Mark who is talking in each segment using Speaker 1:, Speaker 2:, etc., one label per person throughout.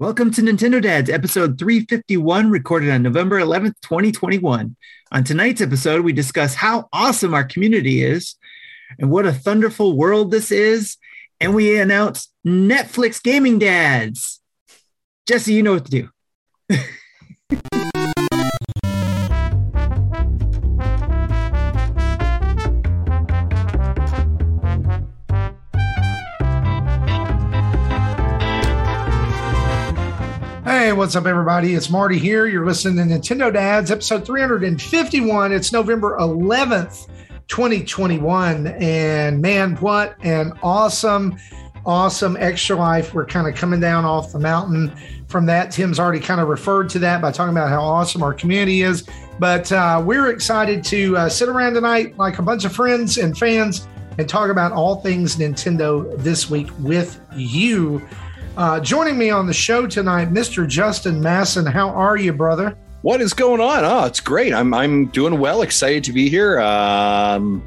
Speaker 1: Welcome to Nintendo Dads, episode 351, recorded on November 11th, 2021. On tonight's episode, we discuss how awesome our community is and what a thunderful world this is. And we announce Netflix Gaming Dads. Jesse, you know what to do.
Speaker 2: what's up, everybody? It's Marty here. You're listening to Nintendo Dads, episode 351. It's November 11th, 2021. And man, what an awesome, awesome extra life. We're kind of coming down off the mountain from that. Tim's already kind of referred to that by talking about how awesome our community is. But uh, we're excited to uh, sit around tonight like a bunch of friends and fans and talk about all things Nintendo this week with you. Uh, joining me on the show tonight, Mr. Justin Masson. How are you, brother?
Speaker 3: What is going on? Oh, it's great. I'm I'm doing well. Excited to be here. Um,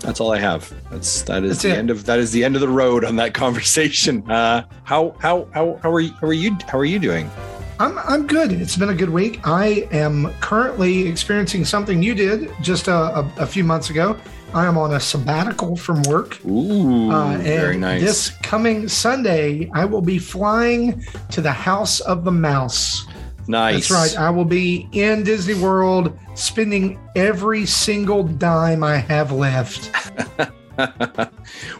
Speaker 3: that's all I have. That's that is
Speaker 2: That's
Speaker 3: the
Speaker 2: it.
Speaker 3: end of that is the end of the road on that conversation. Uh, how how how how are you how are you how are you doing?
Speaker 2: I'm I'm good. It's been a good week. I am currently experiencing something you did just a, a, a few months ago. I am on a sabbatical from work.
Speaker 3: Ooh,
Speaker 2: Uh,
Speaker 3: very nice.
Speaker 2: This coming Sunday, I will be flying to the House of the Mouse.
Speaker 3: nice.
Speaker 2: That's right. I will be in Disney World, spending every single dime I have left.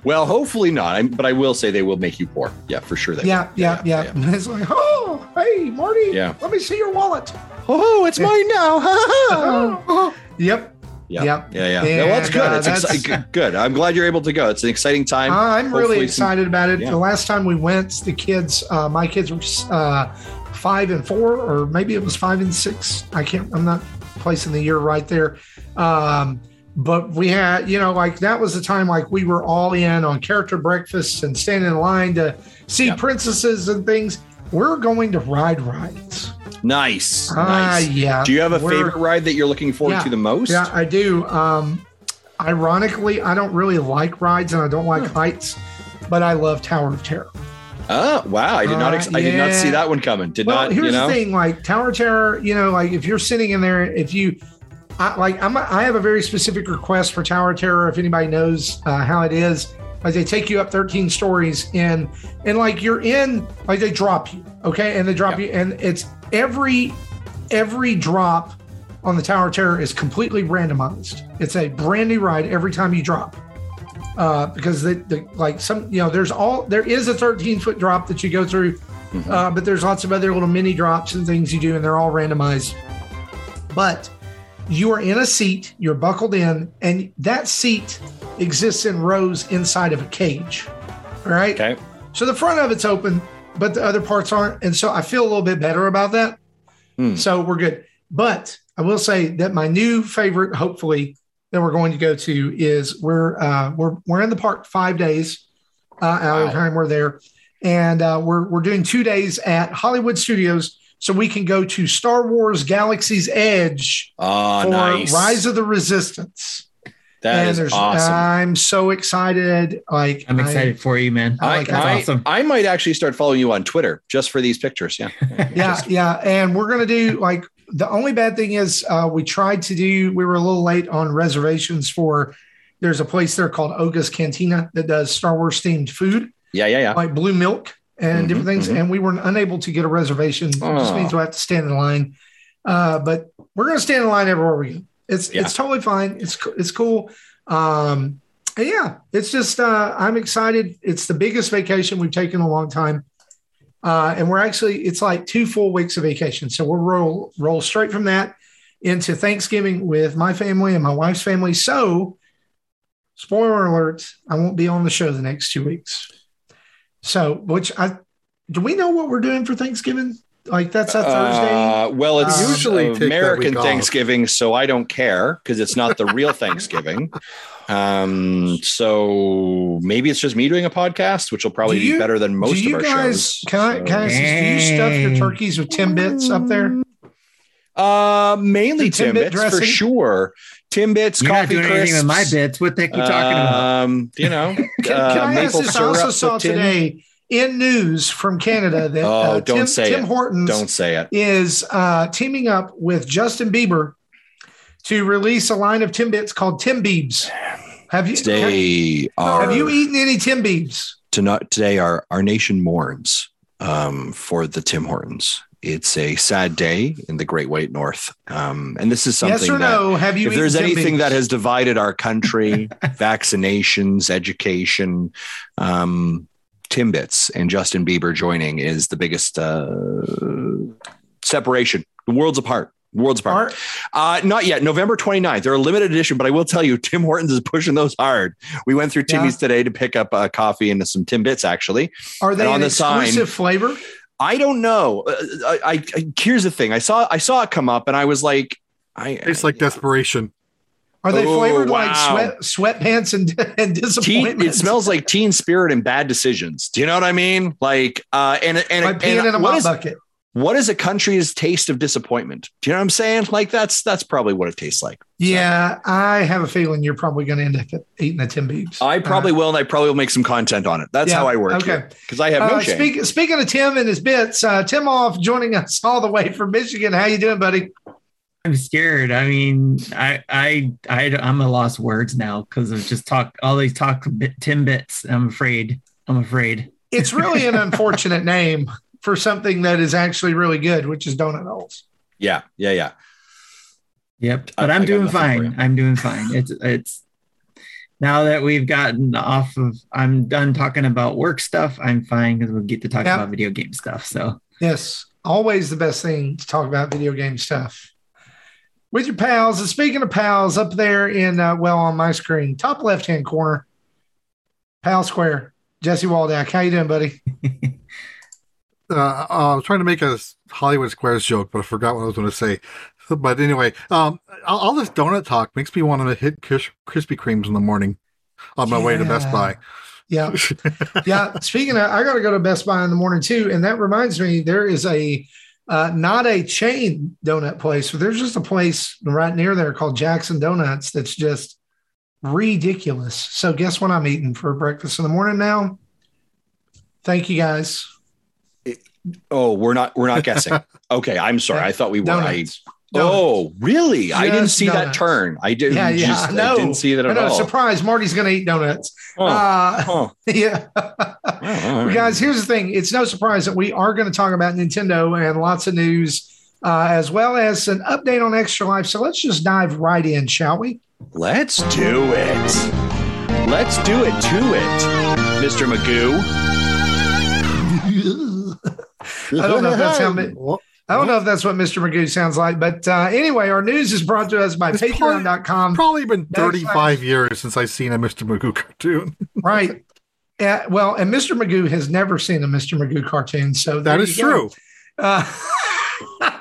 Speaker 3: well, hopefully not. I'm, but I will say they will make you poor. Yeah, for sure. They
Speaker 2: Yeah,
Speaker 3: will.
Speaker 2: yeah, yeah. It's like, oh, hey, Marty.
Speaker 3: Yeah.
Speaker 2: Let me see your wallet.
Speaker 3: Oh, it's mine now.
Speaker 2: Yep.
Speaker 3: Yeah.
Speaker 2: Yep.
Speaker 3: Yeah, yeah. yeah well, that's good.
Speaker 2: uh,
Speaker 3: it's
Speaker 2: that's-
Speaker 3: exci- good-. I'm glad you're able to go. It's an exciting time.
Speaker 2: I'm really
Speaker 3: Hopefully some-
Speaker 2: excited about it.
Speaker 3: yeah.
Speaker 2: The last time we went, the kids, uh, my kids were uh, five and four, or maybe it was five and six. I can't. I'm not placing the year right there. Um, but we had, you know, like that was the time like we were all in on character breakfasts and standing in line to see
Speaker 3: Yeah.
Speaker 2: princesses and things. We're going to ride rides.
Speaker 3: Nice.
Speaker 2: Ah,
Speaker 3: nice.
Speaker 2: yeah.
Speaker 3: Do you have a favorite ride that you're looking forward
Speaker 2: Yeah.
Speaker 3: to the most?
Speaker 2: Yeah, I do. Um, ironically, I don't really like rides and I don't like
Speaker 3: Hmm.
Speaker 2: heights, but I love Tower of Terror.
Speaker 3: Oh wow! I did not. Ex-
Speaker 2: Uh,
Speaker 3: I did not see that one coming. Did
Speaker 2: well,
Speaker 3: not.
Speaker 2: here's
Speaker 3: You know.
Speaker 2: the thing: like Tower of Terror, you know, like if you're sitting in there, if you, I, like, I'm, a, I have a very specific request for Tower of Terror. If anybody knows uh, how it is, like they take you up 13 stories, and and like you're in, like they drop you, okay, and they drop
Speaker 3: Yeah.
Speaker 2: you, and it's every every drop on the Tower of Terror is completely randomized. It's a brand new ride every time you drop. Uh, because the, the like some you know there's all there is a 13 foot drop that you go through
Speaker 3: Mhm.
Speaker 2: uh, but there's lots of other little mini drops and things you do, and they're all randomized. But you are in a seat, you're buckled in, and that seat exists in rows inside of a cage. All right.
Speaker 3: okay.
Speaker 2: So the front of it's open, but the other parts aren't. And so I feel a little bit better about that.
Speaker 3: Hmm.
Speaker 2: So we're good. But I will say that my new favorite, hopefully, that we're going to go to is we're uh, we're we're in the park five days uh, out of
Speaker 3: Wow.
Speaker 2: time we're there, and uh, we're we're doing two days at Hollywood Studios, so we can go to Star Wars Galaxy's Edge
Speaker 3: Oh,
Speaker 2: for
Speaker 3: nice.
Speaker 2: Rise of the Resistance.
Speaker 3: That
Speaker 2: and
Speaker 3: is awesome.
Speaker 2: I'm so excited. Like
Speaker 1: I'm
Speaker 2: I-
Speaker 1: excited for you, man.
Speaker 2: I
Speaker 3: I,
Speaker 2: like
Speaker 1: That's
Speaker 3: I,
Speaker 1: awesome.
Speaker 3: I might actually start following you on Twitter just for these pictures. Yeah.
Speaker 2: yeah yeah and we're gonna do like the only bad thing is uh we tried to do we were a little late on reservations for there's a place there called oga's cantina that does star wars themed food
Speaker 3: Yeah. Yeah. Yeah.
Speaker 2: like blue milk and
Speaker 3: Mhm,
Speaker 2: different things
Speaker 3: mhm.
Speaker 2: and we were unable to get a reservation it just
Speaker 3: Oh.
Speaker 2: means we have to stand in line uh but we're gonna stand in line everywhere we go it's
Speaker 3: Yeah.
Speaker 2: it's totally fine. It's it's cool. Um yeah it's just uh i'm excited. It's the biggest vacation we've taken in a long time. Uh, and we're actually it's like two full weeks of vacation. So we'll roll roll straight from that into thanksgiving with my family and my wife's family. So spoiler alert i won't be on the show the next two weeks. So which i do we know what we're doing for thanksgiving like that's a thursday
Speaker 3: Uh, well, it's
Speaker 2: Um,
Speaker 4: Usually take
Speaker 3: American. Thanksgiving, so I don't care because it's not the real Thanksgiving. Um, so maybe it's just me doing a podcast, which will probably
Speaker 2: you-
Speaker 3: be better than most
Speaker 2: do you
Speaker 3: of our
Speaker 2: guys
Speaker 3: shows.
Speaker 2: can i can i ask do you stuff your turkeys with timbits up there
Speaker 3: Uh, mainly
Speaker 2: The Timbit
Speaker 3: Timbits for sure. Timbits,
Speaker 1: You're not
Speaker 3: coffee
Speaker 1: doing
Speaker 3: crisps.
Speaker 1: anything with my bits. What the heck are you talking about?
Speaker 3: Um, you know,
Speaker 2: can,
Speaker 3: uh,
Speaker 2: can i ask this i also saw
Speaker 3: cooked in.
Speaker 2: today in news from Canada that
Speaker 3: Oh,
Speaker 2: uh,
Speaker 3: don't
Speaker 2: Tim,
Speaker 3: say
Speaker 2: Tim
Speaker 3: it.
Speaker 2: Hortons
Speaker 3: Don't say it.
Speaker 2: is uh, teaming up with Justin Bieber to release a line of Timbits called Tim Biebs. Have you
Speaker 3: Today, our,
Speaker 2: have you eaten any Tim Biebs?
Speaker 3: tonight, today our, our nation mourns um, for the Tim Hortons. It's a sad day in the Great White North. Um, and this is something
Speaker 2: Yes or no? Have you?
Speaker 3: if there's
Speaker 2: Tim
Speaker 3: anything
Speaker 2: Biebs?
Speaker 3: that has divided our country, vaccinations, education, um, Timbits and Justin Bieber joining is the biggest uh, separation. The world's apart. The world's apart.
Speaker 2: Are-
Speaker 3: Uh, not yet. November 29th. They're a limited edition, but I will tell you, Tim Hortons is pushing those hard. We went through
Speaker 2: Yeah.
Speaker 3: Timmy's today to pick up uh, coffee and some Timbits, actually.
Speaker 2: Are they
Speaker 3: And on
Speaker 2: an
Speaker 3: the sign-
Speaker 2: exclusive flavor?
Speaker 3: I don't know. Uh, I, I, I here's the thing. I saw I saw it come up, and I was like, I
Speaker 4: Tastes like desperation.
Speaker 2: Are they
Speaker 3: Oh,
Speaker 2: flavored like sweat sweatpants and and
Speaker 3: teen,
Speaker 2: disappointment?
Speaker 3: it smells like teen spirit and bad decisions. Do you know what I mean? Like, uh, and and,
Speaker 2: like peeing
Speaker 3: and
Speaker 2: in a
Speaker 3: what is
Speaker 2: bucket.
Speaker 3: what is a country's taste of disappointment? Do you know what I'm saying? Like that's that's probably what it tastes like.
Speaker 2: Yeah, I have a feeling you're probably going to end up eating the Tim Biebs.
Speaker 3: I probably will, and I probably will make some content on it. That's
Speaker 2: Uh, Yeah,
Speaker 3: how I work.
Speaker 2: okay.
Speaker 3: because I have no
Speaker 2: Uh,
Speaker 3: shame.
Speaker 2: speak, speaking of Tim and his bits, uh, Tim Off joining us all the way from Michigan. How you doing, buddy?
Speaker 1: I'm scared. I mean, I, I, I, I'm a lost words now because of just talk, all these talk bit- Timbits. I'm afraid. I'm afraid.
Speaker 2: It's really an unfortunate name for something that is actually really good, which is donut holes.
Speaker 3: yeah, yeah, yeah.
Speaker 1: Yep. But
Speaker 3: I
Speaker 1: I'm
Speaker 3: got
Speaker 1: doing fine. I'm doing fine. It's, it's, now that we've gotten off of, I'm done talking about work stuff. I'm fine because we'll get to talk
Speaker 2: Yeah.
Speaker 1: about video game stuff. So
Speaker 2: Yes, always the best thing to talk about video game stuff with your pals. And speaking of pals, up there in uh, well on my screen, top left hand corner, Pal Square, Jesse Waldack. How you doing, buddy?
Speaker 4: Uh, I was trying to make a Hollywood Squares joke, but I forgot what I was going to say. But anyway, um, all, all this donut talk makes me want to hit Kris- Krispy Kremes in the morning on my way to Best Buy.
Speaker 2: Yeah, yeah. Speaking of, I got to go to Best Buy in the morning too, and that reminds me, there is a uh, not a chain donut place, but there's just a place right near there called Jackson Donuts that's just ridiculous. So guess what I'm eating for breakfast in the morning now? Thank you guys.
Speaker 3: Oh, we're not we're not guessing. Okay, I'm sorry. I thought we were. I,
Speaker 2: Donuts.
Speaker 3: oh, really? I didn't
Speaker 2: Just
Speaker 3: see that turn. I didn't.
Speaker 2: Yeah, yeah,
Speaker 3: just,
Speaker 2: I
Speaker 3: didn't see that
Speaker 2: I
Speaker 3: at
Speaker 2: know,
Speaker 3: all.
Speaker 2: surprise! Marty's going to eat donuts.
Speaker 3: Huh,
Speaker 2: Uh,
Speaker 3: huh.
Speaker 2: yeah.
Speaker 3: Oh, all
Speaker 2: Well,
Speaker 3: right.
Speaker 2: guys, here's the thing. It's no surprise that we are going to talk about Nintendo and lots of news, uh, as well as an update on Extra Life. So let's just dive right in, shall we?
Speaker 3: Let's do it. Let's do it to it, Mr. Magoo.
Speaker 2: I don't know if that's how mi-
Speaker 4: Well,
Speaker 2: I don't know if that's what Mr. Magoo sounds like, but uh, anyway, our news is brought to us by
Speaker 4: It's probably-
Speaker 2: Patreon.com.
Speaker 4: probably been 35 years since I've seen a Mr. Magoo cartoon.
Speaker 2: right. Yeah, well, and Mr. Magoo has never seen a Mr. Magoo cartoon, so
Speaker 4: That is true.
Speaker 2: Uh,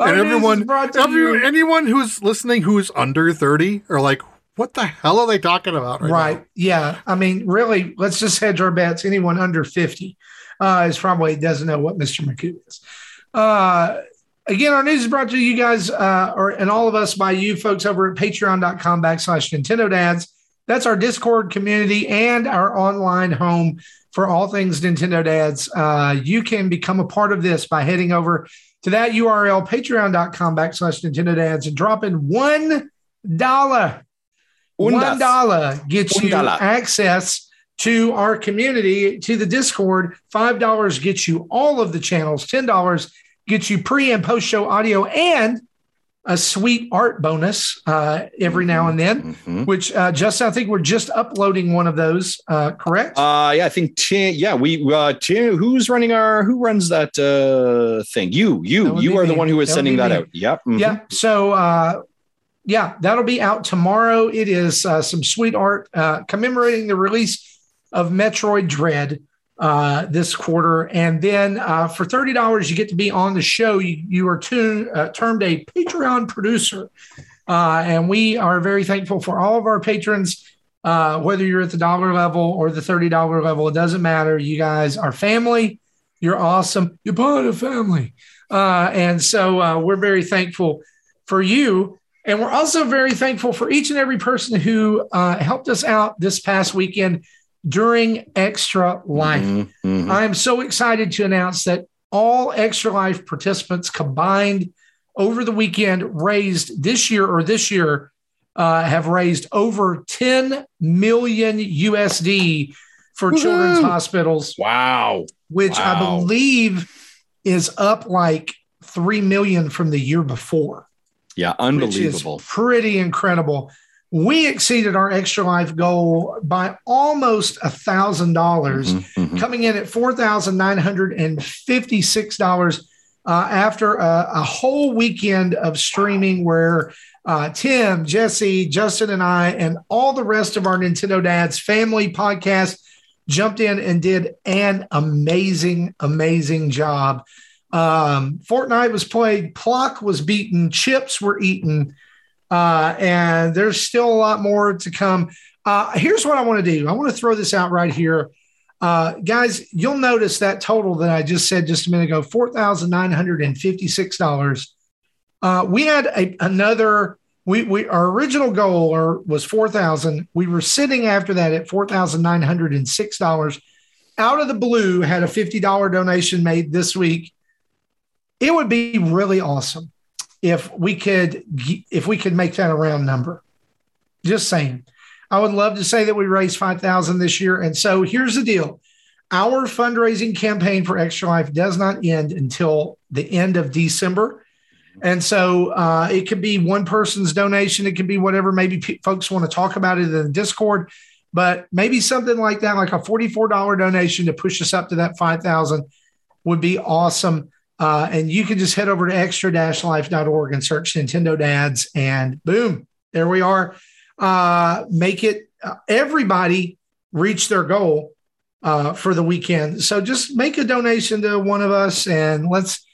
Speaker 4: And everyone, every, anyone who's listening who's under 30 are like, what the hell are they talking about right,
Speaker 2: Right. Yeah. I mean, really, let's just hedge our bets. Anyone under 50 uh, is probably doesn't know what Mr. Magoo is. Uh, again, our news is brought to you guys uh, or and all of us by you folks over at patreon.com backslash Nintendo Dads. That's our Discord community and our online home for all things Nintendo Dads. Uh, you can become a part of this by heading over to that URL, patreon.com backslash Nintendo Dads, and dropping one dollar one gets
Speaker 3: Un
Speaker 2: you access to our community, to the Discord. Five dollars gets you all of the channels. Ten dollars gets you pre and post show audio and a sweet art bonus uh, every now and then.
Speaker 3: Mhm.
Speaker 2: Which uh, Justin, I think we're just uploading one of those. Uh, correct?
Speaker 3: Uh, yeah, I think Tim. Yeah, we uh, Tim. Who's running our? Who runs that uh thing? You, you, you are the one who is
Speaker 2: That
Speaker 3: sending that
Speaker 2: me.
Speaker 3: out. Yep. mhm.
Speaker 2: Yeah. So, uh, yeah, that'll be out tomorrow. It is uh, some sweet art uh, commemorating the release of Metroid Dread uh, this quarter. And then uh, for $30, you get to be on the show. You, you are tu- uh, termed a Patreon producer. Uh, and we are very thankful for all of our patrons. Uh, whether you're at the dollar level or the $30 level, it doesn't matter. You guys are family. You're awesome. You're part of family. Uh, and so we're very thankful for you. And we're also very thankful for each and every person who helped us out this past weekend during Extra Life.
Speaker 3: Mm-hmm, mm-hmm.
Speaker 2: I'm so excited to announce that all Extra Life participants combined over the weekend raised this year or this year uh, have raised over 10 million USD for
Speaker 3: Woo-hoo!
Speaker 2: children's hospitals,
Speaker 3: Wow.
Speaker 2: which I believe is up like 3 million from the year before
Speaker 3: Yeah, unbelievable.
Speaker 2: pretty incredible. We exceeded our extra life goal by almost a thousand dollars,
Speaker 3: Mhm, mhm.
Speaker 2: coming in at four thousand nine hundred and fifty-six dollars uh, after a, a whole weekend of streaming where uh, Tim, Jesse, Justin, and I, and all the rest of our Nintendo Dads family podcast jumped in and did an amazing, amazing job. Um, Fortnite was played, Pluck was beaten, chips were eaten, uh, and there's still a lot more to come. Uh, here's what I want to do I want to throw this out right here. Uh, guys, you'll notice that total that I just said just a minute ago $4,956. Uh, we had a, another, we, we, our original goal was 4,000. We were sitting after that at $4,906. Out of the blue, had a $50 donation made this week. It would be really awesome if we could if we could make that a round number. Just saying. I would love to say that we raised 5,000 this year. And so here's the deal. Our fundraising campaign for Extra Life does not end until the end of December. And so uh, it could be one person's donation. It could be whatever. Maybe p- folks want to talk about it in Discord, but maybe something like that, like a $44 donation to push us up to that 5,000 would be awesome. Uh, and you can just head over to extra-life.org and search Nintendo Dads, and boom, there we are. Uh, make it uh, everybody reach their goal uh, for the weekend. So just make a donation to one of us, and let's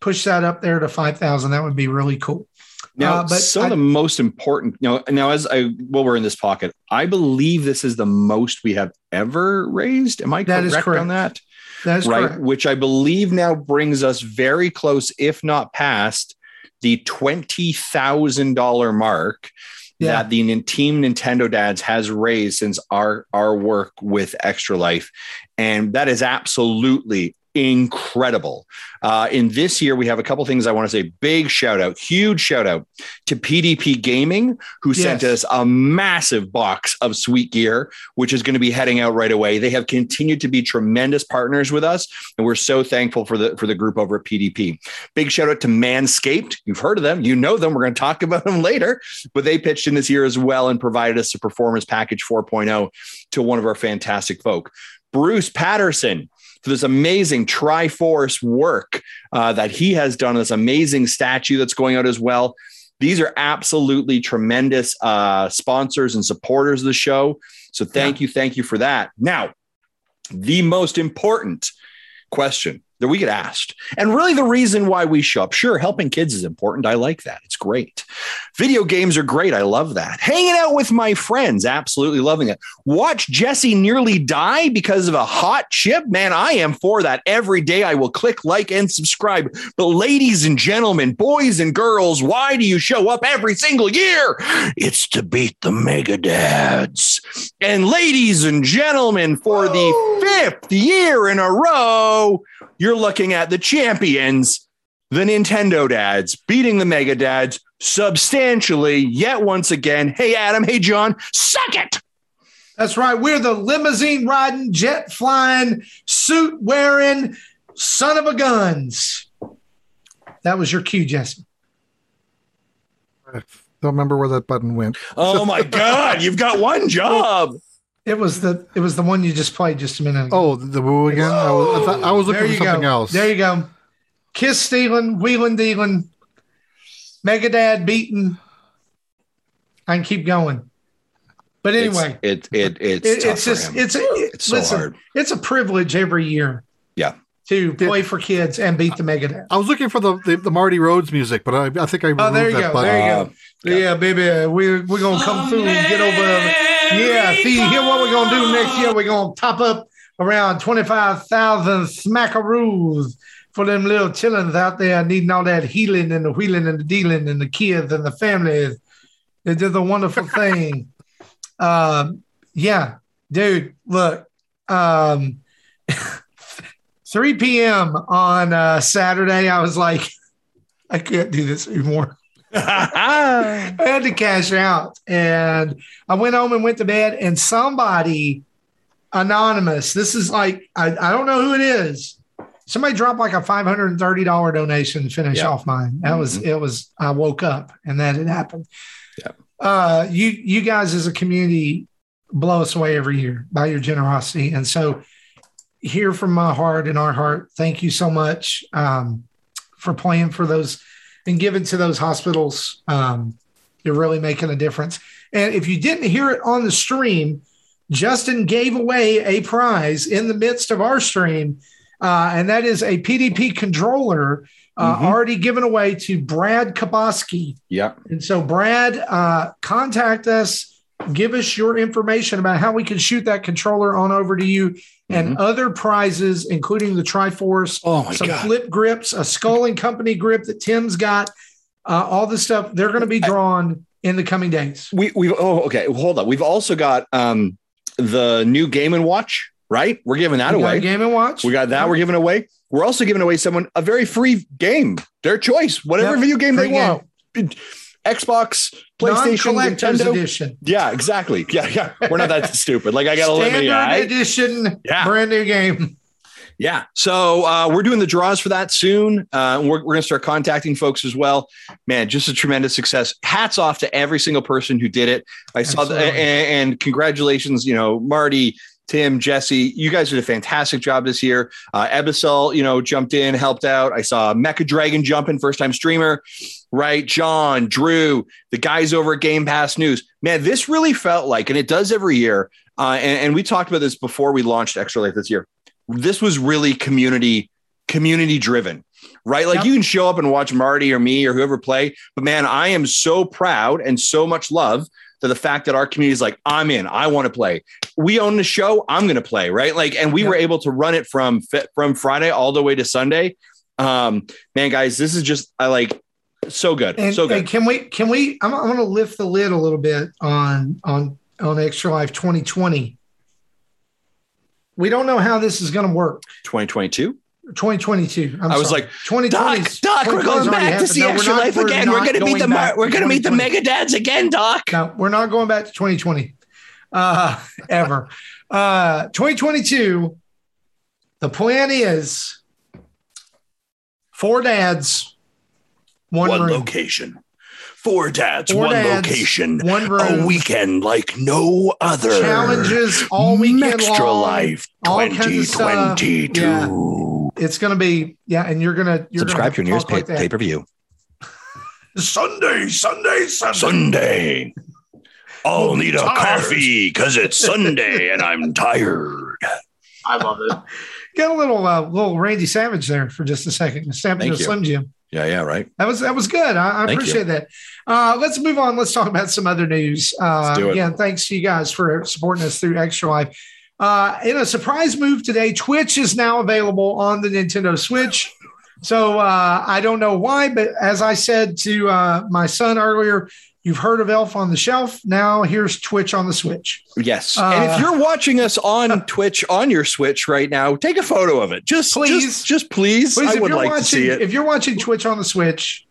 Speaker 2: push that up there to five thousand. That would be really cool.
Speaker 3: Now,
Speaker 2: Uh, but
Speaker 3: some
Speaker 2: I-
Speaker 3: of the most important. Now, now, as I while we're in this pocket, I believe this is the most we have ever raised. Am I
Speaker 2: That is
Speaker 3: correct,
Speaker 2: correct.
Speaker 3: on that?
Speaker 2: That's
Speaker 3: right,
Speaker 2: correct.
Speaker 3: which I believe now brings us very close, if not past, the twenty thousand dollar mark
Speaker 2: Yeah.
Speaker 3: that the Team Nintendo Dads has raised since our our work with Extra Life, and that is absolutely incredible. Uh, in this year, we have a couple things I want to say. Big shout out, huge shout out to PDP Gaming, who sent us a massive box of sweet gear, which is going to be heading out right away. They have continued to be tremendous partners with us, and we're so thankful for the for the group over at PDP. Big shout out to Manscaped. You've heard of them, you know them. We're going to talk about them later, but they pitched in this year as well and provided us a performance package 4.0 to one of our fantastic folk. Bruce Patterson for this amazing Triforce work uh, that he has done, this amazing statue that's going out as well. These are absolutely tremendous uh, sponsors and supporters of the show. So thank you, thank you for that. Now, the most important question that we get asked, and really the reason why we show up. Sure, helping kids is important. I like that. It's great. Video games are great. I love that. Hanging out with my friends, absolutely loving it. Watch Jesse nearly die because of a hot chip. Man, I am for that. Every day I will click like and subscribe. But ladies and gentlemen, boys and girls, why do you show up every single year? It's to beat the Mega Dads. And ladies and gentlemen, for the fifth year in a row, you're looking at the champions, the Nintendo dads, beating the Mega dads substantially yet once again. Hey, Adam. Hey, John. Suck it.
Speaker 2: That's right. We're the limousine riding, jet flying, suit wearing son of a guns. That was your cue, Jesse.
Speaker 4: I don't remember where that button went.
Speaker 3: Oh, my God. You've got one job.
Speaker 2: It was the it was the one you just played just a minute ago.
Speaker 4: Oh, the woo again. I was, I, thought, I was looking for something
Speaker 2: go.
Speaker 4: else.
Speaker 2: There you go. Kiss stealing, wheeling dealing, Megadad beating. I can keep going. But anyway,
Speaker 3: It's, it, it, it's,
Speaker 2: it-
Speaker 3: tough
Speaker 2: it's
Speaker 3: for
Speaker 2: just
Speaker 3: him.
Speaker 2: it's it,
Speaker 3: It's so
Speaker 2: listen,
Speaker 3: hard.
Speaker 2: It's a privilege every year.
Speaker 3: Yeah.
Speaker 2: To play for kids and beat the Megadad.
Speaker 4: I was looking for the, the, the Marty Rhodes music, but I, I think I removed
Speaker 2: Oh, there you go.
Speaker 4: button.
Speaker 2: There you
Speaker 3: Uh,
Speaker 2: go. Yeah, baby, we're we're gonna come through and get over. Yeah, see here what we're gonna do next year. We're gonna top up around twenty five thousand smackaroos for them little chillins out there needing all that healing and the wheeling and the dealing and the kids and the families. It's just a wonderful thing. Um, yeah, dude, look, um, 3 p.m. on uh, Saturday, I was like, I can't do this anymore. I had to cash out. And I went home and went to bed, and somebody anonymous, this is like, I, I don't know who it is. Somebody dropped like a $530 donation to finish
Speaker 3: Yeah.
Speaker 2: off mine. That was, it was, I woke up and that had happened.
Speaker 3: Yeah.
Speaker 2: Uh, you, you guys as a community blow us away every year by your generosity. And so, here from my heart and our heart, thank you so much um, for playing for those and giving to those hospitals. Um, you're really making a difference. And if you didn't hear it on the stream, Justin gave away a prize in the midst of our stream, uh, and that is a PDP controller uh,
Speaker 3: Mhm.
Speaker 2: already given away to Brad Kaboski.
Speaker 3: yeah.
Speaker 2: And so, Brad, uh, contact us. Give us your information about how we can shoot that controller on over to you and other prizes, including the Triforce,
Speaker 3: Oh
Speaker 2: some
Speaker 3: god.
Speaker 2: flip grips, a Skull and Company grip that Tim's got, uh, all the stuff. They're going to be drawn in the coming days.
Speaker 3: we we oh okay. Hold on we've also got um the new game and watch right? We're giving that
Speaker 2: We
Speaker 3: away.
Speaker 2: Game and Watch.
Speaker 3: we got that we're giving away. We're also giving away someone a very free game their choice whatever
Speaker 2: Yep,
Speaker 3: video game they
Speaker 2: free
Speaker 3: want xbox playstation nintendo
Speaker 2: edition.
Speaker 3: yeah exactly yeah yeah we're not that stupid like i gotta let
Speaker 2: Standard
Speaker 3: me
Speaker 2: edition,
Speaker 3: Yeah.
Speaker 2: brand new game.
Speaker 3: Yeah. So uh, we're doing the draws for that soon. Uh, we're we're going to start contacting folks as well. Man, just a tremendous success. Hats off to every single person who did it. I saw the,
Speaker 2: Absolutely.
Speaker 3: and, and congratulations, you know, Marty, Tim, Jesse, you guys did a fantastic job this year. Uh, Ebisol, you know, jumped in, helped out. I saw Mecha Dragon jump in, first time streamer, right? John, Drew, the guys over at Game Pass News. Man, this really felt like, and it does every year. Uh, and, and we talked about this before we launched Extra Life this year. This was really community community driven, right? Like
Speaker 2: Yep.
Speaker 3: you can show up and watch Marty or me or whoever play, but man, I am so proud and so much love to the fact that our community is like, I'm in, I want to play. We own the show, I'm going to play, right? Like, and we
Speaker 2: Yep.
Speaker 3: were able to run it from from Friday all the way to Sunday. Um, man, guys, this is just I like so good,
Speaker 2: And,
Speaker 3: so good.
Speaker 2: and can we can we I'm, I'm going to lift the lid a little bit on on on Extra Life 2020. We don't know how this is going to work.
Speaker 3: 2022.
Speaker 2: 2022. I'm
Speaker 3: I was
Speaker 2: sorry.
Speaker 3: like,
Speaker 2: 2020.
Speaker 3: Doc, Doc, we're going back to see Extra Life again. We're gonna meet the we're gonna meet the Mega Dads again, Doc.
Speaker 2: No, we're not going back to 2020 uh, ever. Uh, 2022, the plan is four dads, one,
Speaker 3: one
Speaker 2: room.
Speaker 3: location. Four dads,
Speaker 2: Four
Speaker 3: one
Speaker 2: dads,
Speaker 3: location.
Speaker 2: one room.
Speaker 3: A weekend like no other.
Speaker 2: Challenges all weekend
Speaker 3: Extra
Speaker 2: long.
Speaker 3: Life
Speaker 2: all kinds of stuff.
Speaker 3: 2022.
Speaker 2: It's going to be, yeah, and you're going to you're
Speaker 3: Subscribe to
Speaker 2: gonna
Speaker 3: your nearest
Speaker 2: talk like
Speaker 3: pay, pay per view.
Speaker 2: Sunday, Sunday, Sunday.
Speaker 3: Sunday. I'll need a
Speaker 2: tired.
Speaker 3: coffee because it's Sunday and I'm tired.
Speaker 1: I love it.
Speaker 2: Get a little uh, little Randy Savage there for just a second. Snapping
Speaker 3: Thank
Speaker 2: to
Speaker 3: you.
Speaker 2: Slim Jim.
Speaker 3: Yeah, yeah, right.
Speaker 2: That was that was good. I, I
Speaker 3: Thank
Speaker 2: appreciate that. Uh, let's move on. Let's talk about some other news. Uh,
Speaker 3: Let's do it.
Speaker 2: Again, thanks to you guys for supporting us through Extra Life. Uh, in a surprise move today, Twitch is now available on the Nintendo Switch. So uh, I don't know why, but as I said to uh, my son earlier, you've heard of Elf on the Shelf. Now here's Twitch on the Switch.
Speaker 3: Yes.
Speaker 2: Uh,
Speaker 3: and if you're watching us on Twitch on your Switch right now, take a photo of it. Just
Speaker 2: Please.
Speaker 3: Just, just please.
Speaker 2: Please,
Speaker 3: I
Speaker 2: if
Speaker 3: would
Speaker 2: you're
Speaker 3: like
Speaker 2: watching,
Speaker 3: to see it.
Speaker 2: if you're watching Twitch on the Switch,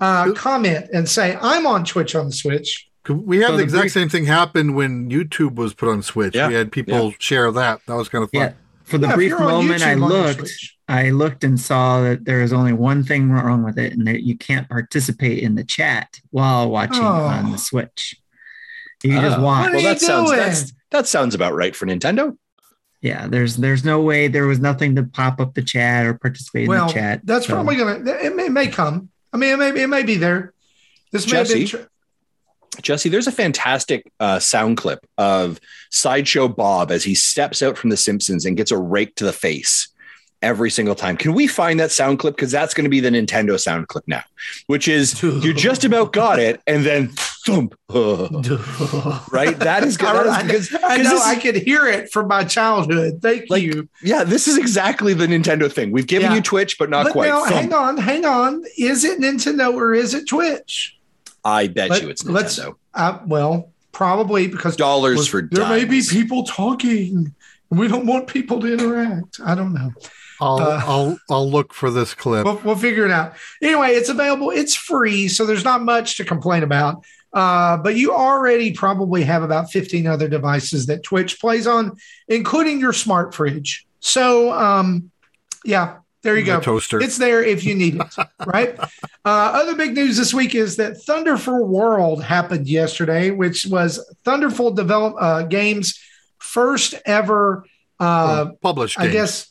Speaker 2: uh, comment and say I'm on Twitch on the Switch.
Speaker 4: We had
Speaker 1: So
Speaker 4: the
Speaker 1: the
Speaker 4: exact
Speaker 1: brief-
Speaker 4: same thing happen when YouTube was put on Switch.
Speaker 3: Yeah,
Speaker 4: We had people share that. That was kind of fun.
Speaker 1: Yeah. For the
Speaker 2: Yeah,
Speaker 1: brief moment I
Speaker 2: YouTube on
Speaker 1: looked, I looked and saw that there is only one thing wrong with it, and that you can't participate in the chat while watching
Speaker 2: Oh.
Speaker 1: on the Switch. You can just
Speaker 3: Oh.
Speaker 1: watch.
Speaker 2: What are
Speaker 3: well,
Speaker 2: you
Speaker 3: that sounds
Speaker 2: doing?
Speaker 3: that's, that sounds about right for Nintendo.
Speaker 1: Yeah, there's there's no way there was nothing to pop up the chat or participate in the chat.
Speaker 2: that's
Speaker 1: so-
Speaker 2: probably gonna. It may, it may come. I mean, it may it may be there. This may have been. Tr-
Speaker 3: Jesse, there's a fantastic uh, sound clip of Sideshow Bob as he steps out from The Simpsons and gets a rake to the face every single time. Can we find that sound clip? Because that's going to be the Nintendo sound clip now, which is you just about got it, and then thump, right? That is good.
Speaker 2: I,
Speaker 3: because,
Speaker 2: I know
Speaker 3: this
Speaker 2: I could hear it from my childhood. Thank
Speaker 3: Like,
Speaker 2: you.
Speaker 3: yeah, this is exactly the Nintendo thing. We've given
Speaker 2: Yeah.
Speaker 3: you Twitch, but not
Speaker 2: but
Speaker 3: quite.
Speaker 2: now, hang on, hang on. Is it Nintendo or is it Twitch?
Speaker 3: I bet
Speaker 2: Let-
Speaker 3: you it's
Speaker 2: let's-
Speaker 3: Nintendo.
Speaker 2: Uh, well, probably because
Speaker 3: Dollars
Speaker 2: well,
Speaker 3: for
Speaker 2: there may be people talking. and We don't want people to interact. I don't know.
Speaker 4: I'll
Speaker 2: Uh,
Speaker 4: I'll I'll look for this clip.
Speaker 2: We'll, we'll figure it out. Anyway, it's available. It's free, so there's not much to complain about. Uh, but you already probably have about 15 other devices that Twitch plays on, including your smart fridge. So, um, yeah, there you go.
Speaker 4: toaster.
Speaker 2: It's there if you need it, right? Uh, other big news this week is that Thunderful World happened yesterday, which was Thunderful Develop uh, Games' first ever. Uh,
Speaker 4: Well, published.
Speaker 2: I
Speaker 4: games.
Speaker 2: guess.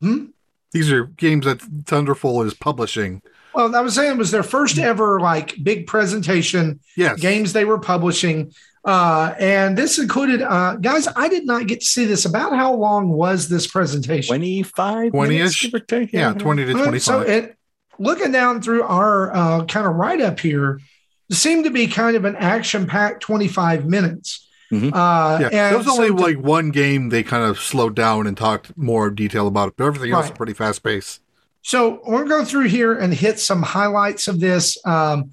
Speaker 2: Hmm?
Speaker 4: these are games that Thunderful is publishing.
Speaker 2: Well, I was saying it was their first ever like big presentation
Speaker 4: Yes.
Speaker 2: games they were publishing. Uh, and this included, uh, guys, I did not get to see this. About how long was this presentation?
Speaker 3: 25
Speaker 4: 20-ish?
Speaker 3: minutes, give or take.
Speaker 4: Yeah, twenty to
Speaker 2: Uh,
Speaker 4: twenty
Speaker 2: So it, looking down through our uh, kind of write up here, it seemed to be kind of an action packed 25 minutes.
Speaker 3: Mhm.
Speaker 2: Uh,
Speaker 4: yeah,
Speaker 2: and
Speaker 4: there was only
Speaker 2: so to-
Speaker 4: like one game they kind of slowed down and talked more detail about it, but everything else
Speaker 2: Right.
Speaker 4: is pretty fast paced.
Speaker 2: So we're going to go through here and hit some highlights of this um,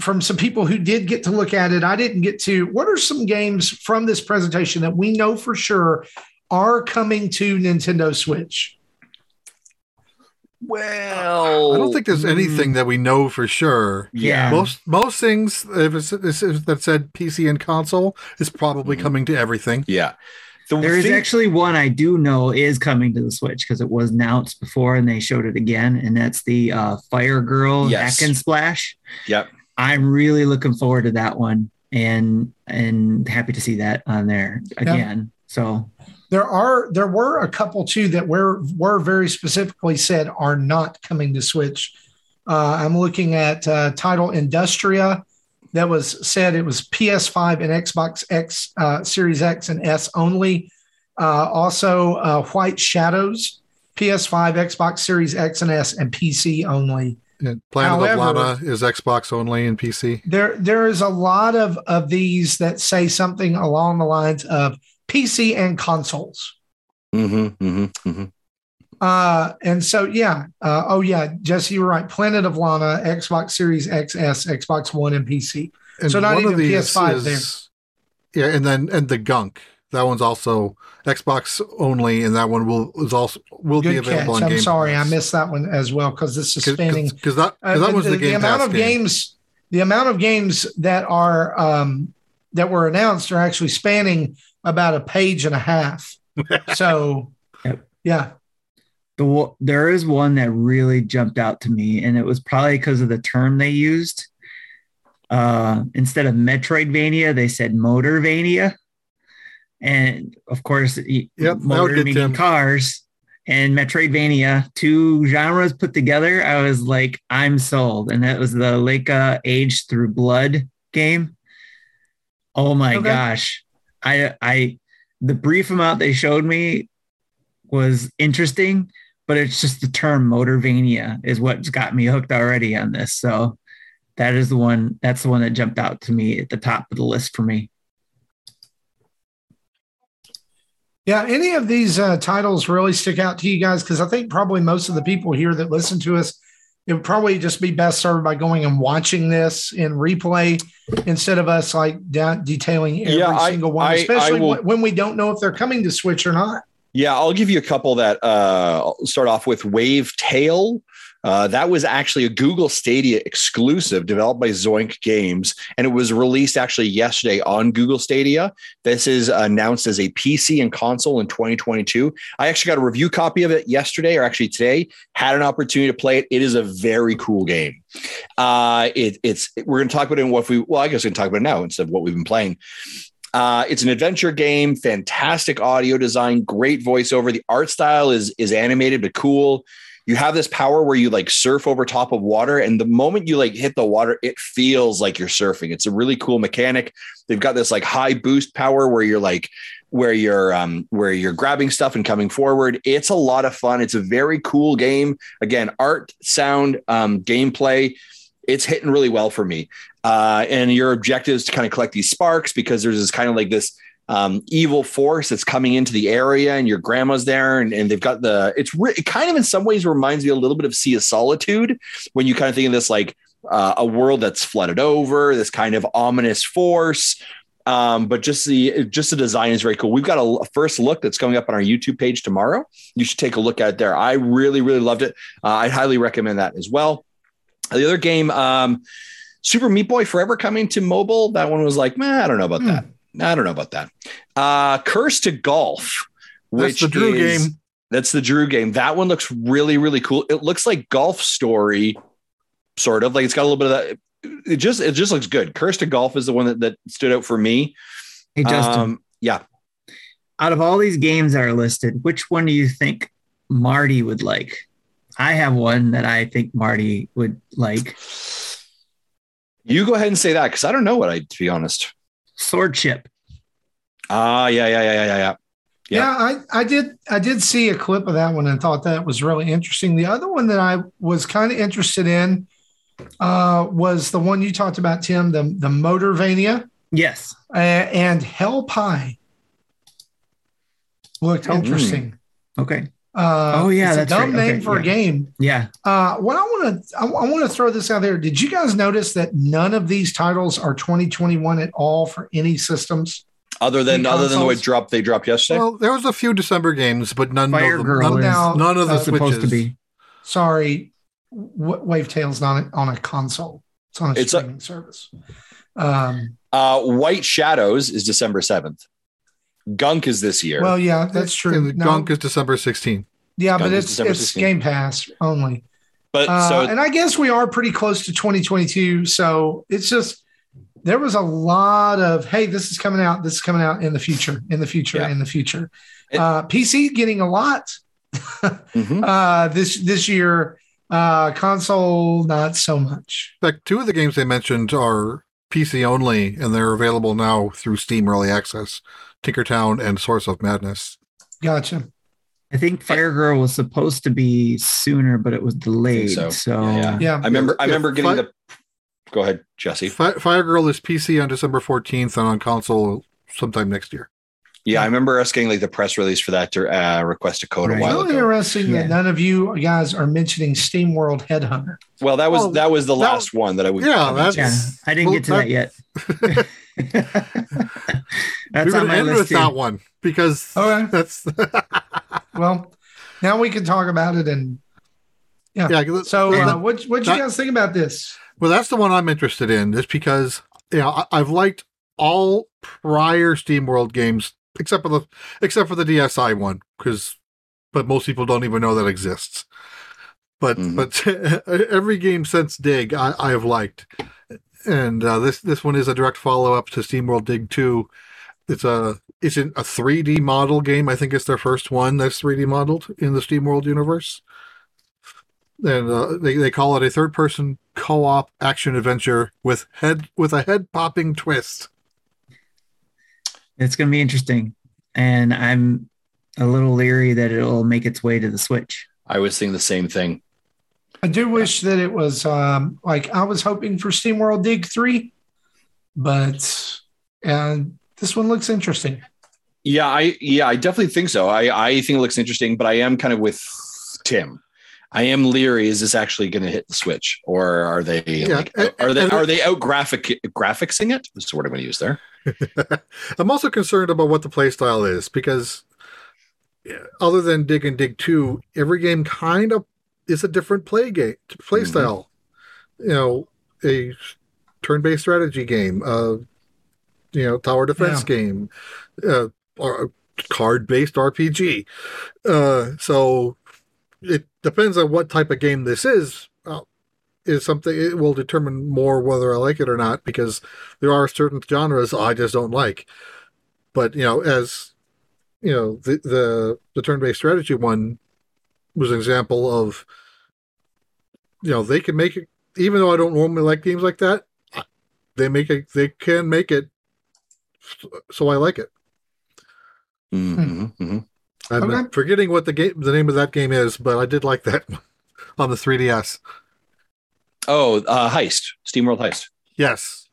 Speaker 2: from some people who did get to look at it. I didn't get to. What are some games from this presentation that we know for sure are coming to Nintendo Switch?
Speaker 3: Well,
Speaker 4: I don't think there's anything that we know for sure.
Speaker 1: Yeah.
Speaker 4: Most most things if it's, it's, if that said PC and console is probably
Speaker 3: Mhm.
Speaker 4: coming to everything.
Speaker 3: Yeah. The
Speaker 1: There is
Speaker 3: thing-
Speaker 1: actually one I do know is coming to the Switch because it was announced before and they showed it again, and that's the uh, Fire Girl
Speaker 3: Yes.
Speaker 1: Hack and Splash.
Speaker 3: Yep.
Speaker 1: I'm really looking forward to that one, and and happy to see that on there again. So
Speaker 2: There are there were a couple too that were were very specifically said are not coming to Switch. Uh, I'm looking at uh, title Industria that was said it was PS5 and Xbox X uh, Series X and S only. Uh, also, uh, White Shadows, PS5, Xbox Series X and S, and PC only.
Speaker 4: And Planet
Speaker 2: However-
Speaker 4: of Lana is Xbox only and PC.
Speaker 2: There, there is a lot of of these that say something along the lines of PC and consoles.
Speaker 3: Mm-hmm, mhm, mhm.
Speaker 2: Uh, and so, yeah. Uh, oh, yeah. Jesse, you're right. Planet of Lana, Xbox Series XS, Xbox One, and PC.
Speaker 4: And
Speaker 2: So not
Speaker 4: one of
Speaker 2: even
Speaker 4: these
Speaker 2: PS5
Speaker 4: is- Yeah, and then and the Gunk. That one's also Xbox only, and that one will is also will be
Speaker 2: Good catch.
Speaker 4: available on
Speaker 2: I'm
Speaker 4: Game
Speaker 2: sorry,
Speaker 4: Pass.
Speaker 2: I missed that one as well because this is spanning.
Speaker 4: because that
Speaker 2: Uh,
Speaker 4: 'cause that was the, Game
Speaker 2: amount
Speaker 4: Pass
Speaker 2: of
Speaker 4: game.
Speaker 2: games. The amount of games that are um, that were announced are actually spanning about a page and a half. so,
Speaker 1: Yep.
Speaker 2: yeah.
Speaker 1: the wo- there is one that really jumped out to me, and it was probably because of the term they used. Uh, instead of Metroidvania, they said Motorvania, and of course,
Speaker 4: Yep,
Speaker 1: motor cars and Metroidvania, two genres put together. I was like, I'm sold, and that was the Laika Age Through Blood game. Oh my
Speaker 2: Okay.
Speaker 1: gosh, I I the brief amount they showed me was interesting, but it's just the term Motorvania is what's got me hooked already on this. So that is the one. That's the one that jumped out to me at the top of the list for me.
Speaker 2: Yeah, any of these uh, titles really stick out to you guys? Because I think probably most of the people here that listen to us, it would probably just be best served by going and watching this in replay instead of us like detailing every
Speaker 3: Yeah, I-
Speaker 2: single one,
Speaker 3: I- I
Speaker 2: especially
Speaker 3: will-
Speaker 2: when- when we don't know if they're coming to Switch or not.
Speaker 3: Yeah, I'll give you a couple that uh, start off with Wavetail. Uh, that was actually a Google Stadia exclusive developed by Zoink Games, and it was released actually yesterday on Google Stadia. This is announced as a PC and console in 2022. I actually got a review copy of it yesterday, or actually today. Had an opportunity to play it. It is a very cool game. Uh, it, it's we're going to talk about it in what we well, I guess we can talk about it now instead of what we've been playing. Uh, it's an adventure game, fantastic audio design, great voiceover. The art style is is animated but cool. You have this power where you like surf over top of water, and the moment you like hit the water, it feels like you're surfing. It's a really cool mechanic. They've got this like high boost power where you're like where you're um where you're grabbing stuff and coming forward. It's a lot of fun. It's a very cool game. Again, art, sound, um, gameplay. It's hitting really well for me. Uh, and your objective is to kind of collect these sparks because there's this kind of like this um, evil force that's coming into the area, and your grandma's there, and, and they've got the. It's re- it kind of in some ways reminds me a little bit of Sea of Solitude when you kind of think of this like uh, a world that's flooded over, this kind of ominous force. Um, but just the just the design is very cool. We've got a, a, first look that's going up on our YouTube page tomorrow. You should take a look at it there. I really really loved it. Uh, I highly recommend that as well. The other game, um, Super Meat Boy Forever, coming to mobile. That one was like, man, I don't know about hmm. that. I don't know about that. Uh, Cursed to Golf, which
Speaker 4: that's the Drew
Speaker 3: is,
Speaker 4: game.
Speaker 3: That's the Drew game. That one looks really really cool. It looks like Golf Story, sort of like it's got a little bit of that it just it just looks good. Cursed to Golf is the one that, that stood out for me.
Speaker 1: Hey Justin. Um,
Speaker 3: yeah.
Speaker 1: Out of all these games that are listed, which one do you think Marty would like? I have one that I think Marty would like.
Speaker 3: You go ahead and say that because I don't know what I to be honest.
Speaker 1: Swordship.
Speaker 3: Ah, yeah, yeah, yeah, yeah, yeah. Yeah,
Speaker 2: yeah I, I did I did see a clip of that one and thought that was really interesting. The other one that I was kind of interested in uh, was the one you talked about, Tim, the the Motorvania.
Speaker 1: Yes,
Speaker 2: uh, and Hell Pie looked oh, interesting.
Speaker 1: Mm. Okay.
Speaker 2: Uh,
Speaker 1: oh yeah,
Speaker 2: that's a dumb right. name okay, for
Speaker 1: yeah.
Speaker 2: a game.
Speaker 1: Yeah.
Speaker 2: Uh, what I want to I, I want to throw this out there. Did you guys notice that none of these titles are 2021 at all for any systems?
Speaker 3: Other than other than the way dropped they dropped yesterday.
Speaker 4: Well, there was a few December games, but none
Speaker 1: Fire
Speaker 4: of
Speaker 1: them, Girl
Speaker 4: none,
Speaker 1: now,
Speaker 4: none of the
Speaker 1: uh, supposed to be.
Speaker 2: Sorry, Wavetail's not on a console. It's on a it's streaming a, service. Um,
Speaker 3: uh, White Shadows is December seventh. Gunk is this year.
Speaker 2: Well, yeah, that's true.
Speaker 4: No, Gunk is December 16th.
Speaker 2: Yeah, Gunk but it's it's Game Pass only.
Speaker 3: But uh, so,
Speaker 2: and I guess we are pretty close to 2022. So it's just there was a lot of hey, this is coming out, this is coming out in the future, in the future, yeah. in the future. It, uh, PC getting a lot mm-hmm. uh, this this year. Uh, console, not so much.
Speaker 4: In fact, two of the games they mentioned are PC only, and they're available now through Steam Early Access Tinkertown and Source of Madness.
Speaker 2: Gotcha.
Speaker 1: I think Fire Girl was supposed to be sooner, but it was delayed. So, so.
Speaker 3: Yeah. yeah. I remember I remember getting the Go ahead, Jesse.
Speaker 4: Fire Girl is PC on December 14th and on console sometime next year.
Speaker 3: Yeah, I remember us getting like the press release for that to uh, request a code right. a while
Speaker 2: really
Speaker 3: ago.
Speaker 2: interesting yeah. that none of you guys are mentioning SteamWorld Headhunter.
Speaker 3: Well, that was well, that was the that, last one that I would.
Speaker 4: Yeah, that's,
Speaker 1: yeah I didn't well, get to that, that yet.
Speaker 4: that's We're on my end list with too. that one because
Speaker 2: okay.
Speaker 4: that's
Speaker 2: well. Now we can talk about it and yeah. yeah so, uh, what what you guys think about this?
Speaker 4: Well, that's the one I'm interested in, just because you know I, have liked all prior Steam World games except for the except for the DSi one because but most people don't even know that exists. But mm-hmm. but every game since Dig I, I have liked, and uh, this this one is a direct follow up to SteamWorld Dig Two. It's a it's in a 3D model game. I think it's their first one that's 3D modeled in the SteamWorld universe. And uh, they they call it a third person co op action adventure with head with a head popping twist.
Speaker 1: It's going to be interesting. And I'm a little leery that it'll make its way to the Switch.
Speaker 3: I was thinking the same thing.
Speaker 2: I do wish that it was um, like I was hoping for SteamWorld Dig 3, but and this one looks interesting.
Speaker 3: Yeah, I yeah, I definitely think so. I I think it looks interesting, but I am kind of with Tim. I am leery. Is this actually going to hit the Switch, or are they yeah, like, are they are they out graphic graphicsing it? That's the word I'm going to use there.
Speaker 4: I'm also concerned about what the playstyle is because other than Dig and Dig 2, every game kind of is a different play game play mm-hmm. style. You know, a turn-based strategy game, uh, you know, tower defense yeah. game, uh, or card-based RPG. Uh, so it depends on what type of game this is. Is something it will determine more whether I like it or not because there are certain genres I just don't like. But you know, as you know, the the, the turn-based strategy one was an example of you know they can make it even though I don't normally like games like that. They make it. They can make it. So I like it.
Speaker 3: Mm-hmm, mm-hmm.
Speaker 4: I'm okay. forgetting what the game, the name of that game is, but I did like that on the 3DS.
Speaker 3: Oh, uh, Heist, SteamWorld Heist.
Speaker 4: Yes.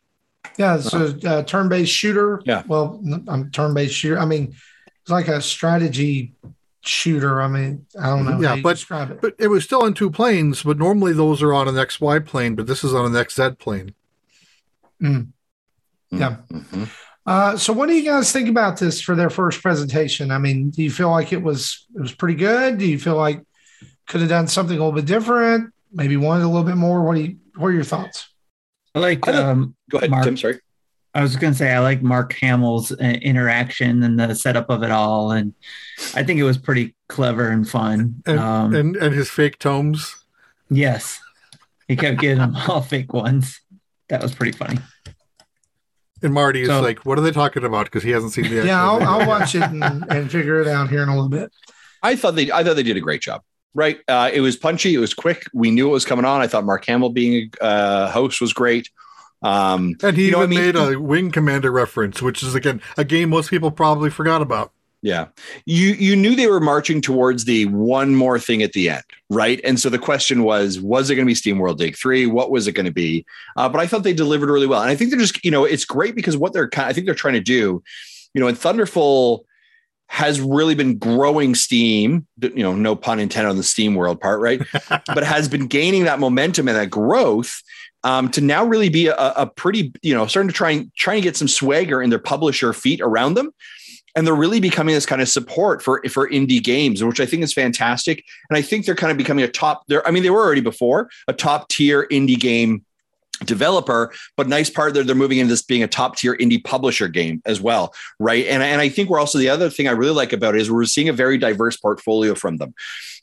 Speaker 2: Yeah, so uh, turn-based shooter.
Speaker 3: Yeah.
Speaker 2: Well, I'm turn-based shooter. I mean, it's like a strategy shooter. I mean, I don't know.
Speaker 4: Yeah,
Speaker 2: how
Speaker 4: but-
Speaker 2: describe it.
Speaker 4: But it was still on two planes, but normally those are on an XY plane, but this is on an XZ plane.
Speaker 2: Yeah.
Speaker 3: Mhm.
Speaker 2: Uh, so, what do you guys think about this for their first presentation? I mean, do you feel like it was it was pretty good? Do you feel like could have done something a little bit different? Maybe wanted a little bit more. What do you? What are your thoughts?
Speaker 1: I like
Speaker 3: I
Speaker 1: um,
Speaker 3: Go ahead,
Speaker 1: Mark.
Speaker 3: Tim. Sorry.
Speaker 1: I was going to say I like Mark Hamill's uh, interaction and the setup of it all, and I think it was pretty clever and fun.
Speaker 4: And,
Speaker 1: um,
Speaker 4: and and his fake tomes.
Speaker 1: yes, he kept getting them all fake ones. That was pretty funny.
Speaker 4: And Marty is
Speaker 1: So-
Speaker 4: like, what are they talking about? Because he hasn't seen the
Speaker 2: Yeah, I'll, I'll watch it and, and figure it out here in a little bit.
Speaker 3: I thought they I thought they did a great job. Right. Uh, it was punchy. It was quick. We knew it was coming on. I thought Mark Hamill being a uh, host was great. Um,
Speaker 4: And he
Speaker 3: You know,
Speaker 4: even
Speaker 3: I mean-
Speaker 4: made a Wing Commander reference, which is again a game most people probably forgot about.
Speaker 3: Yeah. You you knew they were marching towards the one more thing at the end, right? And so the question was, was it going to be SteamWorld Dig 3? What was it going to be? Uh, but I thought they delivered really well. And I think they're just, you know, it's great because what they're kind I think they're trying to do, you know, and Thunderful has really been growing steam, you know, no pun intended on the SteamWorld part, right? but has been gaining that momentum and that growth um, to now really be a, a pretty, you know, starting to try and trying to get some swagger in their publisher feet around them and they're really becoming this kind of support for for indie games, which I think is fantastic. And I think they're kind of becoming a top. They're, I mean, they were already before a top tier indie game developer, but nice part they're they're moving into this being a top tier indie publisher game as well, right? And and I think we're also the other thing I really like about it is we're seeing a very diverse portfolio from them.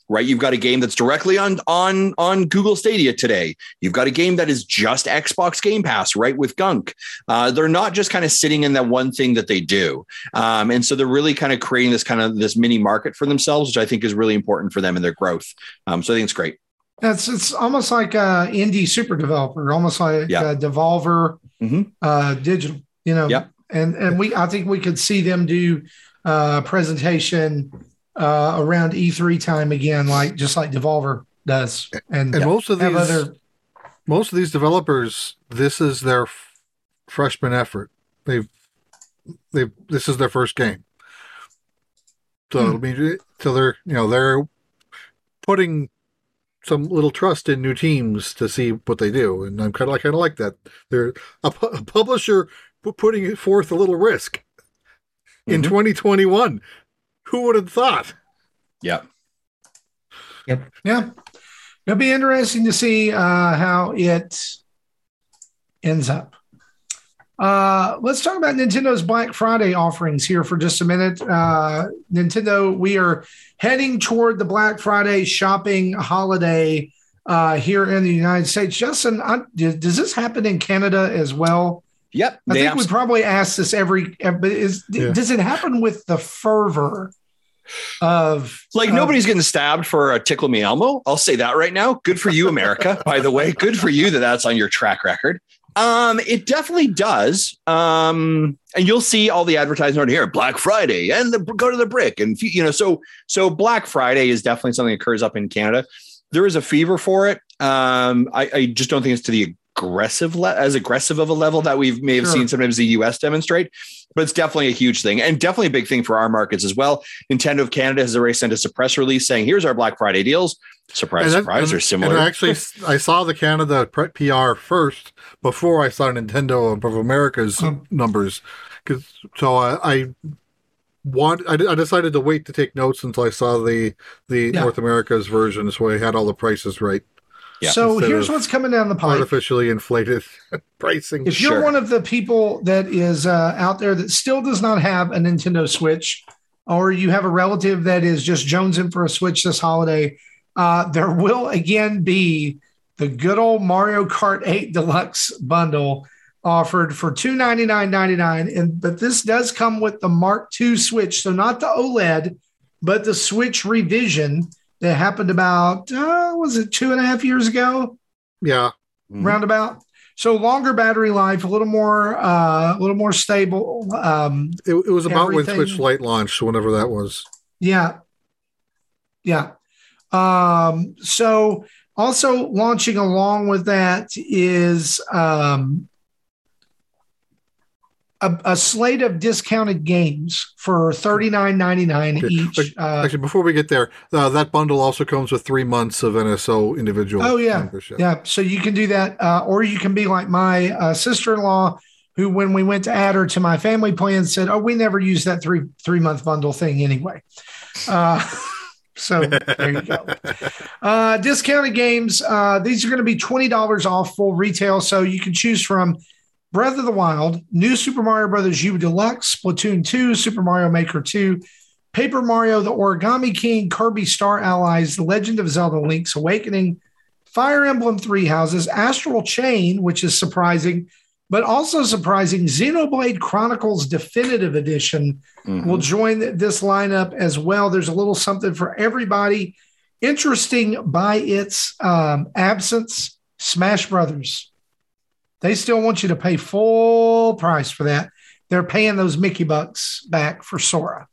Speaker 3: Right, you've got a game that's directly on on on Google Stadia today. You've got a game that is just Xbox Game Pass, right, with Gunk. Uh, they're not just kind of sitting in that one thing that they do. Um, and so they're really kind of creating this kind of this mini market for themselves, which I think is really important for them and their growth. Um, so I think it's great.
Speaker 2: It's it's almost like a indie super developer, almost like
Speaker 3: Yeah.
Speaker 2: uh, Devolver
Speaker 3: Mhm.
Speaker 2: uh, Digital. You know,
Speaker 3: Yep.
Speaker 2: and and we I think we could see them do a presentation uh, around E3 time again, like just like Devolver does, and,
Speaker 4: And most of
Speaker 2: have
Speaker 4: these
Speaker 2: other
Speaker 4: most of these developers, this is their f- freshman effort. They've they this is their first game. So
Speaker 2: Hmm.
Speaker 4: I mean, so they're you know they're putting some little trust in new teams to see what they do, and I'm kind of like kind of like that. They're a, pu- a publisher putting forth a little risk in
Speaker 3: Mhm.
Speaker 4: 2021. Who would have thought?
Speaker 3: Yeah. Yep.
Speaker 2: Yeah. It'll be interesting to see uh, how it ends up. Uh, let's talk about Nintendo's Black Friday offerings here for just a minute. Uh, Nintendo, we are heading toward the Black Friday shopping holiday uh, here in the United States. Justin, I, does does this happen in Canada as well?
Speaker 3: Yep.
Speaker 2: I
Speaker 3: They
Speaker 2: think we probably ask this every, but is
Speaker 4: Yeah.
Speaker 2: does it happen with the fervor of
Speaker 3: like
Speaker 2: of-
Speaker 3: nobody's getting stabbed for a tickle me Elmo. I'll say that right now. Good for you, America. by the way, good for you that that's on your track record. Um, it definitely does. Um, and you'll see all the advertising on here, Black Friday, and the go to the brick, and you know, so so Black Friday is definitely something that occurs up in Canada. There is a fever for it. Um, I, I just don't think it's to the aggressive le- as aggressive of a level that we may have
Speaker 2: Sure.
Speaker 3: seen sometimes the US demonstrate, but it's definitely a huge thing and definitely a big thing for our markets as well. Nintendo of Canada has already sent us a press release saying, "Here's our Black Friday deals." Surprise,
Speaker 4: And
Speaker 3: surprise,
Speaker 4: and-
Speaker 3: they're similar.
Speaker 4: And actually, I saw the Canada PR first before I saw Nintendo of America's
Speaker 2: Hmm.
Speaker 4: numbers. Cause, so I, I want I, I decided to wait to take notes until I saw the the
Speaker 2: Yeah.
Speaker 4: North America's version, so I had all the prices right.
Speaker 3: Yeah.
Speaker 2: so
Speaker 4: Instead
Speaker 2: here's what's coming down the pipe.
Speaker 4: Artificially inflated pricing.
Speaker 2: If you're
Speaker 3: Sure.
Speaker 2: one of the people that is uh, out there that still does not have a Nintendo Switch, or you have a relative that is just jonesing for a Switch this holiday, uh, there will again be the good old Mario Kart 8 Deluxe bundle offered for $299.99. And but this does come with the Mark II Switch, so not the OLED, but the Switch revision that happened about uh, was it two and a half years ago?
Speaker 4: yeah,
Speaker 3: Mhm.
Speaker 2: roundabout. So longer battery life, a little more, uh, a little more stable. Um,
Speaker 4: it, it was about
Speaker 2: Everything-
Speaker 4: when Switch Lite launched, whenever that was.
Speaker 2: yeah, yeah. Um, so also launching along with that is um, a, a slate of discounted games for thirty nine ninety nine
Speaker 4: Okay.
Speaker 2: each.
Speaker 4: But
Speaker 2: Uh,
Speaker 4: Actually, before we get there, uh, that bundle also comes with three months of NSO individual
Speaker 2: Oh, yeah.
Speaker 4: membership.
Speaker 2: Yeah, so you can do that, uh, or you can be like my uh, sister-in-law, who, when we went to add her to my family plan, said, "Oh, we never use that three three month bundle thing anyway." Uh, so there you go. Uh, discounted games. Uh, these are going to be twenty dollars off full retail, so you can choose from Breath of the Wild, New Super Mario Brothers U Deluxe, Splatoon Two, Super Mario Maker Two. Paper Mario, The Origami King, Kirby Star Allies, The Legend of Zelda Link's Awakening, Fire Emblem Three Houses, Astral Chain, which is surprising, but also surprising, Xenoblade Chronicles Definitive Edition
Speaker 3: Mhm.
Speaker 2: will join this lineup as well. There's a little something for everybody. Interesting by its um, absence, Smash Brothers. They still want you to pay full price for that. They're paying those Mickey bucks back for Sora.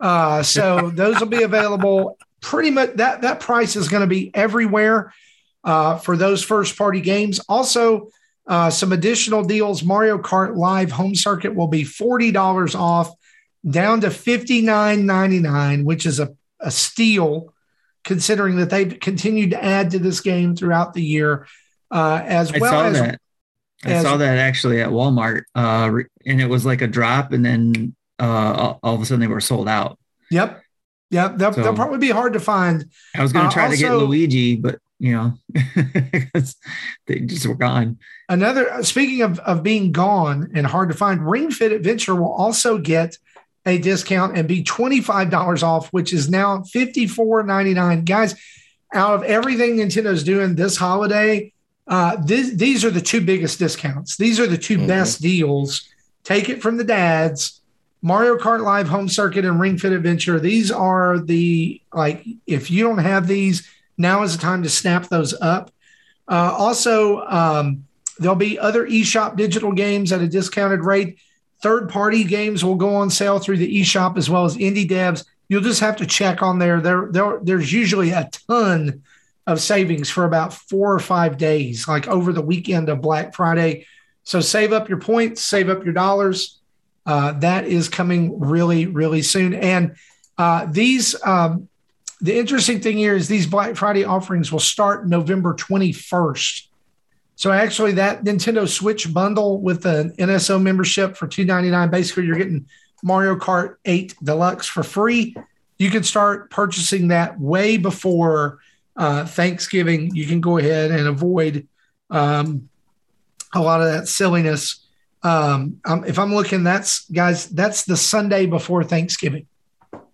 Speaker 2: Uh, so those will be available pretty much. That that price is going to be everywhere uh, for those first party games. Also, uh, some additional deals. Mario Kart Live Home Circuit will be forty dollars off, down to fifty nine ninety nine, which is a, a steal, considering that they've continued to add to this game throughout the year, uh, as
Speaker 1: I
Speaker 2: well as
Speaker 1: that. I saw that actually at Walmart, uh, and it was like a drop, and then uh, all, of a sudden they were sold out.
Speaker 2: Yep. Yep. They'll,
Speaker 1: So-
Speaker 2: they'll probably be hard to find.
Speaker 1: I was going
Speaker 2: Uh,
Speaker 1: to try to get Luigi, but you know, they just were gone.
Speaker 2: Another, speaking of, of being gone and hard to find, Ring Fit Adventure will also get a discount and be $25 off, which is now $54.99. Guys, out of everything Nintendo's doing this holiday, uh, this, these are the two biggest discounts. These are the 2
Speaker 3: Mhm.
Speaker 2: best deals. Take it from the dads. Mario Kart Live Home Circuit and Ring Fit Adventure. These are the like if you don't have these, now is the time to snap those up. Uh, also, um, there'll be other eShop digital games at a discounted rate. Third party games will go on sale through the eShop as well as indie devs. You'll just have to check on there. There, there there's usually a ton of savings for about four or five days, like over the weekend of Black Friday. So save up your points, save up your dollars. Uh, that is coming really, really soon. And uh, these, um, the interesting thing here is these Black Friday offerings will start November 21st. So actually, that Nintendo Switch bundle with the NSO membership for 299, basically you're getting Mario Kart 8 Deluxe for free. You can start purchasing that way before uh, Thanksgiving. You can go ahead and avoid um, a lot of that silliness. Um, if I'm looking, that's guys, that's the Sunday before Thanksgiving.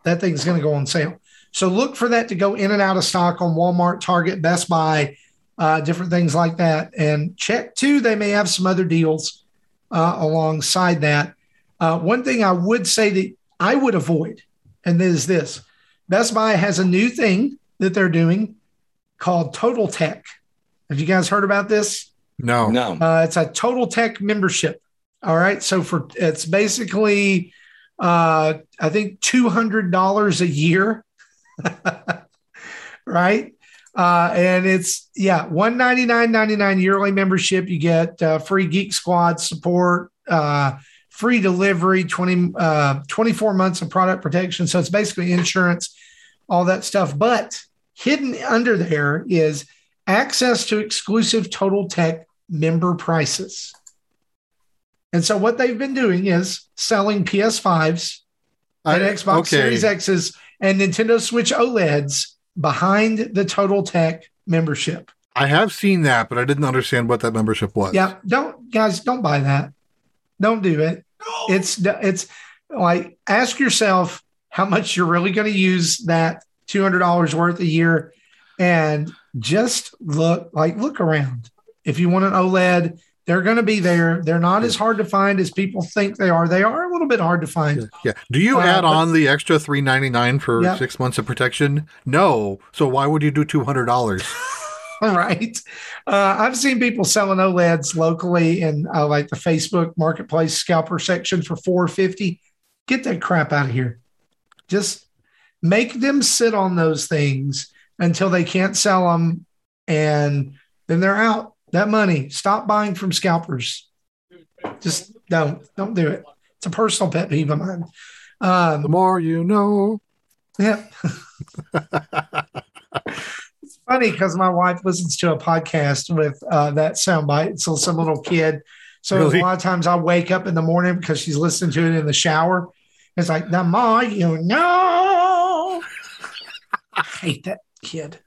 Speaker 2: That thing's going to go on sale. So look for that to go in and out of stock on Walmart, Target, Best Buy, uh, different things like that. And check too, they may have some other deals uh, alongside that. Uh, one thing I would say that I would avoid, and is this Best Buy has a new thing that they're doing called Total Tech. Have you guys heard about this?
Speaker 4: No.
Speaker 3: No.
Speaker 2: Uh, it's a Total Tech membership. All right. So for it's basically, uh, I think two hundred dollars a year, right? Uh, and it's yeah, one ninety nine ninety nine yearly membership. You get uh, free Geek Squad support, uh, free delivery, 20, uh, 24 months of product protection. So it's basically insurance, all that stuff. But hidden under there is access to exclusive Total Tech member prices. And so what they've been doing is selling PS5s and
Speaker 4: I-
Speaker 2: Xbox
Speaker 4: okay.
Speaker 2: Series X's and Nintendo Switch OLEDs behind the Total Tech membership.
Speaker 4: I have seen that, but I didn't understand what that membership was.
Speaker 2: Yeah, don't guys, don't buy that. Don't do it. It's it's like ask yourself how much you're really going to use that two hundred dollars worth a year, and just look like look around. If you want an OLED, they're going to be there. They're not as hard to find as people think they are. They are a little bit hard to find.
Speaker 4: Yeah. Do you
Speaker 2: Uh,
Speaker 4: add on the extra three ninety nine for
Speaker 2: Yep.
Speaker 4: six months of protection? No. So why would you do two hundred dollars?
Speaker 2: right. Uh, I've seen people selling OLEDs locally in uh, like the Facebook Marketplace scalper section for 450. Get that crap out of here. Just make them sit on those things until they can't sell them and then they're out. That money. Stop buying from scalpers. Just don't. Don't do it. It's a personal pet peeve of mine.
Speaker 4: The
Speaker 2: Um,
Speaker 4: more you know.
Speaker 2: yeah. it's funny because my wife listens to a podcast with uh, that soundbite. So some little kid. So
Speaker 4: Really?
Speaker 2: a lot of times I wake up in the morning because she's listening to it in the shower. It's like the more you know. I hate that kid.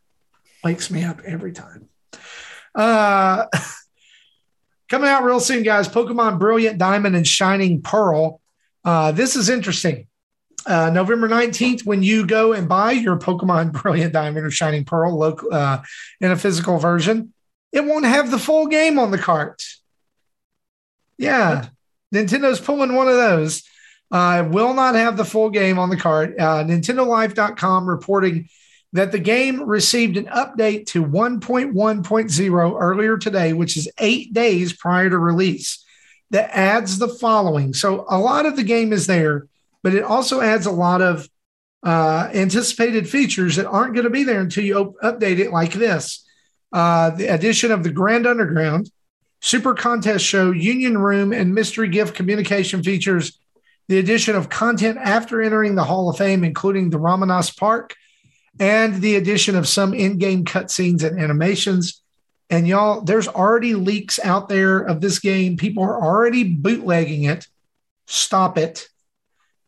Speaker 2: Wakes me up every time. Uh, coming out real soon, guys. Pokemon Brilliant Diamond and Shining Pearl. Uh, this is interesting. Uh, November 19th, when you go and buy your Pokemon Brilliant Diamond or Shining Pearl local, uh, in a physical version, it won't have the full game on the cart. Yeah. Nintendo's pulling one of those. Uh, will not have the full game on the cart. Uh, NintendoLife.com reporting that the game received an update to 1.1.0 earlier today, which is eight days prior to release, that adds the following. So a lot of the game is there, but it also adds a lot of uh, anticipated features that aren't going to be there until you op- update it like this. Uh, the addition of the Grand Underground, Super Contest Show, Union Room, and Mystery Gift communication features. The addition of content after entering the Hall of Fame, including the Ramanas Park, and the addition of some in-game cutscenes and animations. And y'all, there's already leaks out there of this game. People are already bootlegging it. Stop it.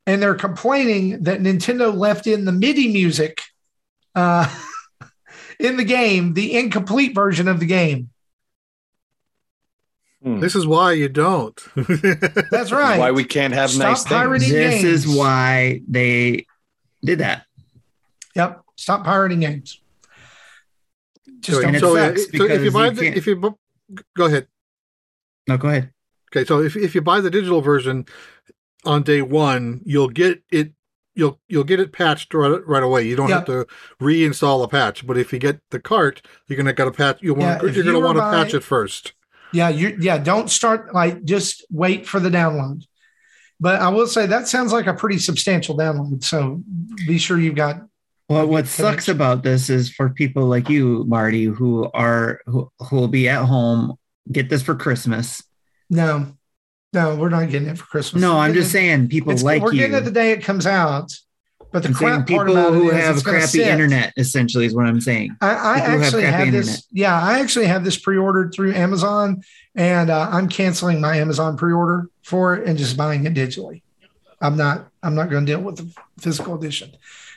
Speaker 2: And they're complaining that Nintendo left in the MIDI music uh, in the game, the incomplete version of the game.
Speaker 4: This is why you don't.
Speaker 2: That's right.
Speaker 3: Why we can't have
Speaker 2: Stop
Speaker 3: nice things.
Speaker 1: This
Speaker 2: games.
Speaker 1: is why they did that.
Speaker 2: Yep. Stop pirating games. Just
Speaker 4: so,
Speaker 2: don't
Speaker 4: so, uh, so if you buy
Speaker 1: you
Speaker 4: the,
Speaker 1: can't-
Speaker 4: if you bu- go ahead.
Speaker 1: No, go ahead.
Speaker 4: Okay, so if if you buy the digital version on day one, you'll get it. You'll you'll get it patched right, right away. You don't have to reinstall a patch. But if you get the cart, you're gonna got to patch. You want
Speaker 2: Yeah,
Speaker 4: you're
Speaker 2: you
Speaker 4: gonna want to patch it first.
Speaker 2: Yeah, you yeah, don't start like just wait for the download. But I will say that sounds like a pretty substantial download. So be sure you've got
Speaker 1: Well, what sucks about this is for people like you, Marty, who are who, who will be at home, get this for Christmas.
Speaker 2: no, no, we're not getting it for Christmas.
Speaker 1: No, I'm just saying people
Speaker 2: it's-
Speaker 1: like
Speaker 2: we're
Speaker 1: you.
Speaker 2: getting it the day it comes out. But the
Speaker 1: I'm
Speaker 2: crap
Speaker 1: people who have crappy
Speaker 2: sit.
Speaker 1: internet, essentially, is what I'm saying.
Speaker 2: I, I
Speaker 1: who have
Speaker 2: actually have this.
Speaker 1: internet.
Speaker 2: Yeah, I actually have this pre-ordered through Amazon, and uh, I'm canceling my Amazon pre-order for it and just buying it digitally. I'm not. I'm not going to deal with the physical edition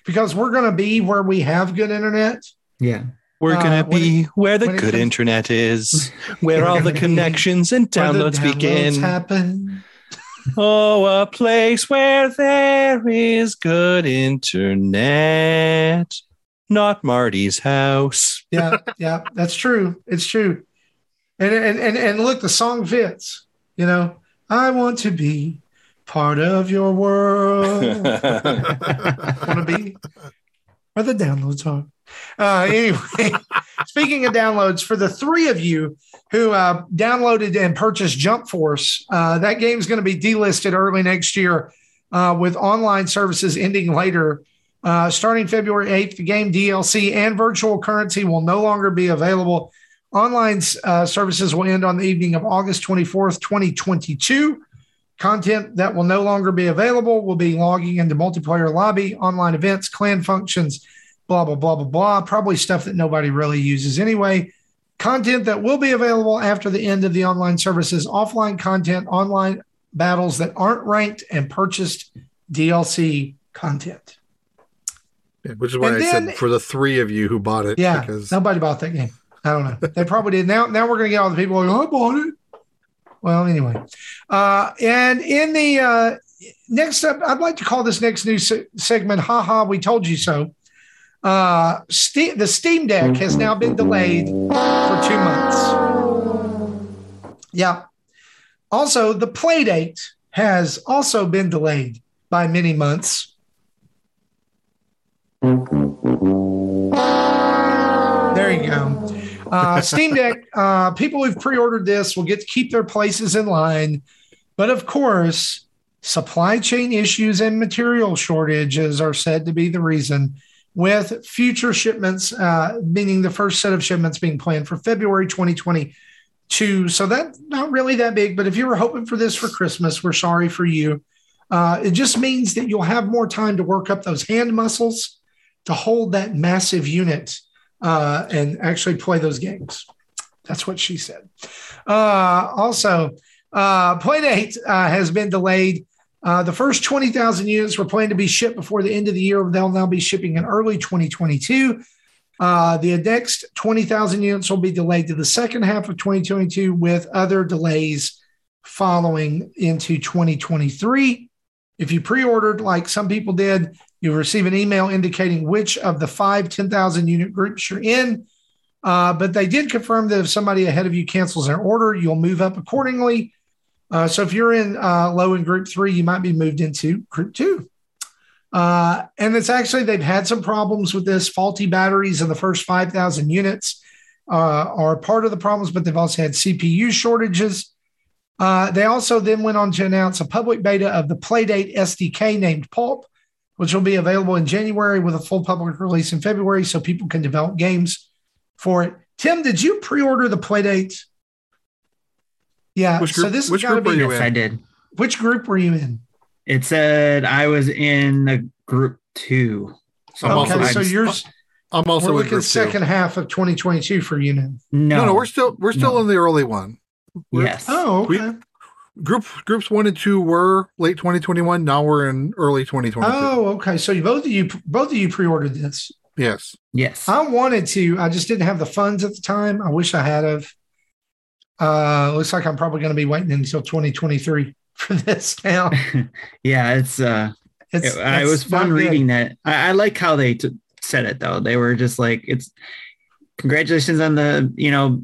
Speaker 2: because we're going to be where we have good internet.
Speaker 1: Yeah.
Speaker 3: We're
Speaker 2: Uh,
Speaker 3: gonna
Speaker 2: when
Speaker 3: be where the good
Speaker 2: comes-
Speaker 3: internet is, where all the connections and
Speaker 2: where the
Speaker 3: downloads begin.
Speaker 2: happen.
Speaker 3: Oh, a place where there is good internet. Not Marty's house.
Speaker 2: Yeah, yeah, that's true. It's true. And and and and look, the song fits. You know, I want to be part of your world. want to be where the downloads are. Uh, anyway, speaking of downloads, for the three of you who uh, downloaded and purchased Jump Force, uh, that game is going to be delisted early next year uh, with online services ending later. Uh, starting February 8th, the game DLC and virtual currency will no longer be available. Online uh, services will end on the evening of August 24th, 2022. Content that will no longer be available will be logging into multiplayer lobby, online events, clan functions, blah, blah, blah, blah, blah. Probably stuff that nobody really uses anyway. Content that will be available after the end of the online services, offline content, online battles that aren't ranked, and purchased DLC content.
Speaker 4: Yeah, which is why
Speaker 2: And
Speaker 4: I
Speaker 2: then-
Speaker 4: said for the three of you who bought it.
Speaker 2: Yeah,
Speaker 4: because
Speaker 2: nobody bought that game. I don't know. They probably did. Now, now we're going to get all the people like, I bought it. Well, anyway, uh, and in the uh, next up, I'd like to call this next news se- segment "Ha ha, we told you so." Uh, Ste- the Steam Deck has now been delayed for two months. Yeah. Also, the Playdate has also been delayed by many months. Uh, Steam Deck, uh, people who've pre ordered this will get to keep their places in line. But of course, supply chain issues and material shortages are said to be the reason, with future shipments, uh, meaning the first set of shipments being planned for February 2022. So that's not really that big. But if you were hoping for this for Christmas, we're sorry for you. Uh, it just means that you'll have more time to work up those hand muscles to hold that massive unit uh, and actually play those games. That's what she said. Uh, also, uh, Playdate uh, has been delayed. Uh, the first 20,000 units were planned to be shipped before the end of the year. They'll now be shipping in early 2022. Uh, the next 20,000 units will be delayed to the second half of 2022, with other delays following into 2023. If you pre ordered, like some people did, you'll receive an email indicating which of the five 10,000 unit groups you're in. Uh, but they did confirm that if somebody ahead of you cancels their order, you'll move up accordingly. Uh, so if you're in uh, low in group three, you might be moved into group two. Uh, and it's actually, they've had some problems with this. Faulty batteries in the first 5,000 units uh, are part of the problems, but they've also had CPU shortages. Uh, they also then went on to announce a public beta of the Playdate SDK named Pulp, which will be available in January with a full public release in February so people can develop games for it. Tim, did you pre order the Playdate? Yeah.
Speaker 4: Which
Speaker 2: so
Speaker 4: group-
Speaker 2: this
Speaker 4: which
Speaker 2: has got to
Speaker 4: group are
Speaker 2: be.
Speaker 4: you
Speaker 1: yes,
Speaker 4: in?
Speaker 1: I did.
Speaker 2: Which group were you in?
Speaker 1: It said I was in a group two. So
Speaker 4: I'm also
Speaker 2: okay,
Speaker 4: in-
Speaker 2: so yours
Speaker 4: I'm also
Speaker 2: we're looking
Speaker 4: group two.
Speaker 2: second half of 2022 for you now.
Speaker 1: no,
Speaker 4: No, no, we're still we're still
Speaker 1: No.
Speaker 4: in the early one. We're-
Speaker 1: yes.
Speaker 2: Oh,
Speaker 4: We-
Speaker 2: okay.
Speaker 4: Group groups one and two were late 2021. Now we're in early 2022.
Speaker 2: Oh, okay. So you both of you both of you pre-ordered this.
Speaker 4: Yes.
Speaker 1: yes.
Speaker 2: I wanted to. I just didn't have the funds at the time. I wish I had of. Uh, looks like I'm probably going to be waiting until 2023 for this now.
Speaker 1: yeah, it's uh
Speaker 2: It's,
Speaker 1: it, I
Speaker 2: it's
Speaker 1: was fun
Speaker 2: not good.
Speaker 1: reading that. I, I like how they t- said it though. They were just like, "It's congratulations on the you know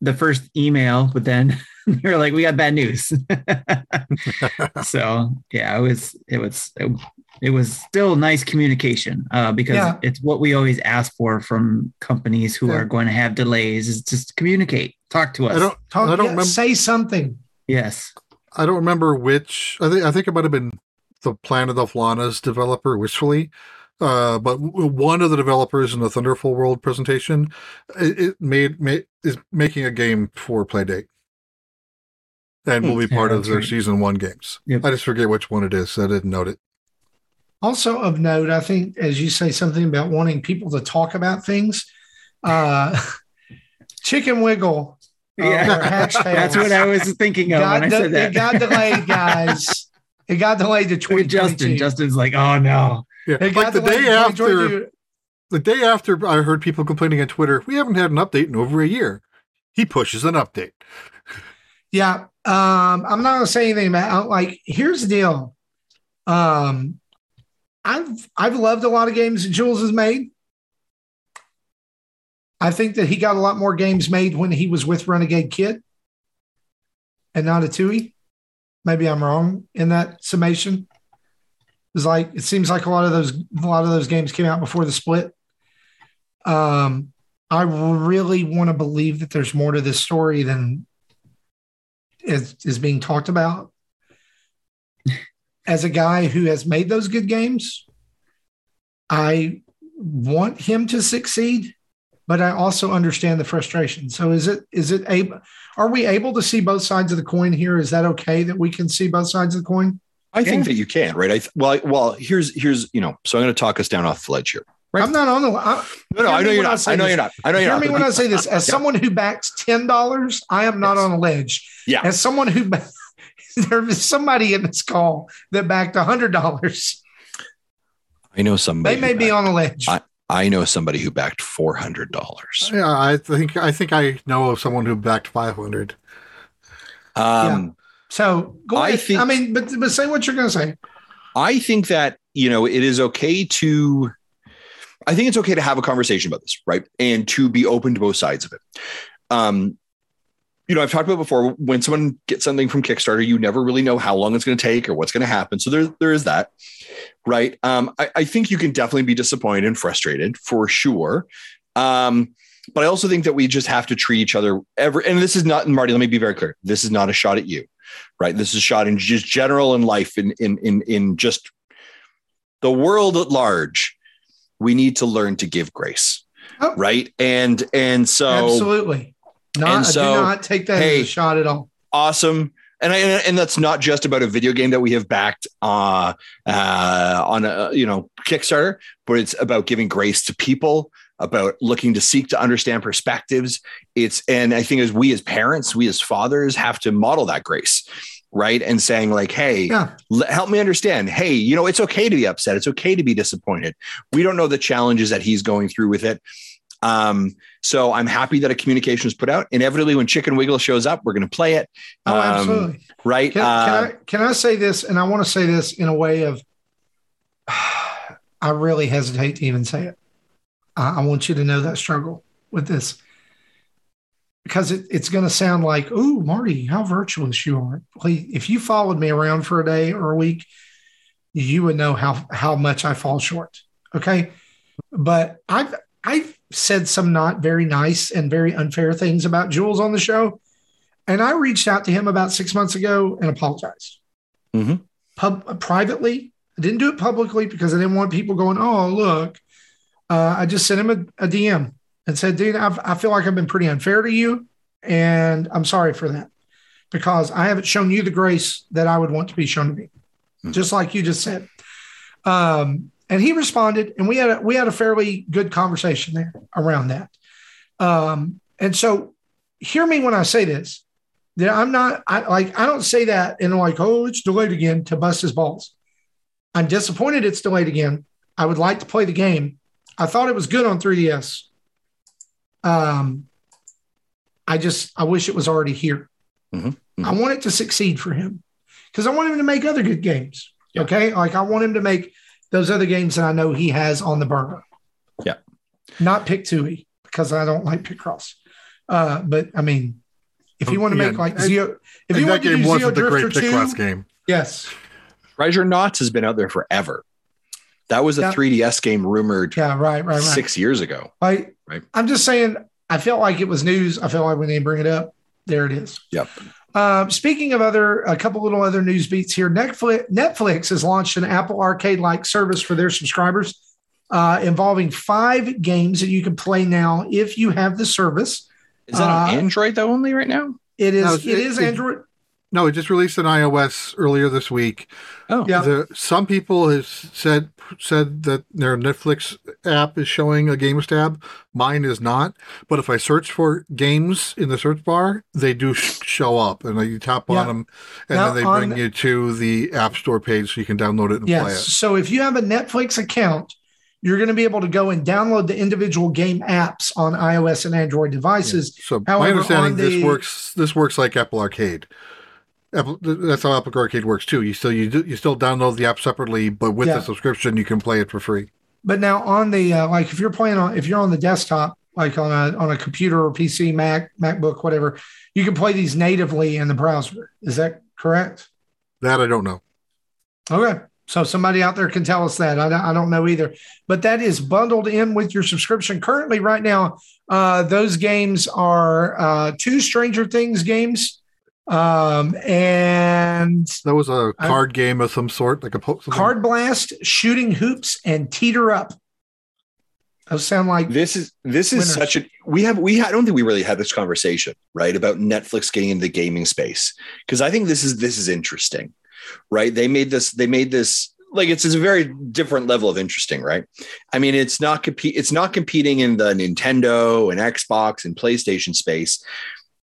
Speaker 1: the first email," but then they were like, "We got bad news." so yeah, it was it was it, it was still nice communication uh, because
Speaker 2: Yeah.
Speaker 1: it's what we always ask for from companies who
Speaker 2: Yeah.
Speaker 1: are going to have delays is just communicate, talk to us.
Speaker 4: I don't
Speaker 2: Talk,
Speaker 4: I don't
Speaker 2: yeah,
Speaker 4: remember
Speaker 2: say something.
Speaker 1: yes,
Speaker 4: I don't remember which. I think I think it might have been the Planet of Lana's developer, Wishfully. Uh, but one of the developers in the Thunderful World presentation, it, it made, made is making a game for Playdate, and will be
Speaker 1: Yeah,
Speaker 4: part of their
Speaker 1: right.
Speaker 4: season one games.
Speaker 1: Yep.
Speaker 4: I just forget which one it is. So I didn't note it.
Speaker 2: Also of note, I think as you say something about wanting people to talk about things, uh, Chicken Wiggle. uh,
Speaker 1: Yeah. that's what I was thinking of when I
Speaker 2: got,
Speaker 1: said that.
Speaker 2: It got delayed, guys. It got delayed to
Speaker 1: Look
Speaker 2: 2022.
Speaker 1: Justin. Justin's like, "Oh no."
Speaker 4: Yeah,
Speaker 2: It
Speaker 4: like the day after the day after I heard people complaining on Twitter, we haven't had an update in over a year. He pushes an update.
Speaker 2: Yeah. Um, I'm not gonna say anything about like here's the deal. Um I've I've loved a lot of games that Jools has made. I think that he got a lot more games made when he was with Renegade Kid and not Atooi. Maybe I'm wrong in that summation. It's like it seems like a lot of those a lot of those games came out before the split. Um, I really want to believe that there's more to this story than is, is being talked about. As a guy who has made those good games, I want him to succeed, but I also understand the frustration. So is it is it able are we able to see both sides of the coin here? Is that okay that we can see both sides of the coin?
Speaker 3: I think that you can, right? I th- well, I, well, here's here's you know, so I'm going to talk us down off the ledge here. Right.
Speaker 2: I'm not on the I,
Speaker 3: No, no, I know you're
Speaker 2: when I
Speaker 3: not. I know
Speaker 2: this.
Speaker 3: you're not. I know you're
Speaker 2: hear
Speaker 3: not.
Speaker 2: me when I say this. As
Speaker 3: Yeah.
Speaker 2: someone who backs ten dollars, I am not
Speaker 3: Yes.
Speaker 2: on a ledge.
Speaker 3: Yeah.
Speaker 2: As someone who ba- there was somebody in this call that backed hundred dollars.
Speaker 3: I know somebody.
Speaker 2: They may
Speaker 3: who
Speaker 2: be
Speaker 3: backed-
Speaker 2: on a ledge.
Speaker 3: I- I know somebody who backed four hundred dollars.
Speaker 4: Yeah, I think I think I know of someone who backed 500.
Speaker 3: Um,
Speaker 2: so go
Speaker 3: I think-
Speaker 2: I mean, but but say what you're going to say.
Speaker 3: I think that, you know, it is okay to, I think it's okay to have a conversation about this, right? And to be open to both sides of it. Um, you know, I've talked about before when someone gets something from Kickstarter, you never really know how long it's going to take or what's going to happen. So there, there is that, right? Um, I, I think you can definitely be disappointed and frustrated for sure. Um, but I also think that we just have to treat each other ever. And this is not, Marty, let me be very clear. This is not a shot at you right? This is shot in just general in life, in in in in just the world at large. We need to learn to give grace,
Speaker 2: Oh.
Speaker 3: right? And and so
Speaker 2: Absolutely. Not,
Speaker 3: so,
Speaker 2: do not take that
Speaker 3: hey,
Speaker 2: as a shot at all.
Speaker 3: awesome. and I, and that's not just about a video game that we have backed uh, uh, on a you know Kickstarter, but it's about giving grace to people, about looking to seek to understand perspectives. It's and I think as we as parents, we as fathers have to model that grace, right? And saying like, hey,
Speaker 2: Yeah.
Speaker 3: l- help me understand. Hey, you know, it's okay to be upset. It's okay to be disappointed. We don't know the challenges that he's going through with it. Um, so I'm happy that a communication is put out. Inevitably, when Chicken Wiggle shows up, we're going to play it.
Speaker 2: Oh,
Speaker 3: Um,
Speaker 2: absolutely.
Speaker 3: Right.
Speaker 2: Can,
Speaker 3: Uh,
Speaker 2: can I can I say this? And I want to say this in a way of I really hesitate to even say it. I, I want you to know that struggle with this because it, it's going to sound like, "Ooh, Marty, how virtuous you are." Please, if you followed me around for a day or a week, you would know how how much I fall short. Okay, but I've I've said some not very nice and very unfair things about Jools on the show. And I reached out to him about six months ago and apologized.
Speaker 3: Mhm.
Speaker 2: Pub, privately. I didn't do it publicly because I didn't want people going, oh, look. Uh, I just sent him a, a DM and said, dude, I've, I feel like I've been pretty unfair to you. And I'm sorry for that because I haven't shown you the grace that I would want to be shown to me,
Speaker 3: Mhm.
Speaker 2: just like you just said. Um, and he responded, and we had a, we had a fairly good conversation there around that. Um, and so, hear me when I say this. That I'm not I, like I don't say that and like oh it's delayed again to bust his balls. I'm disappointed it's delayed again. I would like to play the game. I thought it was good on 3ds. Um, I just I wish it was already here.
Speaker 3: Mhm. Mhm.
Speaker 2: I want it to succeed for him because I want him to make other good games.
Speaker 3: Yeah.
Speaker 2: Okay, like I want him to make those other games that I know he has on the burner.
Speaker 3: Yeah.
Speaker 2: not Pick Tui because I don't like Picross. Uh, but I mean, if you want to
Speaker 4: Yeah,
Speaker 2: make like
Speaker 4: and-
Speaker 2: Zeo, if
Speaker 4: and
Speaker 2: you want to
Speaker 4: game
Speaker 2: do Zeo
Speaker 4: wasn't the great
Speaker 2: Drifter
Speaker 4: pick
Speaker 2: 2,
Speaker 4: game.
Speaker 2: yes,
Speaker 3: Treasurenauts has been out there forever. That was a
Speaker 2: Yeah.
Speaker 3: 3DS game rumored
Speaker 2: yeah, right, right, right.
Speaker 3: six years ago.
Speaker 2: Like,
Speaker 3: Right.
Speaker 2: I'm just saying, I felt like it was news. I felt like when they bring it up, there it is.
Speaker 3: Yep.
Speaker 2: Um, speaking of other, a couple little other news beats here. Netflix, Netflix has launched an Apple Arcade like service for their subscribers, uh, involving five games that you can play now if you have the service.
Speaker 3: Is that on
Speaker 2: Uh,
Speaker 3: Android though only right now?
Speaker 2: It is,
Speaker 4: No,
Speaker 2: it
Speaker 4: it-
Speaker 2: is
Speaker 4: it-
Speaker 2: Android.
Speaker 4: No, it just released an iOS earlier this week.
Speaker 3: Oh,
Speaker 2: Yeah.
Speaker 4: The, some people have said said that their Netflix app is showing a games tab. Mine is not. But if I search for games in the search bar, they do show up, and you tap
Speaker 2: Yeah.
Speaker 4: on them, and
Speaker 2: Now,
Speaker 4: then they
Speaker 2: on-
Speaker 4: bring you to the App Store page so you can download it and play
Speaker 2: Yes.
Speaker 4: it.
Speaker 2: So if you have a Netflix account, you're going to be able to go and download the individual game apps on iOS and Android devices.
Speaker 4: So
Speaker 2: However,
Speaker 4: my understanding,
Speaker 2: on
Speaker 4: this works. This works like Apple Arcade. Apple, that's how Apple Arcade works too. You still you do, you still download the app separately, but with
Speaker 2: Yeah.
Speaker 4: the subscription, you can play it for free.
Speaker 2: But now on the uh, like if you're playing on if you're on the desktop, like on a on a computer or PC, Mac, MacBook, whatever, you can play these natively in the browser. Is that correct?
Speaker 4: That I don't know.
Speaker 2: Okay. So somebody out there can tell us that. I don't, I don't know either. But that is bundled in with your subscription. Currently, right now, uh, those games are uh, two Stranger Things games. Um, and
Speaker 4: That was a card game of some sort, like a po-
Speaker 2: Card Blast, Shooting Hoops, and Teeter Up. Those sound like
Speaker 3: This is this is
Speaker 2: Winners.
Speaker 3: such a we have we I don't think we really had this conversation right about Netflix getting into the gaming space because I think this is this is interesting, right? They made this they made this like it's, it's a very different level of interesting, right? I mean, it's not compete it's not competing in the Nintendo and Xbox and PlayStation space,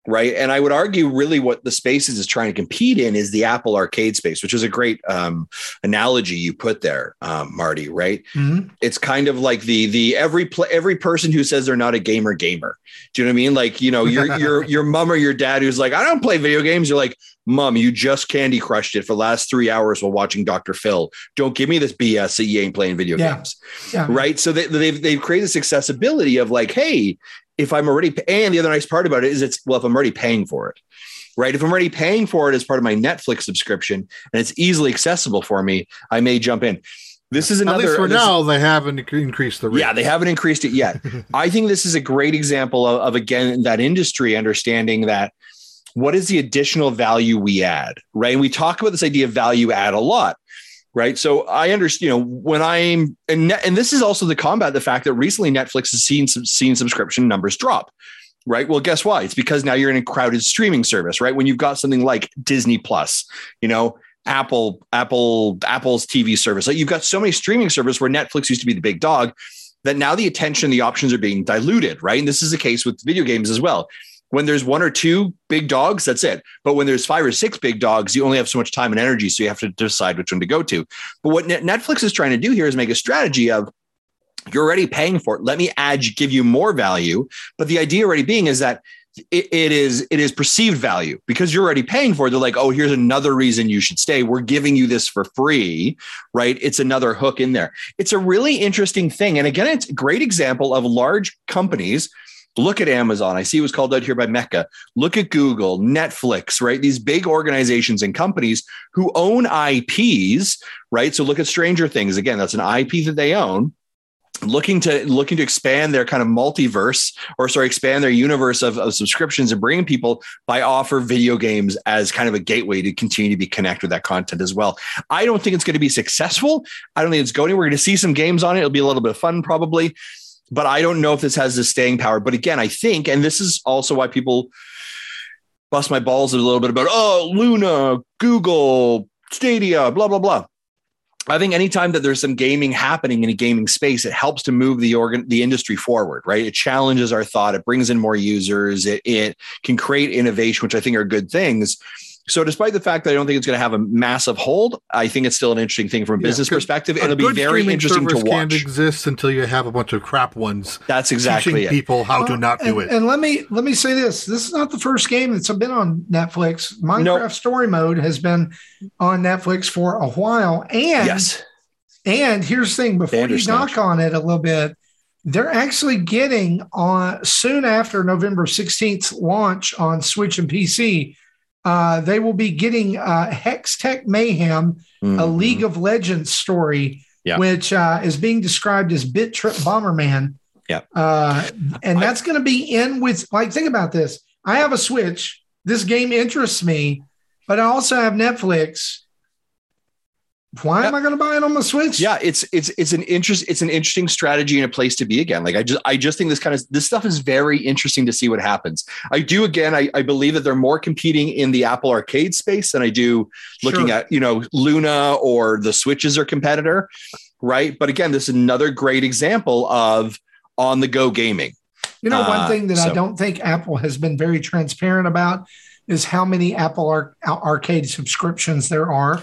Speaker 3: right? And I would argue really what the spaces is trying to compete in is the Apple Arcade space, which is a great um, analogy you put there, um, Marty, right?
Speaker 2: Mhm.
Speaker 3: it's kind of like the the every pl- every person who says they're not a gamer gamer. Do you know what I mean? Like you know your your your mom or your dad who's like I don't play video games. You're like mom, you just candy crushed it for the last three hours while watching Dr. Phil. Don't give me this BS that you ain't playing video
Speaker 2: Yeah.
Speaker 3: games,
Speaker 2: yeah.
Speaker 3: right? So they, they've they've created this accessibility of like, hey, if I'm already and the other nice part about it is it's well if I'm already paying for it. Right. If I'm already paying for it as part of my Netflix subscription and it's easily accessible for me, I may jump in. This is another
Speaker 4: At least for
Speaker 3: this-
Speaker 4: now, they haven't increased the rate.
Speaker 3: yeah, they haven't increased it yet. I think this is a great example of, of again that industry understanding that what is the additional value we add, right? And we talk about this idea of value add a lot, right? So I understand, you know, when I'm and and this is also the combat the fact that recently Netflix has seen seen subscription numbers drop. right? Well, guess why? It's because now you're in a crowded streaming service, right? When you've got something like Disney Plus, you know, Apple, Apple, Apple's TV service. Like you've got so many streaming services where Netflix used to be the big dog that now the attention, the options are being diluted, right? And this is the case with video games as well. When there's one or two big dogs, that's it. But when there's five or six big dogs, you only have so much time and energy. So you have to decide which one to go to. But what Netflix is trying to do here is make a strategy of you're already paying for it. Let me add, give you more value. But the idea already being is that it, it is it is perceived value because you're already paying for it. They're like, oh, here's another reason you should stay. We're giving you this for free, right? It's another hook in there. It's a really interesting thing. And again, it's a great example of large companies. Look at Amazon. I see it was called out here by Mecca. Look at Google, Netflix, right? These big organizations and companies who own IPs, right? So look at Stranger Things. Again, that's an IP that they own looking to looking to expand their kind of multiverse or sorry expand their universe of, of subscriptions and bringing people by offer video games as kind of a gateway to continue to be connected with that content as well i don't think it's going to be successful i don't think it's going we're going to see some games on it it'll be a little bit of fun probably but i don't know if this has the staying power but again i think and this is also why people bust my balls a little bit about oh luna google stadia blah blah blah I think anytime that there's some gaming happening in a gaming space, it helps to move the organ, the industry forward, right? It challenges our thought, it brings in more users, it, it can create innovation, which I think are good things. So, despite the fact that I don't think it's going to have a massive hold, I think it's still an interesting thing from a yeah, business perspective. It'll be very interesting to watch. Can't
Speaker 4: exist until you have a bunch of crap ones.
Speaker 3: That's exactly
Speaker 4: it. people how to not
Speaker 2: do it. And let me let me say this: this is not the first game that's been on Netflix. Minecraft nope. Story Mode has been on Netflix for a while, and
Speaker 3: yes.
Speaker 2: And here's the thing: before you knock on it a little bit, they're actually getting on soon after November 16th launch on Switch and PC uh, they will be getting uh, Hextech Mayhem, mm-hmm. a League of Legends story, yeah. which uh, is being described as Bit Trip Bomberman.
Speaker 3: Yeah.
Speaker 2: Uh, and that's going to be in with, like, think about this. I have a Switch. This game interests me, but I also have Netflix why yeah. am I going to buy it on the Switch?
Speaker 3: Yeah, it's it's it's an interest it's an interesting strategy and a place to be again. Like I just I just think this kind of this stuff is very interesting to see what happens. I do again. I, I believe that they're more competing in the Apple Arcade space than I do looking sure. at you know Luna or the Switch as their competitor, right? But again, this is another great example of on the go gaming.
Speaker 2: You know, one uh, thing that so. I don't think Apple has been very transparent about is how many Apple Ar- Arcade subscriptions there are.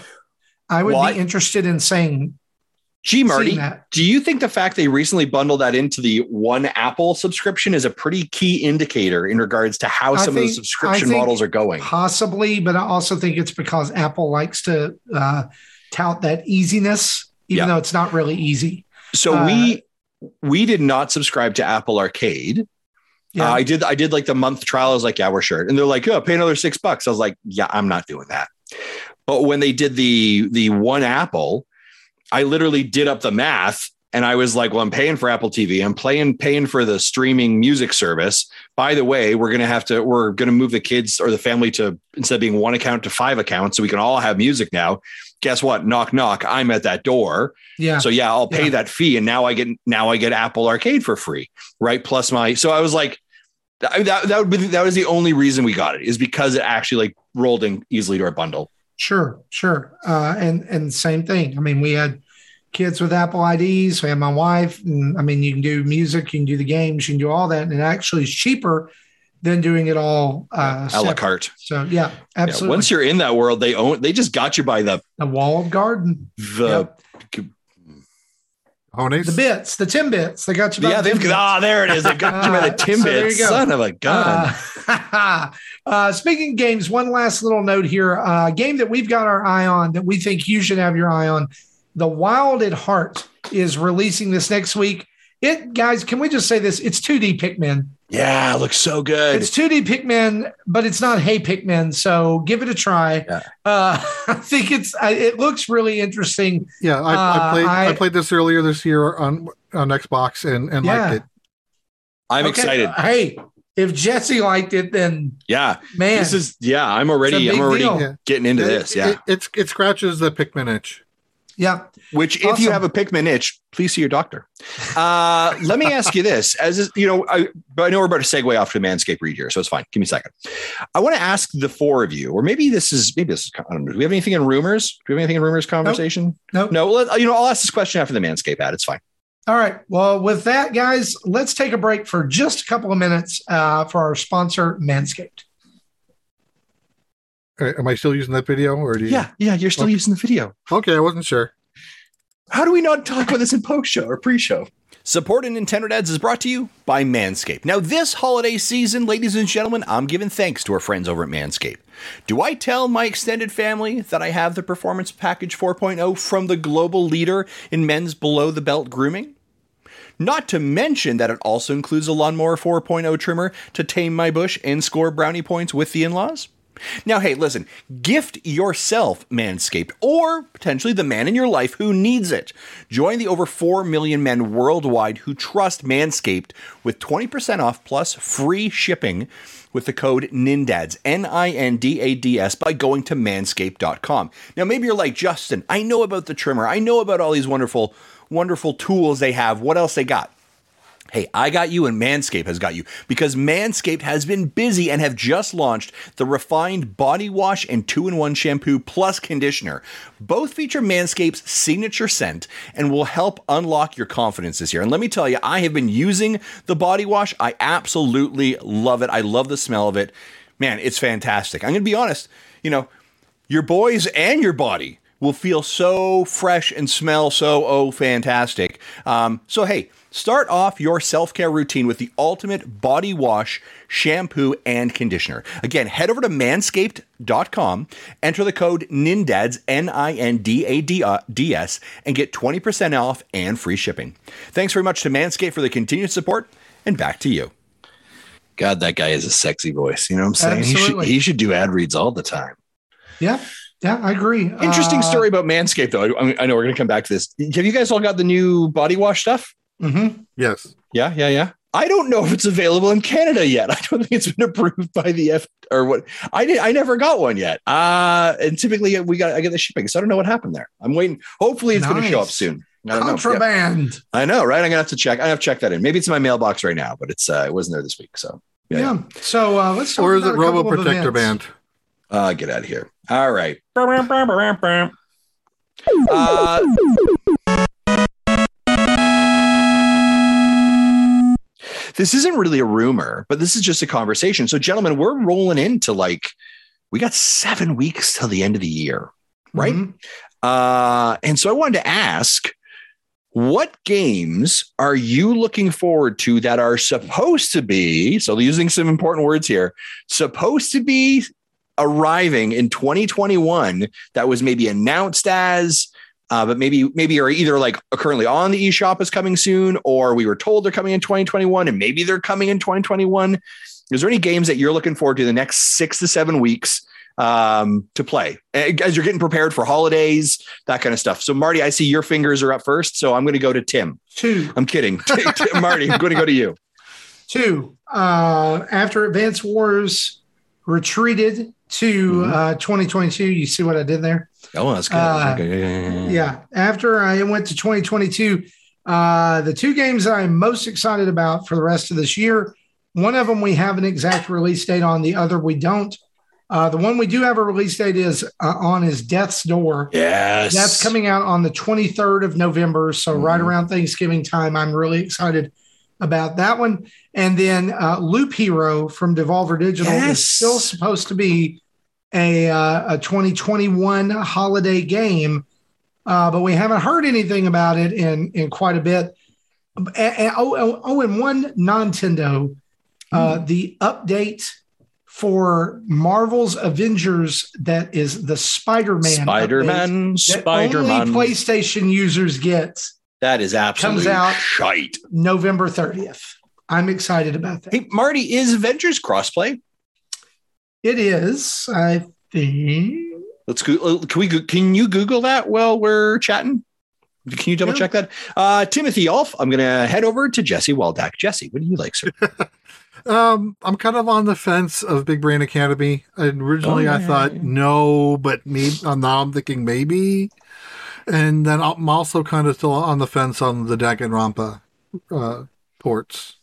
Speaker 2: I would well, be interested in saying
Speaker 3: Gee, Marty, do you think the fact they recently bundled that into the one Apple subscription is a pretty key indicator in regards to how some think, of the subscription models are going?
Speaker 2: Possibly, but I also think it's because Apple likes to uh, tout that easiness, even yeah. though it's not really easy.
Speaker 3: So uh, we we did not subscribe to Apple Arcade. Yeah. Uh, I did. I did like the month trial. I was like, yeah, we're sure. And they're like, oh, pay another six bucks. I was like, yeah, I'm not doing that. But when they did the the one Apple, I literally did up the math and I was like, well, I'm paying for Apple TV. I'm paying paying for the streaming music service. By the way, we're gonna have to we're gonna move the kids or the family to instead of being one account to five accounts, so we can all have music now. Guess what? Knock knock. I'm at that door.
Speaker 2: Yeah.
Speaker 3: So yeah, I'll pay yeah. that fee, and now I get now I get Apple Arcade for free, right? Plus my. So I was like, that that would be that was the only reason we got it is because it actually like rolled in easily to our bundle.
Speaker 2: Sure, sure. Uh, and and same thing. I mean, we had kids with Apple IDs. We had my wife, and I mean, you can do music, you can do the games, you can do all that, and it actually is cheaper than doing it all uh,
Speaker 3: a la carte.
Speaker 2: So yeah, absolutely. Yeah,
Speaker 3: once you're in that world, they own. They just got you by the
Speaker 2: the walled garden.
Speaker 3: The yep.
Speaker 2: Nice. The bits, the Timbits. They got you. By
Speaker 3: yeah,
Speaker 2: they've
Speaker 3: ah, there it is. They got you by the Timbits. so Son of a gun.
Speaker 2: Uh, uh, speaking games, one last little note here. A uh, game that we've got our eye on that we think you should have your eye on. The Wild at Heart is releasing this next week. It guys, can we just say this? It's 2D Pikmin.
Speaker 3: Yeah, it looks so good.
Speaker 2: It's 2D Pikmin, but it's not Hey Pikmin. So give it a try. Yeah. Uh, I think it's it looks really interesting.
Speaker 4: Yeah, I, uh, I played I, I, played this earlier this year on on Xbox and and yeah. liked it.
Speaker 3: I'm okay. excited.
Speaker 2: Hey, if Jesse liked it, then
Speaker 3: yeah,
Speaker 2: man,
Speaker 3: this is yeah. I'm already I'm already deal. getting into
Speaker 4: it,
Speaker 3: this. Yeah,
Speaker 4: it, it's it scratches the Pikmin itch.
Speaker 2: Yeah.
Speaker 3: Which, if you have a Pikmin itch, please see your doctor. Uh, let me ask you this: as you know, I, but I know we're about to segue off to the Manscaped read here, so it's fine. Give me a second. I want to ask the four of you, or maybe this is maybe this is. I don't know. Do we have anything in rumors? Do we have anything in rumors conversation?
Speaker 2: Nope.
Speaker 3: No. Let, you know, I'll ask this question after the Manscaped ad. It's fine.
Speaker 2: All right. Well, with that, guys, let's take a break for just a couple of minutes uh, for our sponsor, Manscaped.
Speaker 4: Uh, Am I still using that video, or do you?
Speaker 3: Yeah, yeah. You're still
Speaker 4: Okay.
Speaker 3: using the video.
Speaker 4: Okay, I wasn't sure.
Speaker 3: How do we not talk about this in post show or pre show?
Speaker 5: Support in Nintendo Dads is brought to you by Manscaped. Now, this holiday season, ladies and gentlemen, I'm giving thanks to our friends over at Manscaped. Do I tell my extended family that I have the Performance Package 4.0 from the global leader in men's below the belt grooming? Not to mention that it also includes a Lawnmower 4.0 trimmer to tame my bush and score brownie points with the in laws? Now, hey, listen, gift yourself Manscaped or potentially the man in your life who needs it. Join the over 4 million men worldwide who trust Manscaped with 20% off plus free shipping with the code NINDADS, N I N D A D S, by going to manscaped.com. Now, maybe you're like, Justin, I know about the trimmer, I know about all these wonderful, wonderful tools they have. What else they got? Hey, I got you and Manscaped has got you because Manscaped has been busy and have just launched the refined body wash and two in one shampoo plus conditioner. Both feature Manscaped's signature scent and will help unlock your confidence this year. And let me tell you, I have been using the body wash. I absolutely love it. I love the smell of it. Man, it's fantastic. I'm going to be honest, you know, your boys and your body will feel so fresh and smell so oh fantastic. Um, so hey, start off your self-care routine with the ultimate body wash, shampoo, and conditioner. Again, head over to manscaped.com, enter the code NINDADS, N-I-N-D-A-D-S, and get 20% off and free shipping. Thanks very much to Manscaped for the continued support, and back to you.
Speaker 3: God, that guy has a sexy voice. You know what I'm saying? He should,
Speaker 2: Absolutely.
Speaker 3: he should do ad reads all the time.
Speaker 2: Yeah. Yeah, I agree.
Speaker 3: Interesting
Speaker 2: Uh,
Speaker 3: story about Manscaped, though. I, I know we're going to come back to this. Have you guys all got the new body wash stuff?
Speaker 2: mhm.
Speaker 4: Yes.
Speaker 3: Yeah, yeah, yeah. I don't know if it's available in Canada yet. I don't think it's been approved by the F or what. I did. I never got one yet. Uh and typically we got I get the shipping, so I don't know what happened there. I'm waiting. Hopefully, it's going to show up soon. I don't know. Yeah.
Speaker 2: Contraband.
Speaker 3: I know, right? I'm gonna have to check. I have to check that in. Maybe it's in my mailbox right now, but it's uh, it wasn't there this week. So
Speaker 2: Yeah.
Speaker 3: yeah,
Speaker 2: So uh, let's talk
Speaker 4: Or is it
Speaker 2: about a
Speaker 4: Robo Protector. Band?
Speaker 3: Uh, get out of here. All right. Uh, this isn't really a rumor, but this is just a conversation. So, gentlemen, we're rolling into like we got seven weeks till the end of the year, right?
Speaker 2: Mhm.
Speaker 3: Uh, and so I wanted to ask, what games are you looking forward to that are supposed to be? So, using some important words here, supposed to be arriving in 2021 that was maybe announced as uh, but maybe maybe are either like currently on the eShop is coming soon, or we were told they're coming in 2021, and maybe they're coming in 2021. Is there any games that you're looking forward to the next six to seven weeks um, to play as you're getting prepared for holidays, that kind of stuff? So, Marty, I see your fingers are up first, so I'm going to go to Tim.
Speaker 2: Two.
Speaker 3: I'm kidding, Marty. I'm going to go to you.
Speaker 2: Two. Uh, after Advance Wars retreated to
Speaker 3: Mhm.
Speaker 2: uh, 2022, you see what I did there?
Speaker 3: Oh, that's good.
Speaker 2: Uh,
Speaker 3: Okay, yeah, yeah, yeah, yeah.
Speaker 2: After I went to 2022, uh, the two games that I'm most excited about for the rest of this year, one of them we have an exact release date on, the other we don't. Uh, the one we do have a release date is uh, on is Death's Door.
Speaker 3: Yes,
Speaker 2: That's coming out on the 23rd of November. So, right
Speaker 3: Mhm.
Speaker 2: around Thanksgiving time, I'm really excited about that one. And then uh, Loop Hero from Devolver Digital
Speaker 3: Yes.
Speaker 2: is still supposed to be a, uh, a 2021 holiday game, uh, but we haven't heard anything about it in, in quite a bit. And, and- oh, oh, oh, and one Nintendo, uh, the update for Marvel's Avengers that is the Spider-Man
Speaker 3: Spider-Man, Spider-Man.
Speaker 2: PlayStation users get
Speaker 3: that is absolutely comes
Speaker 2: out-
Speaker 3: shite.
Speaker 2: November 30th. I'm excited about that.
Speaker 3: Hey, Marty, is Avengers crossplay?
Speaker 2: It is, I think.
Speaker 3: Let's go. Can we? Can you Google that while we're chatting? Can you double
Speaker 2: Yeah.
Speaker 3: check that? Uh, Timothy Olf, I'm going to head over to Jesse Waldack. Jesse, what do you like, sir?
Speaker 4: Um, I'm kind of on the fence of Big Brain Academy. Originally,
Speaker 3: Oh, yeah,
Speaker 4: I thought
Speaker 3: yeah.
Speaker 4: no, but maybe uh, now I'm thinking maybe. And then I'm also kind of still on the fence on the Danganronpa uh, ports.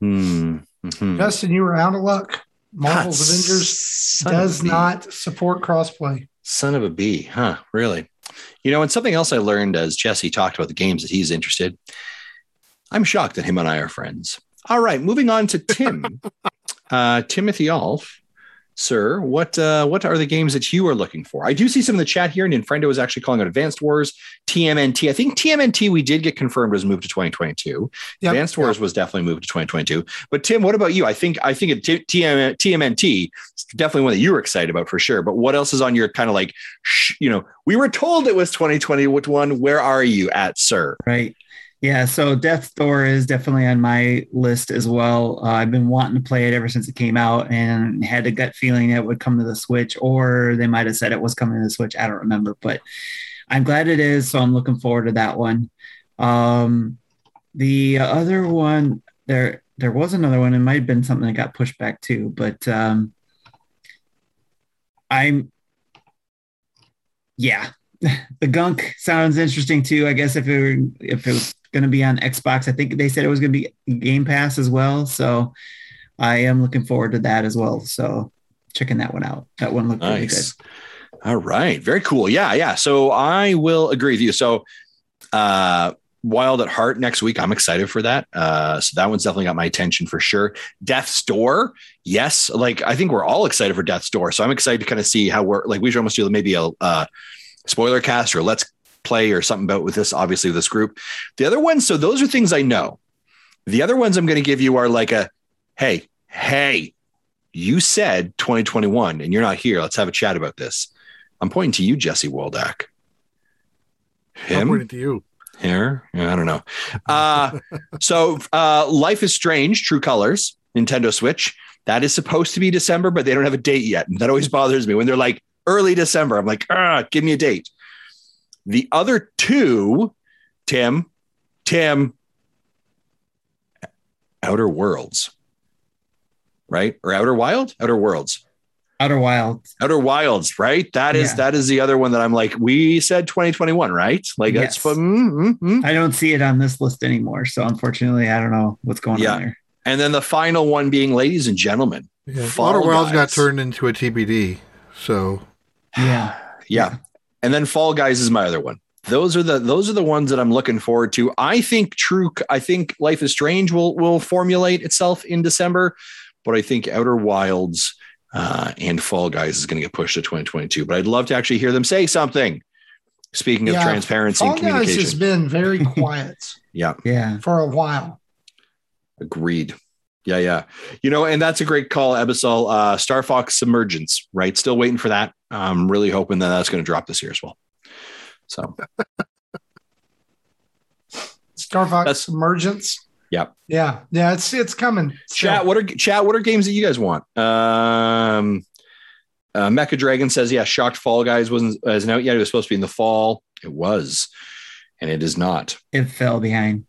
Speaker 3: Hmm. mhm.
Speaker 2: Justin, you were out of luck. Marvel's
Speaker 3: Ah,
Speaker 2: Avengers does not support crossplay.
Speaker 3: Son of a bee, huh? Really? You know, and something else I learned as Jesse talked about the games that he's interested. I'm shocked that him and I are friends. All right, moving on to Tim. uh, Timothy Alf, sir, what uh, what are the games that you are looking for? I do see some in the chat here, and Infrendo is actually calling it Advance Wars, TMNT. I think TMNT we did get confirmed was moved to 2022.
Speaker 2: Yep.
Speaker 3: Advance Wars was definitely moved to 2022. But Tim, what about you? I think I think it, T- TM, TMNT is definitely one that you were excited about for sure. But what else is on your kind of like, sh- you know, we were told it was 2021. Where are you at, sir?
Speaker 1: Right. Yeah. So Death's Door is definitely on my list as well. Uh, I've been wanting to play it ever since it came out and had a gut feeling it would come to the Switch, or they might have said it was coming to the Switch. I don't remember, but I'm glad it is. So I'm looking forward to that one. Um, the other one, there, there was another one. It might have been something that got pushed back too, but um, I'm, yeah, the gunk sounds interesting too. I guess if it were, if it was going to be on Xbox, I think they said it was going to be Game Pass as well. So I am looking forward to that as well. So checking that one out. That one looked really good.
Speaker 3: Nice. All right. Very cool. Yeah. Yeah. So I will agree with you. So, uh, Wild at Heart next week. I'm excited for that. Uh, so that one's definitely got my attention for sure. Death's Door. Yes. Like I think we're all excited for Death's Door. So I'm excited to kind of see how we're like, we should almost do maybe a, uh, spoiler cast or let's play or something about with this, obviously with this group. The other ones. So those are things I know. The other ones I'm going to give you are like a, Hey, Hey, you said 2021 and you're not here. Let's have a chat about this. I'm pointing to you, Jesse Waldak.
Speaker 4: I'm
Speaker 3: Him
Speaker 4: pointing to you.
Speaker 3: here? Yeah, I don't know. Uh, so, uh, Life is Strange, True Colors, Nintendo Switch. That is supposed to be December, but they don't have a date yet. And that always bothers me when they're like early December. I'm like, ah, give me a date. The other two, Tim, Tim, Outer Worlds, right? Or Outer Wild? Outer Worlds.
Speaker 1: Outer Wild.
Speaker 3: Outer Wilds, right? That is
Speaker 1: Yeah.
Speaker 3: that is the other one that I'm like, we said 2021, right? Like that's fun. mm, mm, mm.
Speaker 1: I don't see it on this list anymore. So unfortunately, I don't know what's going
Speaker 3: Yeah.
Speaker 1: on there.
Speaker 3: And then the final one being, ladies and gentlemen,
Speaker 4: Yeah, Outer Worlds got turned into a TBD. So
Speaker 1: Yeah.
Speaker 3: yeah. And then Fall Guys is my other one. Those are the those are the ones that I'm looking forward to. I think True. I think Life is Strange will will formulate itself in December, but I think Outer Wilds uh, and Fall Guys is going to get pushed to 2022. But I'd love to actually hear them say something. Speaking of
Speaker 2: Yeah,
Speaker 3: transparency
Speaker 2: Fall
Speaker 3: and
Speaker 2: Guys has been very quiet
Speaker 3: yeah.
Speaker 1: Yeah.
Speaker 2: for a while.
Speaker 3: Agreed. Yeah, yeah. You know, and that's a great call, Ebisol. Uh, Star Fox Submergence, right? Still waiting for that. I'm really hoping that that's going to drop this year as well. So,
Speaker 2: Star Fox
Speaker 3: That's-
Speaker 2: Emergence.
Speaker 3: Yep.
Speaker 2: Yeah. Yeah. It's it's coming.
Speaker 3: chat. What are chat? What are games that you guys want? Um, uh, Mecha Dragon says, "Yeah, shocked Fall Guys wasn't isn't out yet. It was supposed to be in the fall. It was, and it is not."
Speaker 1: It fell behind.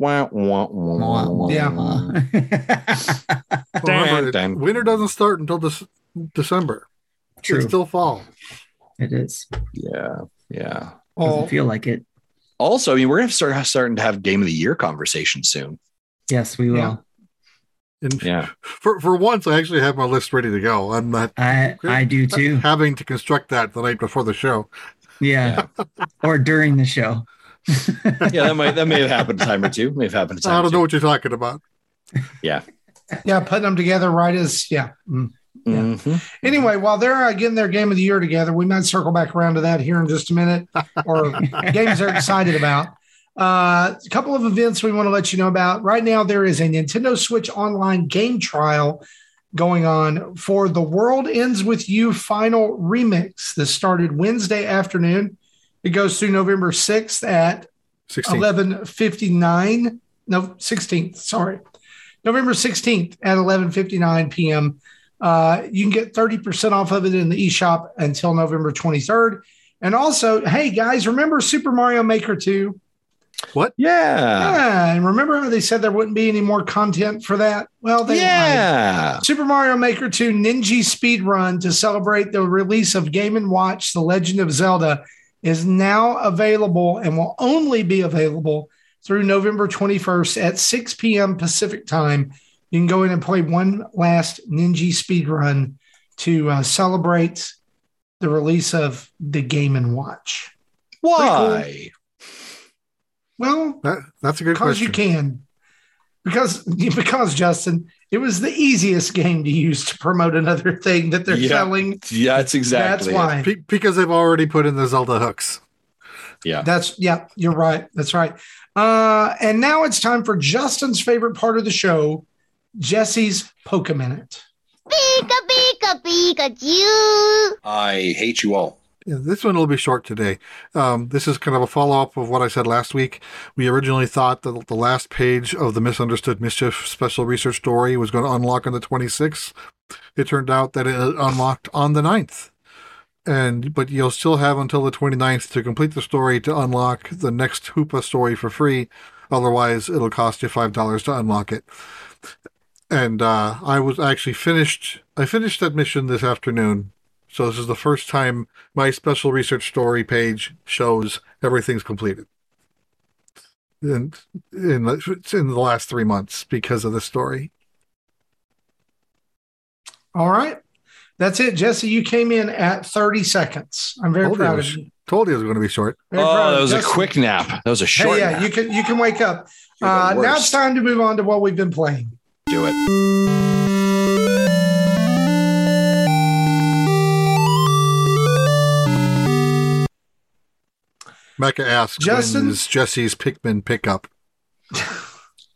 Speaker 3: Wah, wah, wah, wah,
Speaker 2: Yeah.
Speaker 3: wah.
Speaker 4: remember,
Speaker 3: dun.
Speaker 4: winter doesn't start until this December.
Speaker 1: True.
Speaker 4: It's still fall.
Speaker 1: It is.
Speaker 3: Yeah, yeah.
Speaker 1: Doesn't
Speaker 2: Oh,
Speaker 1: feel like it.
Speaker 3: Also, I mean, we're going to start starting to have Game of the Year conversation soon.
Speaker 1: Yes, we will.
Speaker 2: Yeah.
Speaker 4: And
Speaker 3: Yeah.
Speaker 4: for for once, I actually have my list ready to go. I'm not
Speaker 1: I I do too.
Speaker 4: having to construct that the night before the show.
Speaker 1: Yeah. or during the show.
Speaker 3: yeah, that might that may have happened a time or two. May have happened a time.
Speaker 4: I don't
Speaker 3: two.
Speaker 4: know what you're talking about. yeah.
Speaker 2: Yeah, putting them together right as yeah. Mm.
Speaker 3: Mhm.
Speaker 2: Anyway, while they're uh, getting their game of the year together, we might circle back around to that here in just a minute, or games they're excited about. Uh, a couple of events we want to let you know about. Right now, there is a Nintendo Switch online game trial going on for The World Ends With You Final Remix. This started Wednesday afternoon. It goes through November 6th at
Speaker 4: 16.
Speaker 2: 11:59 no 16th sorry november 16th at 11:59 p.m uh, you can get 30% off of it in the eShop until November 23rd. And also, hey guys, remember Super Mario Maker 2?
Speaker 3: Yeah.
Speaker 2: Yeah, and remember how they said there wouldn't be any more content for that? Well, they lied.
Speaker 3: Yeah.
Speaker 2: Super Mario Maker 2 Ninja Speed Run to celebrate the release of Game & Watch The Legend of Zelda is now available and will only be available through November 21st at 6 p.m. Pacific time. You can go in and play one last Ninja speed run to uh, celebrate the release of the Game and Watch.
Speaker 3: Why?
Speaker 2: Well,
Speaker 4: That, that's a good
Speaker 2: because
Speaker 4: question.
Speaker 2: you can. Because because Justin, it was the easiest game to use to promote another thing that they're
Speaker 3: Yeah.
Speaker 2: selling.
Speaker 3: Yeah, that's exactly.
Speaker 2: That's why.
Speaker 4: Be- because they've already put in the Zelda hooks.
Speaker 3: Yeah.
Speaker 2: That's yeah, you're right. That's right. Uh, and now it's time for Justin's favorite part of the show, Jesse's Poke Minute.
Speaker 6: Pika pika Pikachu.
Speaker 3: I hate you all.
Speaker 4: Yeah, this one will be short today. Um, this is kind of a follow up of what I said last week. We originally thought that the last page of the Misunderstood Mischief special research story was going to unlock on the 26th. It turned out that it unlocked on the 9th. And but you'll still have until the 29th to complete the story to unlock the next Hoopa story for free. Otherwise, it'll cost you five dollars to unlock it. And uh, I was actually finished. I finished that mission this afternoon. So this is the first time my special research story page shows everything's completed. And in the, in the last three months because of the story.
Speaker 2: All right. That's it, Jesse. You came in at 30 seconds. I'm very
Speaker 4: Told you
Speaker 2: proud
Speaker 4: was-
Speaker 2: of you.
Speaker 4: Told you it was going to be short.
Speaker 2: Very
Speaker 3: Oh, that was a quick nap. That was a short
Speaker 2: Hey, yeah,
Speaker 3: nap.
Speaker 2: you can you can wake up. Uh, now it's time to move on to what we've been playing.
Speaker 3: Do it.
Speaker 4: Mecca asks,
Speaker 2: Justin?
Speaker 4: when is Jesse's Pikmin pickup?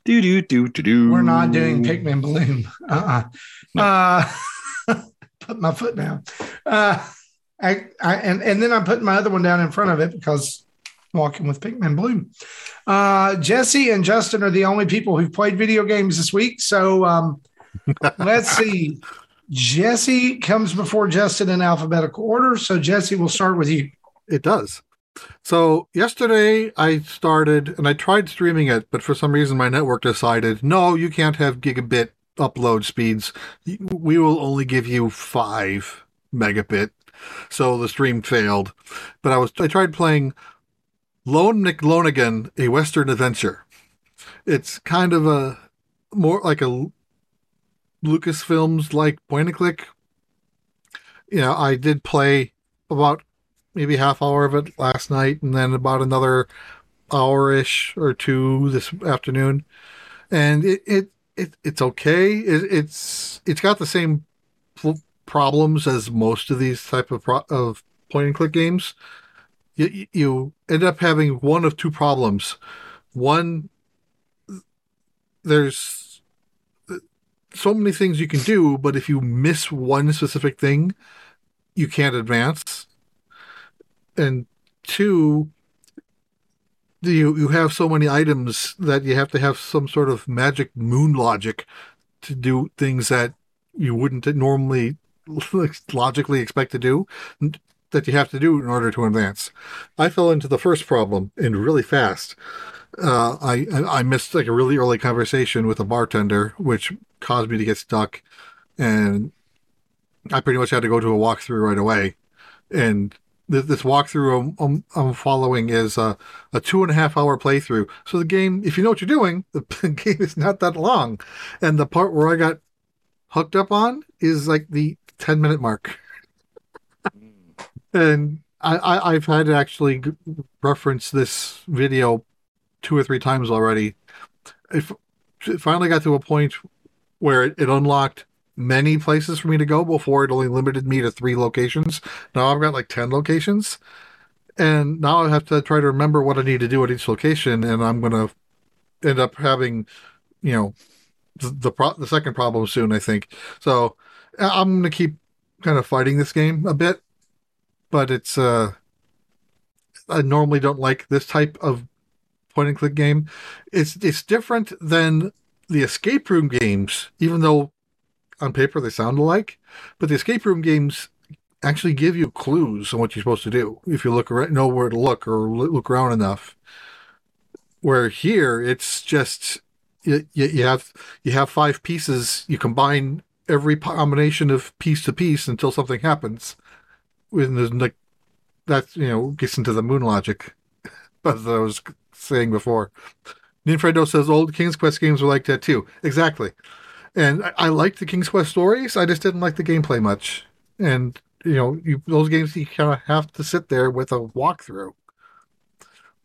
Speaker 3: Do do do do do.
Speaker 2: We're not doing Pikmin Bloom. Uh-uh. Uh Put my foot down. Uh, I, I and and then I'm putting my other one down in front of it because I'm walking with Pikmin Bloom. Uh, Jesse and Justin are the only people who've played video games this week. So um, let's see. Jesse comes before Justin in alphabetical order. So Jesse, we'll start with you.
Speaker 4: It does. So yesterday I started and I tried streaming it, but for some reason my network decided, no, you can't have gigabit upload speeds. We will only give you five megabit. So the stream failed. But I was I tried playing Lone Nick McLonegan, a Western adventure. It's kind of a more like a Lucasfilms like point and click. You know, I did play about maybe half hour of it last night and then about another hour ish or two this afternoon. And it it, it it's okay. It, it's it's got the same problems as most of these type of pro- of point and click games you, you end up having one of two problems. One there's so many things you can do but if you miss one specific thing you can't advance and two you you have so many items that you have to have some sort of magic moon logic to do things that you wouldn't normally logically expect to do that you have to do in order to advance. I fell into the first problem and really fast. Uh, I I missed like a really early conversation with a bartender, which caused me to get stuck, and I pretty much had to go to a walkthrough right away. And this, this walkthrough I'm, I'm, I'm following is a, a two and a half hour playthrough. So the game, if you know what you're doing, the game is not that long. And the part where I got hooked up on is like the 10 minute mark. Hmm. and I, I, I've had to actually reference this video two or three times already. If it finally got to a point where it, it unlocked many places for me to go before it only limited me to three locations. Now I've got like 10 locations. And now I have to try to remember what I need to do at each location. And I'm going to end up having, you know, the the, pro- the second problem soon, I think. So I'm going to keep kind of fighting this game a bit. But it's, uh, I normally don't like this type of point and click game. It's, it's different than the escape room games, even though on paper they sound alike, but the escape room games actually give you clues on what you're supposed to do if you look around, know where to look or look around enough. Where here it's just you, you, have you have five pieces. You combine every combination of piece to piece until something happens. When there's like that's you know gets into the moon logic, as I was saying before. Ninfredo says old King's Quest games were like that too. Exactly. And I, I liked the King's Quest stories. I just didn't like the gameplay much. And you know, you, those games you kind of have to sit there with a walkthrough.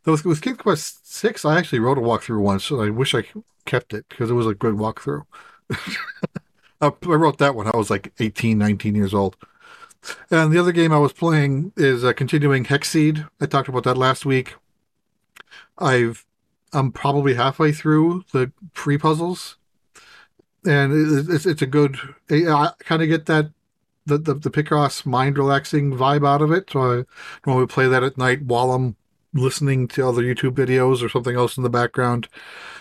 Speaker 4: Those with King's Quest Six, I actually wrote a walkthrough once, and I wish I kept it because it was a good walkthrough. I wrote that when I was like 18, 19 years old. And the other game I was playing is uh, continuing Hexseed. I talked about that last week. I've I'm probably halfway through the pre puzzles, and it's it's a good. I kind of get that the the, the Picross mind relaxing vibe out of it. So I normally play that at night while I'm listening to other YouTube videos or something else in the background,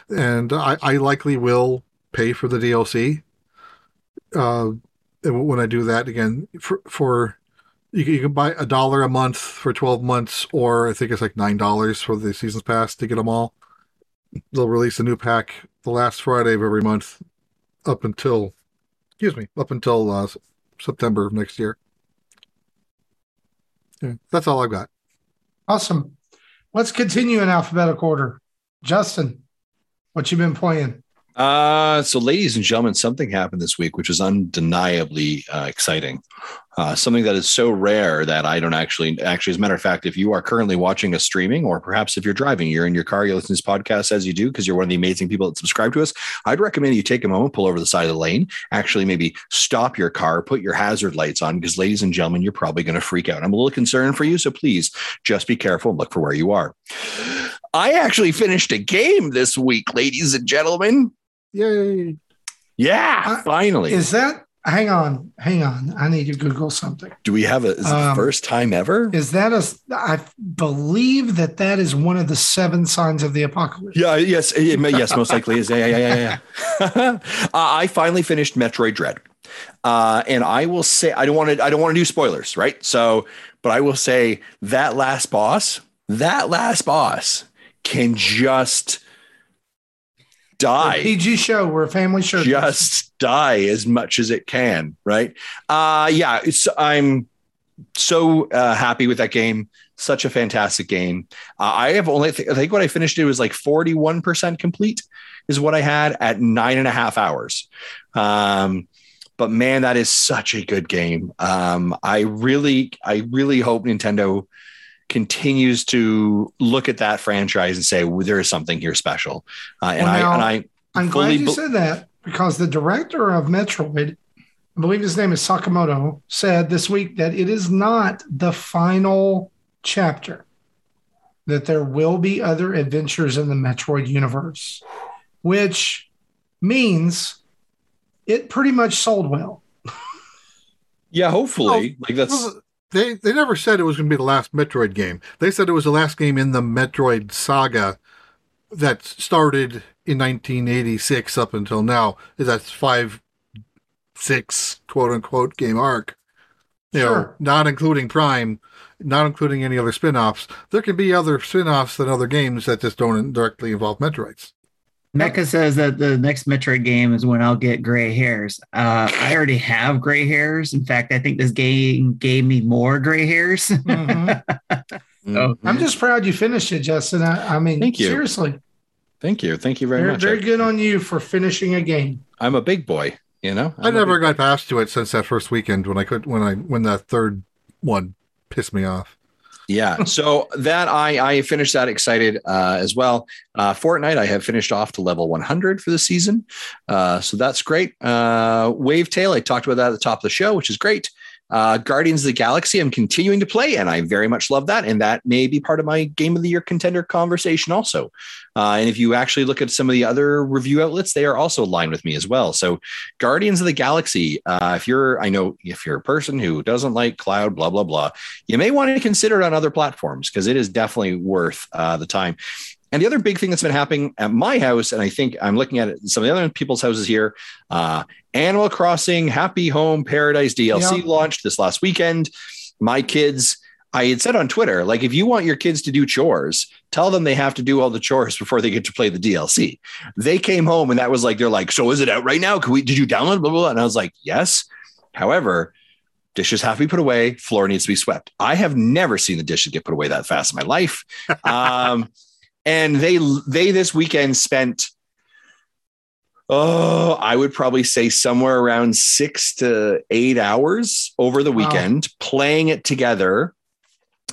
Speaker 4: and I, I likely will pay for the DLC. Uh, when I do that again for for you you can buy a dollar a month for 12 months or I think it's like nine dollars for the season's pass to get them all. They'll release a new pack the last Friday of every month up until excuse me up until uh, September of next year. Yeah, that's all I've got.
Speaker 2: Awesome. Let's continue in alphabetical order. Justin, what you been playing?
Speaker 3: Uh, so, ladies and gentlemen, something happened this week, which is undeniably uh, exciting. Uh, something that is so rare that I don't actually, actually, as a matter of fact, if you are currently watching a streaming, or perhaps if you're driving, you're in your car, you listen to this podcast as you do because you're one of the amazing people that subscribe to us. I'd recommend you take a moment, pull over the side of the lane, actually maybe stop your car, put your hazard lights on, because, ladies and gentlemen, you're probably going to freak out. I'm a little concerned for you, so please just be careful and look for where you are. I actually finished a game this week, ladies and gentlemen.
Speaker 4: Yay!
Speaker 3: Yeah, finally.
Speaker 2: Is that? Hang on, hang on. I need to Google something.
Speaker 3: Do we have a is it the
Speaker 2: Um,
Speaker 3: first time ever?
Speaker 2: Is that a? I believe that that is one of the seven signs of the apocalypse.
Speaker 3: Yeah, yes, eh, yes, most likely is. Yeah, yeah, yeah, yeah. yeah. uh, I finally finished Metroid Dread, uh, and I will say I don't want to. I don't want to do spoilers, right? So, but I will say that last boss, that last boss, can just
Speaker 2: We're a PG show. We're a family show.
Speaker 3: just die as much as it can, right? Uh yeah, it's I'm so uh, happy with that game. Such a fantastic game. Uh, I have only I think what I finished it was like 41% complete is what I had at nine and a half hours. Um but man, that is such a good game. Um, I really, I really hope Nintendo continues to look at that franchise and say well, there is something here special. Uh, and
Speaker 2: Well, now-
Speaker 3: I and I
Speaker 2: I'm glad you
Speaker 3: bel-
Speaker 2: said that because the director of Metroid, I believe his name is Sakamoto, said this week that it is not the final chapter, that there will be other adventures in the Metroid universe, which means it pretty much sold well.
Speaker 3: Yeah, hopefully. like that's
Speaker 4: They they never said it was going to be the last Metroid game. They said it was the last game in the Metroid saga that started in 1986 up until now. Is that five, six quote unquote game arc? You know,
Speaker 2: Sure.
Speaker 4: not including Prime, not including any other spin-offs. There can be other spin-offs than other games that just don't directly involve Metroids.
Speaker 1: Mecca says that the next Metroid game is when I'll get gray hairs. Uh, I already have gray hairs. In fact, I think this game gave me more gray hairs.
Speaker 2: Mhm.
Speaker 1: Oh.
Speaker 2: I'm just proud you finished it, Justin. I, I mean,
Speaker 3: Thank you.
Speaker 2: seriously,
Speaker 3: Thank you. Thank you very,
Speaker 2: very,
Speaker 3: much.
Speaker 2: very good on you for finishing a game.
Speaker 3: I'm a big boy, you know?
Speaker 4: I
Speaker 3: I'm a
Speaker 4: never got past to it since that first weekend when I could when I when that third one pissed me off.
Speaker 3: Yeah. So that I I finished that excited uh, as well. Uh, Fortnite I have finished off to level 100 for the season, uh, so that's great. Uh, Wavetail I talked about that at the top of the show, which is great. Uh, Guardians of the Galaxy I'm continuing to play, and I very much love that, and that may be part of my Game of the Year contender conversation also. Uh, and if you actually look at some of the other review outlets, they are also aligned with me as well. So Guardians of the Galaxy, uh, if you're I know if you're a person who doesn't like cloud, blah blah blah you may want to consider it on other platforms because it is definitely worth uh, the time. And the other big thing that's been happening at my house, and I think I'm looking at it, in some of the other people's houses here, uh, Animal Crossing Happy Home Paradise DLC
Speaker 2: Yeah.
Speaker 3: launched this last weekend. My kids, I had said on Twitter, like if you want your kids to do chores, tell them they have to do all the chores before they get to play the DLC. They came home and that was like, they're like, so is it out right now? Can we, did you download? Blah, blah, blah. And I was like, yes. However, dishes have to be put away, floor needs to be swept. I have never seen the dishes get put away that fast in my life. Um, and they they this weekend spent oh, I would probably say somewhere around six to eight hours over the
Speaker 2: Wow.
Speaker 3: weekend playing it together.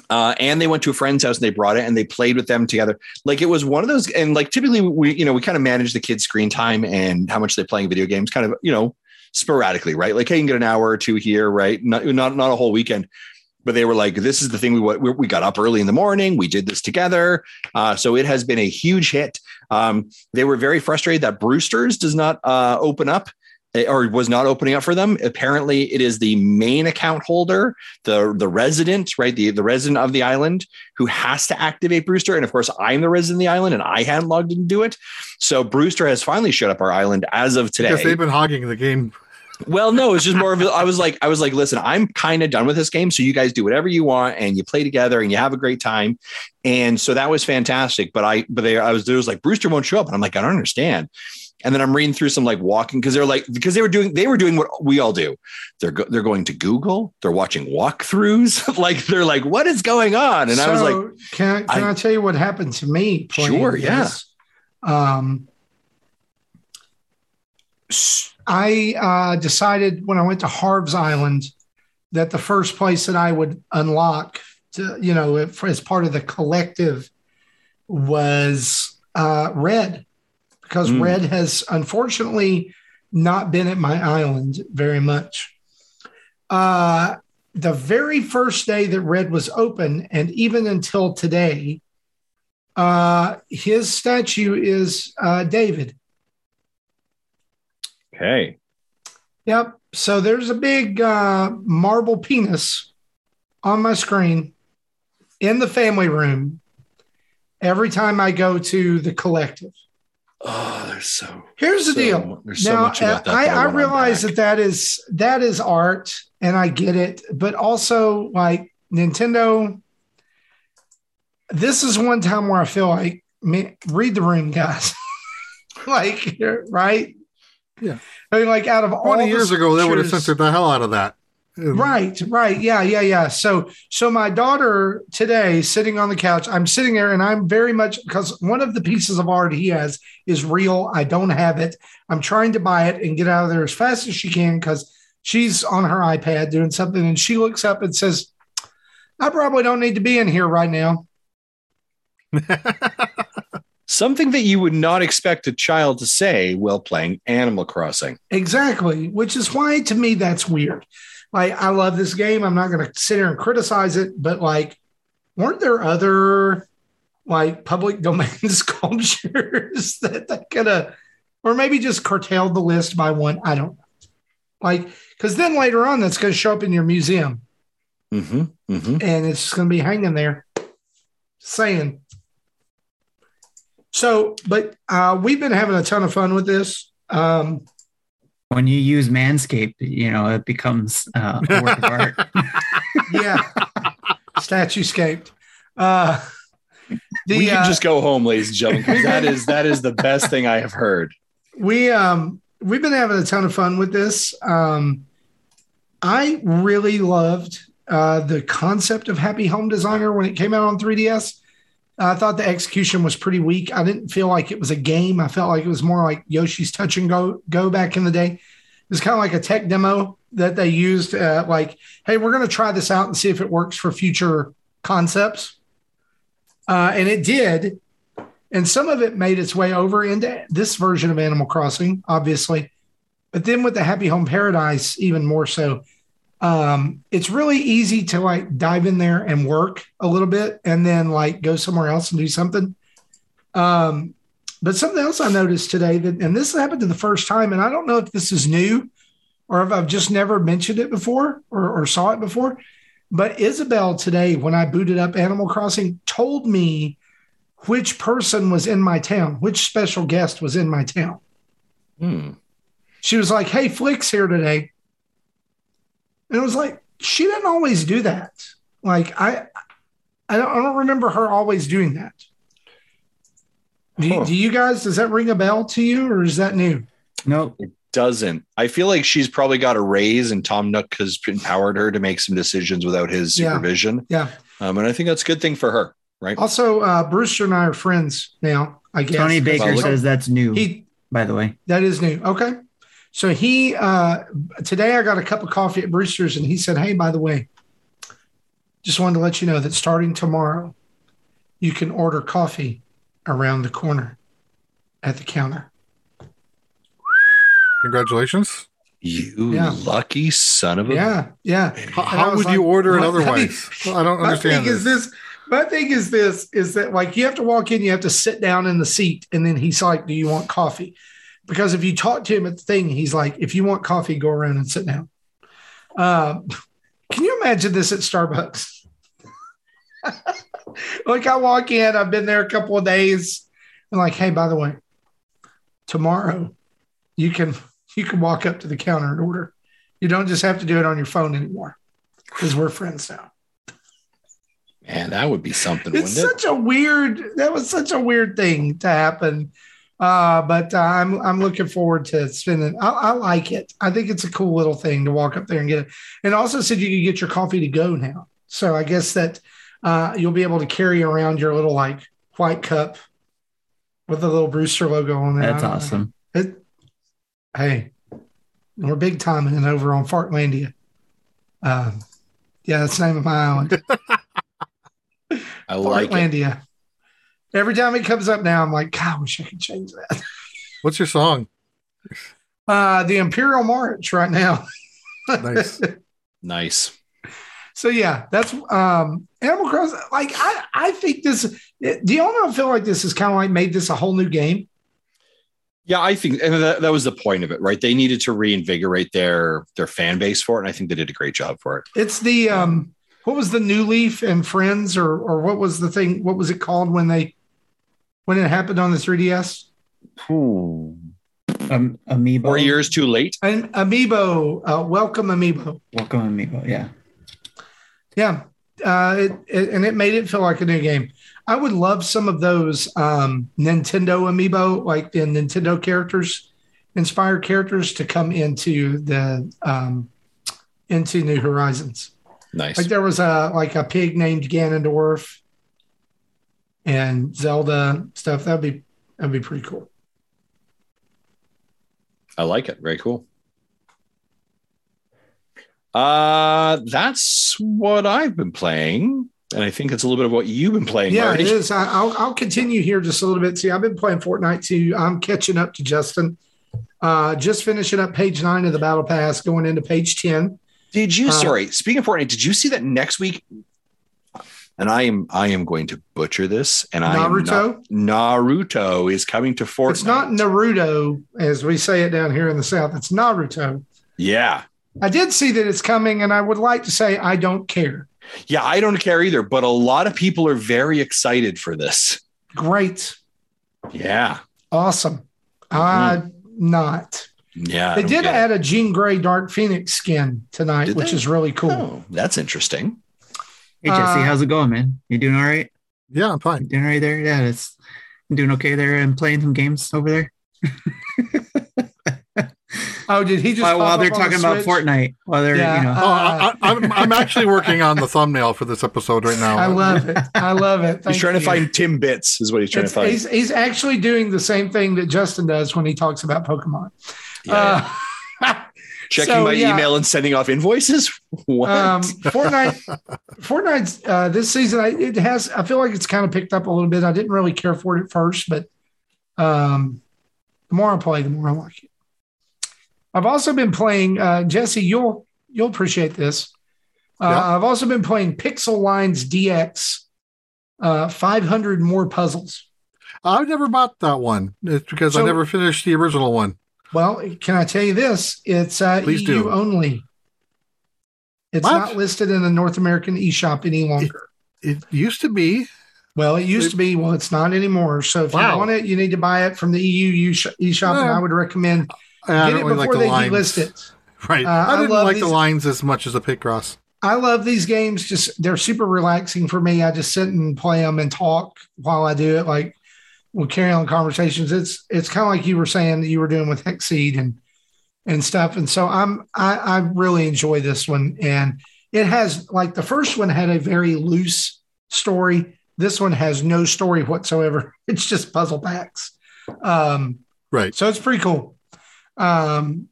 Speaker 3: Uh, and they went to a friend's house and they brought it and they played with them together. Like it was one of those, and like typically we, you know, we kind of manage the kids' screen time and how much they're playing video games, kind of, you know, sporadically, right? Like, hey, you can get an hour or two here, right? Not not not a whole weekend. But they were like, this is the thing we we, we got up early in the morning. We did this together. Uh, so it has been a huge hit. Um, they were very frustrated that Brewster's does not uh, open up eh, or was not opening up for them. Apparently, it is the main account holder, the the resident, right, the the resident of the island who has to activate Brewster. And of course, I'm the resident of the island, and I hadn't logged in to do it. So Brewster has finally shut up our island as of today.
Speaker 4: Because they've been hogging the game.
Speaker 3: Well, no, it's just more of a, I was like, I was like, listen, I'm kind of done with this game. So you guys do whatever you want and you play together and you have a great time. And so that was fantastic. But I, but they, I was, there was like, Brewster won't show up. And I'm like, I don't understand. And then I'm reading through some like walking because they're like, because they were doing, they were doing what we all do. They're, go, they're going to Google, they're watching walkthroughs. like, they're like, what is going on? And I was like,
Speaker 2: can I, can I,
Speaker 3: I-
Speaker 2: tell you what happened to me?
Speaker 3: Sure, yeah.
Speaker 2: this? Um, s- I uh, decided when I went to Harv's Island that the first place that I would unlock, to, you know, as part of the collective, was uh, Redd, because
Speaker 3: Mm.
Speaker 2: Redd has unfortunately not been at my island very much. Uh, the very first day that Redd was open, and even until today, uh, his statue is uh, David.
Speaker 3: Okay.
Speaker 2: Yep. So there's a big uh, marble penis on my screen in the family room every time I go to the collective.
Speaker 3: Oh, there's so,
Speaker 2: Here's the
Speaker 3: so
Speaker 2: deal.
Speaker 3: mu- There's so much about that.
Speaker 2: I,
Speaker 3: that
Speaker 2: I
Speaker 3: wanna
Speaker 2: realize that that is that is art, and I get it. But also, like Nintendo, this is one time where I feel like man, read the room, guys. like, right?
Speaker 4: Yeah.
Speaker 2: I mean, like out of all
Speaker 4: 20
Speaker 2: the
Speaker 4: years ago, they would have censored the hell out of that.
Speaker 2: Right, right. Yeah, yeah, yeah. So so my daughter today sitting on the couch, I'm sitting there and I'm very much because one of the pieces of art he has is real. I don't have it. I'm trying to buy it and get out of there as fast as she can because she's on her iPad doing something and she looks up and says, I probably don't need to be in here right now.
Speaker 3: something that you would not expect a child to say while playing Animal Crossing.
Speaker 2: Exactly, which is why to me that's weird. Like I love this game. I'm not going to sit here and criticize it, but like, weren't there other like public domain sculptures that that could have, or maybe just curtailed the list by one? I don't know. Like, because then later on, that's going to show up in your museum,
Speaker 3: Mm-hmm. Mm-hmm.
Speaker 2: and it's just going to be hanging there, saying. So, but uh, we've been having a ton of fun with this. Um,
Speaker 1: When you use Manscaped, you know, it becomes uh, a work of art.
Speaker 2: yeah statue scaped uh the,
Speaker 3: we can
Speaker 2: uh,
Speaker 3: just go home, ladies and gentlemen, because that is that is the best thing I have heard.
Speaker 2: we um we've been having a ton of fun with this um i really loved uh the concept of happy home designer when it came out on 3ds i thought the execution was pretty weak. I didn't feel like it was a game. I felt like it was more like yoshi's touch and go go back in the day. It was kind of like a tech demo that they used uh, like hey we're going to try this out and see if it works for future concepts. Uh, and it did. And some of it made its way over into this version of Animal Crossing, obviously. But then with the Happy Home Paradise, even more so. Um, it's really easy to like dive in there and work a little bit and then like go somewhere else and do something. Um, but something else I noticed today that, and this happened to the first time, and I don't know if this is new or if I've just never mentioned it before or, or saw it before. But Isabelle today, when I booted up Animal Crossing, told me which person was in my town, which special guest was in my town.
Speaker 3: Hmm.
Speaker 2: She was like, Hey, Flick's here today. And it was like, she didn't always do that. Like, I, I don't, I don't remember her always doing that. Do,
Speaker 3: Huh.
Speaker 2: do you guys, does that ring a bell to you or is that new?
Speaker 1: No, It
Speaker 3: doesn't. I feel like she's probably got a raise, and Tom Nook has empowered her to make some decisions without his supervision.
Speaker 2: Yeah.
Speaker 3: Um, and I think that's a good thing for her, right?
Speaker 2: Also, uh, Brewster and I are friends now. I guess
Speaker 1: Tony Baker says that's new,
Speaker 2: he
Speaker 1: by the way.
Speaker 2: that is new. Okay. So he uh today I got a cup of coffee at Brewster's and he said, Hey, by the way, just wanted to let you know that starting tomorrow, you can order coffee around the corner at the counter.
Speaker 4: Congratulations.
Speaker 3: You
Speaker 2: Yeah.
Speaker 3: lucky son of a.
Speaker 2: Yeah, yeah.
Speaker 4: How,
Speaker 2: And
Speaker 4: how
Speaker 2: was
Speaker 4: would you order it
Speaker 2: what- I mean,
Speaker 4: otherwise? I don't understand.
Speaker 2: my
Speaker 4: understand.
Speaker 2: thing is
Speaker 4: this.
Speaker 2: this my thing is this is that like you have to walk in you have to sit down in the seat and then he's like do you want coffee because if you talk to him at the thing he's like if you want coffee go around and sit down. Um, can you imagine this at starbucks? Like i walk in i've been there a couple of days. And like hey by the way tomorrow you can you can walk up to the counter and order. You don't just have to do it on your phone anymore because we're friends now.
Speaker 3: Man, that would be something,
Speaker 2: it's
Speaker 3: wouldn't it?
Speaker 2: such a weird that was such a weird thing to happen uh but uh, i'm i'm looking forward to spending I, I like it. I think it's a cool little thing to walk up there and get it. And also said you could get your coffee to go now. So i guess that uh you'll be able to carry around your little like white cup with the little brewster logo on there
Speaker 1: That's
Speaker 2: I don't know.
Speaker 1: awesome.
Speaker 2: It, hey we're big time and over on fartlandia. Um yeah that's the name of my island.
Speaker 3: I like it.
Speaker 2: Portlandia. Every time it comes up now, I'm like, God, I wish I could change that.
Speaker 4: What's your song?
Speaker 2: Uh, the Imperial March right now.
Speaker 4: Nice.
Speaker 3: Nice.
Speaker 2: So yeah, that's um Animal Crossing. Like I, I think this. Do y'all not feel like this is kind of like made this a whole new game?
Speaker 3: Yeah, I think, and that, that was the point of it, right? They needed to reinvigorate their their fan base for it, and I think they did a great job for it.
Speaker 2: It's the um, what was the New Leaf and Friends, or or what was the thing? What was it called when they when it happened on the 3ds?
Speaker 1: Um, Amiibo.
Speaker 3: Four years too late.
Speaker 2: And Amiibo, uh, welcome Amiibo.
Speaker 1: Welcome, Amiibo. Yeah.
Speaker 2: Yeah, uh, it, it, and it made it feel like a new game. I would love some of those um, Nintendo amiibo, like the Nintendo characters, inspired characters, to come into the um, into New Horizons.
Speaker 3: Nice.
Speaker 2: Like there was a like a pig named Ganondorf and Zelda stuff. That'd be that'd be pretty cool.
Speaker 3: I like it. Very cool. Uh, that's what I've been playing, and I think it's a little bit of what you've been playing.
Speaker 2: Yeah,
Speaker 3: Marty.
Speaker 2: it is. I, I'll I'll continue here just a little bit. See, I've been playing Fortnite too. I'm catching up to Justin. Uh, just finishing up page nine of the battle pass, going into page ten.
Speaker 3: Did you?
Speaker 2: Uh,
Speaker 3: sorry. Speaking of Fortnite, did you see that next week? And I am I am going to butcher this. And I
Speaker 2: Naruto?
Speaker 3: not- Naruto is coming to Fortnite.
Speaker 2: It's not Naruto as we say it down here in the South. It's Naruto.
Speaker 3: Yeah,
Speaker 2: I did see that it's coming, and I would like to say I don't care.
Speaker 3: yeah. I don't care either, but a lot of people are very excited for this.
Speaker 2: Great,
Speaker 3: Yeah,
Speaker 2: awesome. Mm-hmm. I'm not.
Speaker 3: yeah.
Speaker 2: They did
Speaker 3: get it.
Speaker 2: add a Jean Grey Dark Phoenix skin tonight,
Speaker 3: Did
Speaker 2: which
Speaker 3: they?
Speaker 2: is really cool.
Speaker 3: Oh, that's interesting.
Speaker 1: Hey, Jesse,
Speaker 2: Uh,
Speaker 1: how's it going, man? You doing all right?
Speaker 4: Yeah, I'm
Speaker 1: You
Speaker 4: fine.
Speaker 1: doing all right there? Yeah, it's you doing okay there and playing some games over there.
Speaker 2: Oh, did he just
Speaker 1: while,
Speaker 2: pop
Speaker 1: while they're
Speaker 2: on the
Speaker 1: talking about
Speaker 2: Switch?
Speaker 1: Fortnite, while they're
Speaker 2: Yeah,
Speaker 1: you know,
Speaker 2: uh,
Speaker 4: Oh, I, I, I'm I'm actually working on the thumbnail for this episode right now.
Speaker 2: I love it. I love it.
Speaker 3: he's
Speaker 2: Thank
Speaker 3: trying to find Tim Bits, is what he's trying
Speaker 2: It's-
Speaker 3: to find.
Speaker 2: he's, he's actually doing the same thing that Justin does when he talks about Pokemon.
Speaker 3: Yeah, yeah.
Speaker 2: Uh,
Speaker 3: Checking
Speaker 2: so,
Speaker 3: my
Speaker 2: yeah.
Speaker 3: email and sending off invoices. What?
Speaker 2: um, Fortnite, Fortnite's uh, this season, I, it has. I feel like it's kind of picked up a little bit. I didn't really care for it at first, but um, the more I play, the more I like it. I've also been playing. Uh, Jesse, you'll you'll appreciate this. Uh,
Speaker 4: Yeah.
Speaker 2: I've also been playing Piczle Lines DX. Uh, 500 more puzzles.
Speaker 4: I've never bought that one. It's because I never finished the original one.
Speaker 2: Well, can I tell you this? It's uh,
Speaker 4: Please
Speaker 2: EU
Speaker 4: do.
Speaker 2: only. It's
Speaker 4: What?
Speaker 2: not listed in the North American eShop any longer.
Speaker 4: It used to be.
Speaker 2: Well, it used to be. Well, it's not anymore. So if
Speaker 4: Wow.
Speaker 2: you want it, you need to buy it from the EU eShop, eShop and I would recommend
Speaker 4: I
Speaker 2: get it
Speaker 4: really
Speaker 2: before
Speaker 4: like the
Speaker 2: they
Speaker 4: lines.
Speaker 2: delist it.
Speaker 4: Right.
Speaker 2: Uh,
Speaker 4: I didn't like the lines as much as the Picross.
Speaker 2: I love these games. Just they're super relaxing for me. I just sit and play them and talk while I do it. Like we'll carry on conversations. It's it's kind of like you were saying that you were doing with Hexseed and and stuff. And so I'm I, I really enjoy this one. And it has like the first one had a very loose story. This one has no story whatsoever. It's just puzzle packs. Um,
Speaker 4: Right.
Speaker 2: so it's pretty cool. Um,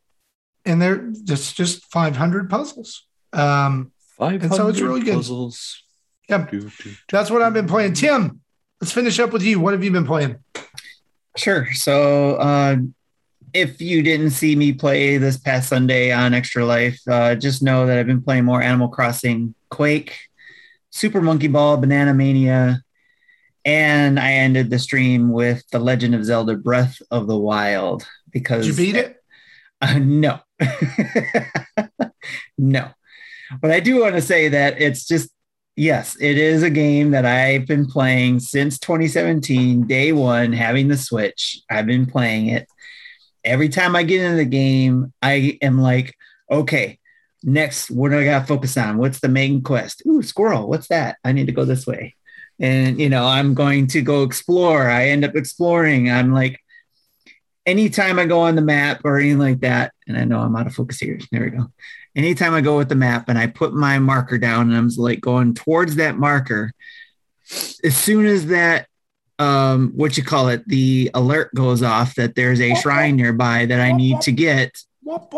Speaker 2: and they're just just 500 puzzles. Um,
Speaker 3: Five
Speaker 2: And so it's really good.
Speaker 3: puzzles.
Speaker 2: Yep.
Speaker 3: Do, do, do.
Speaker 2: that's what I've been playing. Tim, let's finish up with you. What have you been playing?
Speaker 1: Sure. So, uh, if you didn't see me play this past Sunday on Extra Life, uh, just know that I've been playing more Animal Crossing, Quake, Super Monkey Ball, Banana Mania, and I ended the stream with The Legend of Zelda: Breath of the Wild because
Speaker 2: Did you beat it?
Speaker 1: Uh, no, no. But I do want to say that it's just yes, it is a game that I've been playing since 2017, day one, having the Switch. I've been playing it. Every time I get into the game, I am like, okay, next, what do I got to focus on? What's the main quest? Ooh, squirrel. What's that? I need to go this way. And, you know, I'm going to go explore. I end up exploring. I'm like, anytime I go on the map or anything like that, and I know I'm out of focus here. There we go. Anytime I go with the map and I put my marker down and I'm like going towards that marker, as soon as that um what you call it, the alert goes off that there's a shrine nearby that I need to get,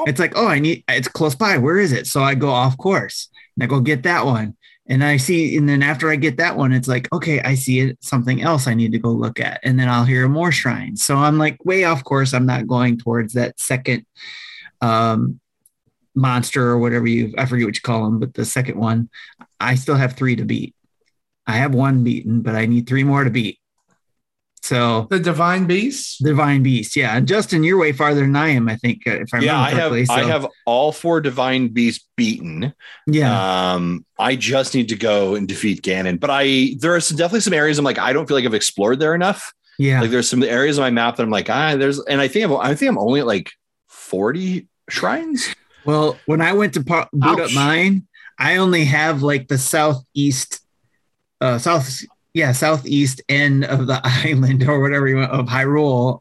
Speaker 1: it's like, oh, I need it's close by. Where is it? So I go off course and I go get that one. And I see, and then after I get that one, it's like, okay, I see it, something else I need to go look at. And then I'll hear more shrines. So I'm like way off course. I'm not going towards that second um monster or whatever you I forget what you call them, but the second one, I still have three to beat. I have one beaten, but I need three more to beat. So
Speaker 2: The Divine Beast.
Speaker 1: Divine Beast, yeah. And Justin, you're way farther than I am, I think, uh, if I'm
Speaker 3: Yeah, I have
Speaker 1: correctly.
Speaker 3: I have all four divine beasts beaten.
Speaker 1: yeah.
Speaker 3: Um, I just need to go and defeat Ganon. But I there are some, definitely some areas I'm like, I don't feel like I've explored there enough.
Speaker 1: yeah.
Speaker 3: Like there's some areas on my map that I'm like, ah, there's and I think I'm I think I'm only at like 40 shrines.
Speaker 1: Well, when I went to po- boot up mine, I only have like the southeast, uh, south, yeah, southeast end of the island or whatever you want of Hyrule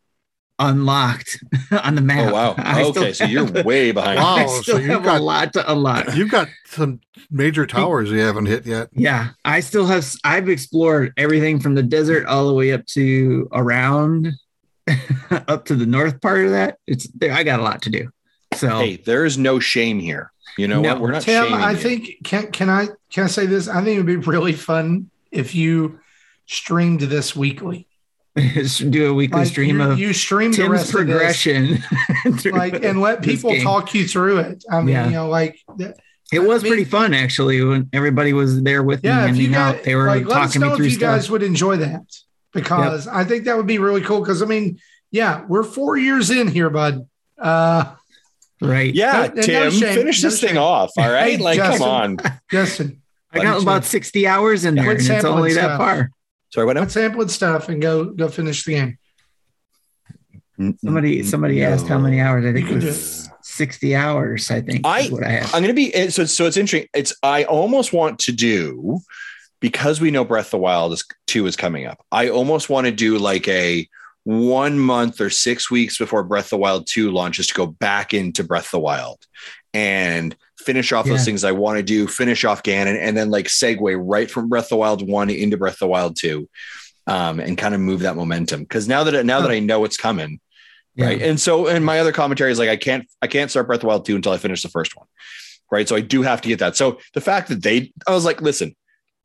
Speaker 1: unlocked on the map.
Speaker 3: Oh wow.
Speaker 1: I
Speaker 3: Okay, so you're
Speaker 1: have-
Speaker 3: way behind.
Speaker 4: Wow.
Speaker 1: I
Speaker 4: Oh,
Speaker 1: still
Speaker 4: so you've
Speaker 1: have
Speaker 4: got-
Speaker 1: a lot to unlock.
Speaker 4: You've got some major towers you haven't hit yet.
Speaker 1: Yeah, I still have. I've explored everything from the desert all the way up to around, up to the north part of that. It's there. I got a lot to do. So
Speaker 3: Hey, there is no shame here. You know
Speaker 1: No.
Speaker 3: what? We're not
Speaker 2: Tim,
Speaker 3: shaming
Speaker 2: I
Speaker 3: you.
Speaker 2: think can can I can I say this? I think it would be really fun if you streamed this weekly.
Speaker 1: do a weekly
Speaker 2: Like
Speaker 1: stream
Speaker 2: you,
Speaker 1: of
Speaker 2: you stream the
Speaker 1: Tim's
Speaker 2: rest of this,
Speaker 1: progression.
Speaker 2: like and let people talk you through it. I mean,
Speaker 1: Yeah.
Speaker 2: you know, like
Speaker 1: It was
Speaker 2: I mean-
Speaker 1: pretty fun actually when everybody was there with
Speaker 2: yeah.
Speaker 1: me
Speaker 2: If you
Speaker 1: handing
Speaker 2: guys,
Speaker 1: out. They were
Speaker 2: like,
Speaker 1: talking me through
Speaker 2: if you
Speaker 1: stuff.
Speaker 2: guys would enjoy that because I think that would be really cool. Because I mean, yeah, we're four years in here, bud. Uh,
Speaker 1: right.
Speaker 3: yeah,
Speaker 2: No- no
Speaker 3: Tim,
Speaker 2: shame,
Speaker 3: finish
Speaker 2: no
Speaker 3: this thing off. All right.
Speaker 2: Hey,
Speaker 3: like, come on.
Speaker 2: Justin,
Speaker 1: I got about 60 hours in there
Speaker 2: Quit
Speaker 1: and it's
Speaker 2: sampling
Speaker 1: only that far.
Speaker 3: Sorry, what now?
Speaker 2: let's sampling stuff and go go finish the game.
Speaker 1: Somebody somebody asked how many hours. I think it
Speaker 2: can
Speaker 1: was 60 hours, I think.
Speaker 3: I-
Speaker 1: is what I have.
Speaker 3: I'm gonna be eh, so so it's interesting. It's I almost want to do because we know Breath of the Wild is two is coming up. I almost want to do like a one month or six weeks before Breath of the Wild 2 launches to go back into Breath of the Wild and finish off
Speaker 1: Yeah.
Speaker 3: those things I want to do, finish off Ganon, and then like segue right from Breath of the Wild 1 into Breath of the Wild 2. Um, and kind of move that momentum. Because now that now that I know what's coming,
Speaker 1: Yeah.
Speaker 3: right and so and my other commentary is like i can't i can't start breath of the wild 2 until i finish the first one right so i do have to get that so the fact that they i was like listen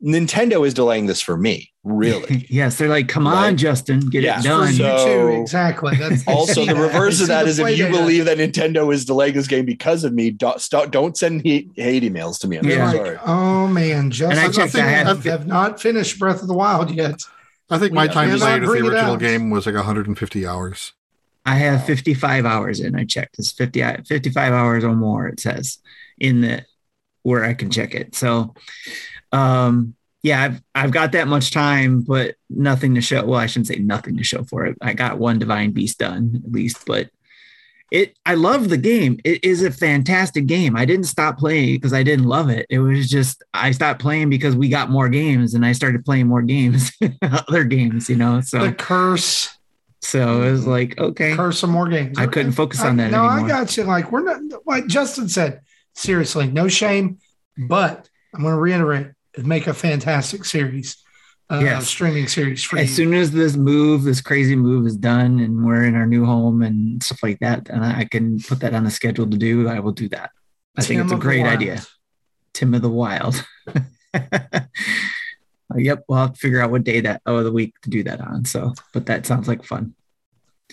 Speaker 3: nintendo is delaying this for me really
Speaker 1: yes, they're like, come on, Justin, get
Speaker 3: Yeah.
Speaker 1: it
Speaker 2: For
Speaker 1: done.
Speaker 2: you
Speaker 3: So-
Speaker 2: too, exactly. That's
Speaker 3: also the reverse of that
Speaker 2: the
Speaker 3: is if you
Speaker 2: data.
Speaker 3: believe that nintendo is delaying this game because of me don't, stop, don't send hate, hate emails to me i'm
Speaker 1: Yeah.
Speaker 3: so
Speaker 2: Like,
Speaker 3: sorry
Speaker 2: oh man, Justin,
Speaker 1: And I checked, I had-
Speaker 2: have, have not finished Breath of the Wild yet.
Speaker 4: I think my
Speaker 2: We
Speaker 4: time
Speaker 2: cannot
Speaker 4: delayed with the original game was like 150 hours.
Speaker 1: I have 55 hours in. I checked. It's 50, 55 hours or more, it says in the where I can check it. So um yeah, I've I've got that much time, but nothing to show. Well, I shouldn't say nothing to show for it. I got one divine beast done at least, but it I love the game. It is a fantastic game. I didn't stop playing because I didn't love it. It was just I stopped playing because we got more games and I started playing more games, other games, you know. So
Speaker 2: The curse.
Speaker 1: So it was like, okay,
Speaker 2: Curse some more games.
Speaker 1: I couldn't focus on
Speaker 2: I-
Speaker 1: that
Speaker 2: No, I got you. Like we're not like Justin said. Seriously, no shame. But I'm going to reiterate: make a fantastic series, uh,
Speaker 1: Yes.
Speaker 2: streaming series for
Speaker 1: as
Speaker 2: you.
Speaker 1: soon as this move, this crazy move is done and we're in our new home and stuff like that, and I can put that on the schedule to do, I will do that. I think it's a great idea. Tim of the Wild. Yep, we'll have to figure out what day that of the week to do that on. So, but that sounds like fun.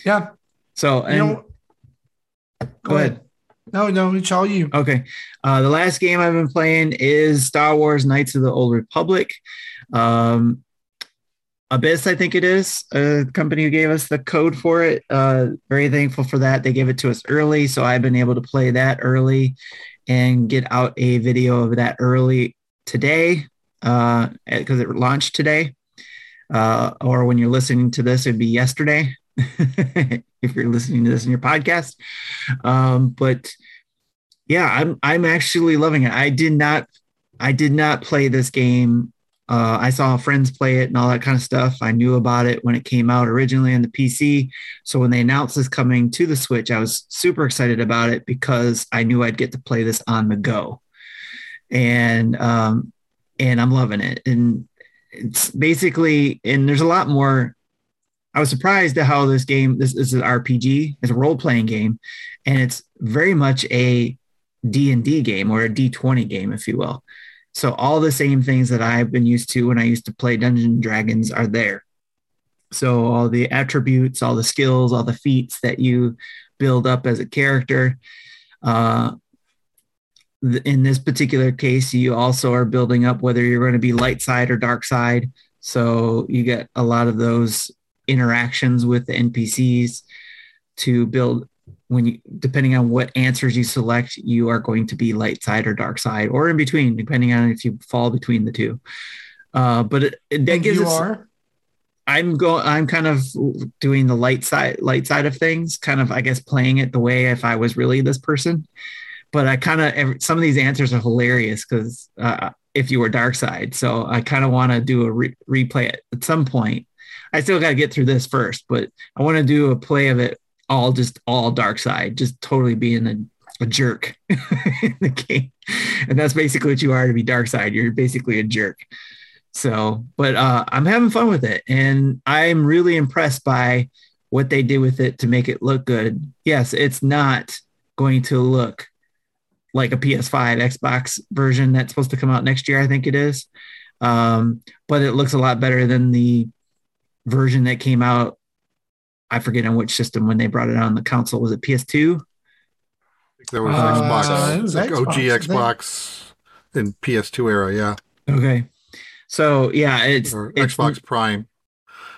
Speaker 2: Yeah,
Speaker 1: So, and
Speaker 2: you know. Go, ahead. No, no, it's all you.
Speaker 1: Okay. Uh, the last game I've been playing is Star Wars Knights of the Old Republic. Um, Aspyr, I think it is, a company who gave us the code for it. Uh, very thankful for that. They gave it to us early, so I've been able to play that early and get out a video of that early today because it launched today. Uh, or when you're listening to this, it'd be yesterday. if you're listening to this in your podcast. Um, but yeah, I'm I'm actually loving it. I did not I did not play this game. Uh, I saw friends play it and all that kind of stuff. I knew about it when it came out originally on the PC. So when they announced this coming to the Switch, I was super excited about it because I knew I'd get to play this on the go. And um, and I'm loving it. And it's basically and there's a lot more I was surprised at how this game, this, this is an RPG, it's a role-playing game, and it's very much a D&D game or a D20 game, if you will. So all the same things that I've been used to when I used to play Dungeons and Dragons are there. So all the attributes, all the skills, all the feats that you build up as a character. Uh, in this particular case, you also are building up whether you're going to be light side or dark side. So you get a lot of those interactions with the NPCs to build when you depending on what answers you select, you are going to be light side or dark side or in between, depending on if you fall between the two. Uh, but it, it, that gives
Speaker 2: you
Speaker 1: us,
Speaker 2: are.
Speaker 1: I'm going. I'm kind of doing the light side, light side of things. Kind of, I guess, playing it the way if I was really this person. But I kind of some of these answers are hilarious because uh, if you were dark side, so I kind of want to do a re- replay it at some point. I still got to get through this first, but I want to do a play of it all just all dark side, just totally being a, a jerk in the game. And that's basically what you are to be dark side. You're basically a jerk. So, but uh, I'm having fun with it, and I'm really impressed by what they did with it to make it look good. Yes, it's not going to look like a PS5 Xbox version that's supposed to come out next year. I think it is, um, but it looks a lot better than the version that came out. I forget on which system when they brought it on the console. Was it PS2?
Speaker 4: There was
Speaker 2: Uh,
Speaker 4: Xbox,
Speaker 2: it was
Speaker 4: like
Speaker 2: Xbox,
Speaker 4: OG Xbox in PS2 era, yeah,
Speaker 1: Okay. So yeah, it's,
Speaker 4: or
Speaker 1: it's
Speaker 4: Xbox Prime.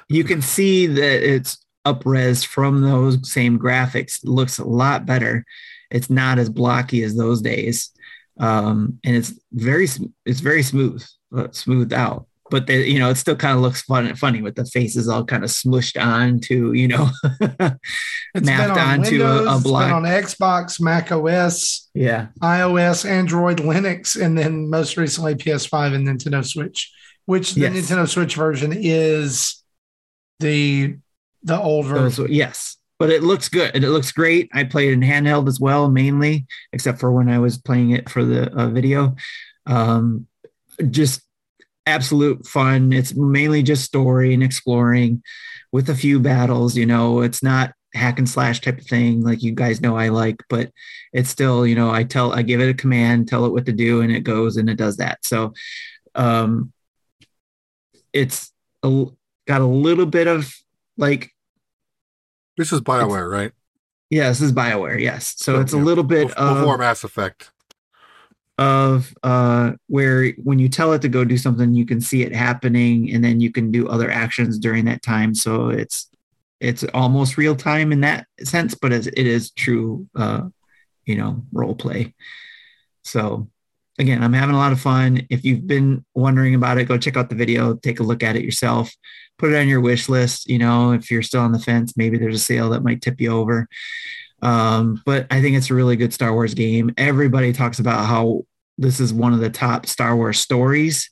Speaker 1: you can see that it's upres from those same graphics. It looks a lot better. It's not as blocky as those days, um, and it's very it's very smooth, uh, smoothed out. But the, you know, it still kind of looks fun and funny with the faces all kind of smushed onto you know,
Speaker 2: It's
Speaker 1: mapped
Speaker 2: been on
Speaker 1: onto a-
Speaker 2: Windows,
Speaker 1: a
Speaker 2: it's been
Speaker 1: block.
Speaker 2: on Xbox, Mac OS,
Speaker 1: yeah.
Speaker 2: iOS, Android, Linux, and then most recently PS5 and Nintendo Switch. Which the
Speaker 1: Yes.
Speaker 2: Nintendo Switch version is the the old version.
Speaker 1: Those- yes, but it looks good and it looks great. I played in handheld as well, mainly, except for when I was playing it for the uh, video. Um, just absolute fun. It's mainly just story and exploring with a few battles. You know, it's not hack and slash type of thing like you guys know I like, but it's still, you know, I tell, I give it a command, tell it what to do, and it goes and it does that. So, um, it's a, got a little bit of like
Speaker 4: This is Bioware, right?
Speaker 1: Yeah, this is Bioware. Yes, so it's a little bit
Speaker 4: Bef- Before
Speaker 1: of,
Speaker 4: Mass Effect.
Speaker 1: Of uh, where when you tell it to go do something, you can see it happening, and then you can do other actions during that time. So it's it's almost real time in that sense, but it is true, uh, you know, role play. So again, I'm having a lot of fun. If you've been wondering about it, go check out the video, take a look at it yourself, put it on your wish list. You know, if you're still on the fence, maybe there's a sale that might tip you over. Um, but I think it's a really good Star Wars game. Everybody talks about how this is one of the top Star Wars stories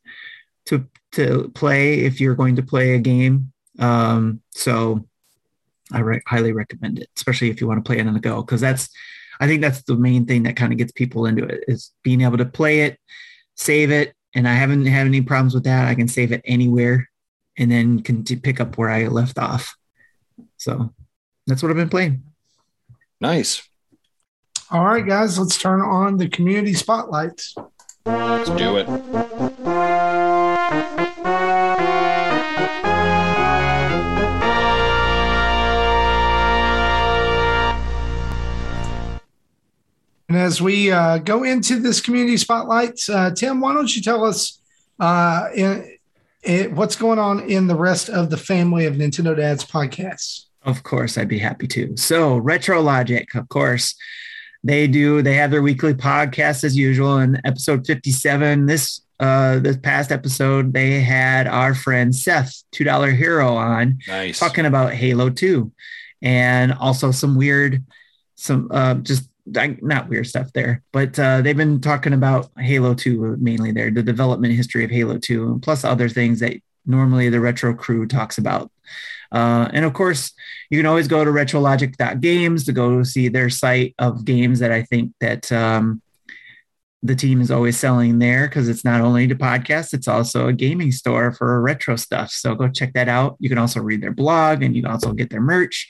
Speaker 1: to to play if you're going to play a game. Um, so I re- highly recommend it, especially if you want to play it on the go, because that's, I think that's the main thing that kind of gets people into it is being able to play it, save it, and I haven't had any problems with that. I can save it anywhere, and then can pick up where I left off. So that's what I've been playing.
Speaker 3: Nice.
Speaker 2: All right, guys, let's turn on the community spotlights.
Speaker 3: Let's do it.
Speaker 2: And as we uh, go into this community spotlight, uh, Tim, why don't you tell us uh, in, in, what's going on in the rest of the family of Nintendo Dads podcasts?
Speaker 1: Of course, I'd be happy to. So, Retro Logic, of course, they do. They have their weekly podcast as usual. In episode fifty-seven, this uh, this past episode, they had our friend Seth, two dollar hero, on
Speaker 3: Nice.
Speaker 1: talking about Halo Two, and also some weird, some uh, just not weird stuff there, but uh, they've been talking about Halo 2 mainly there, the development history of Halo 2, and plus other things that normally the retro crew talks about. Uh, and of course, you can always go to retrologic.games to go see their site of games that I think that um, the team is always selling there because it's not only the podcast, it's also a gaming store for retro stuff. So go check that out. You can also read their blog and you can also get their merch.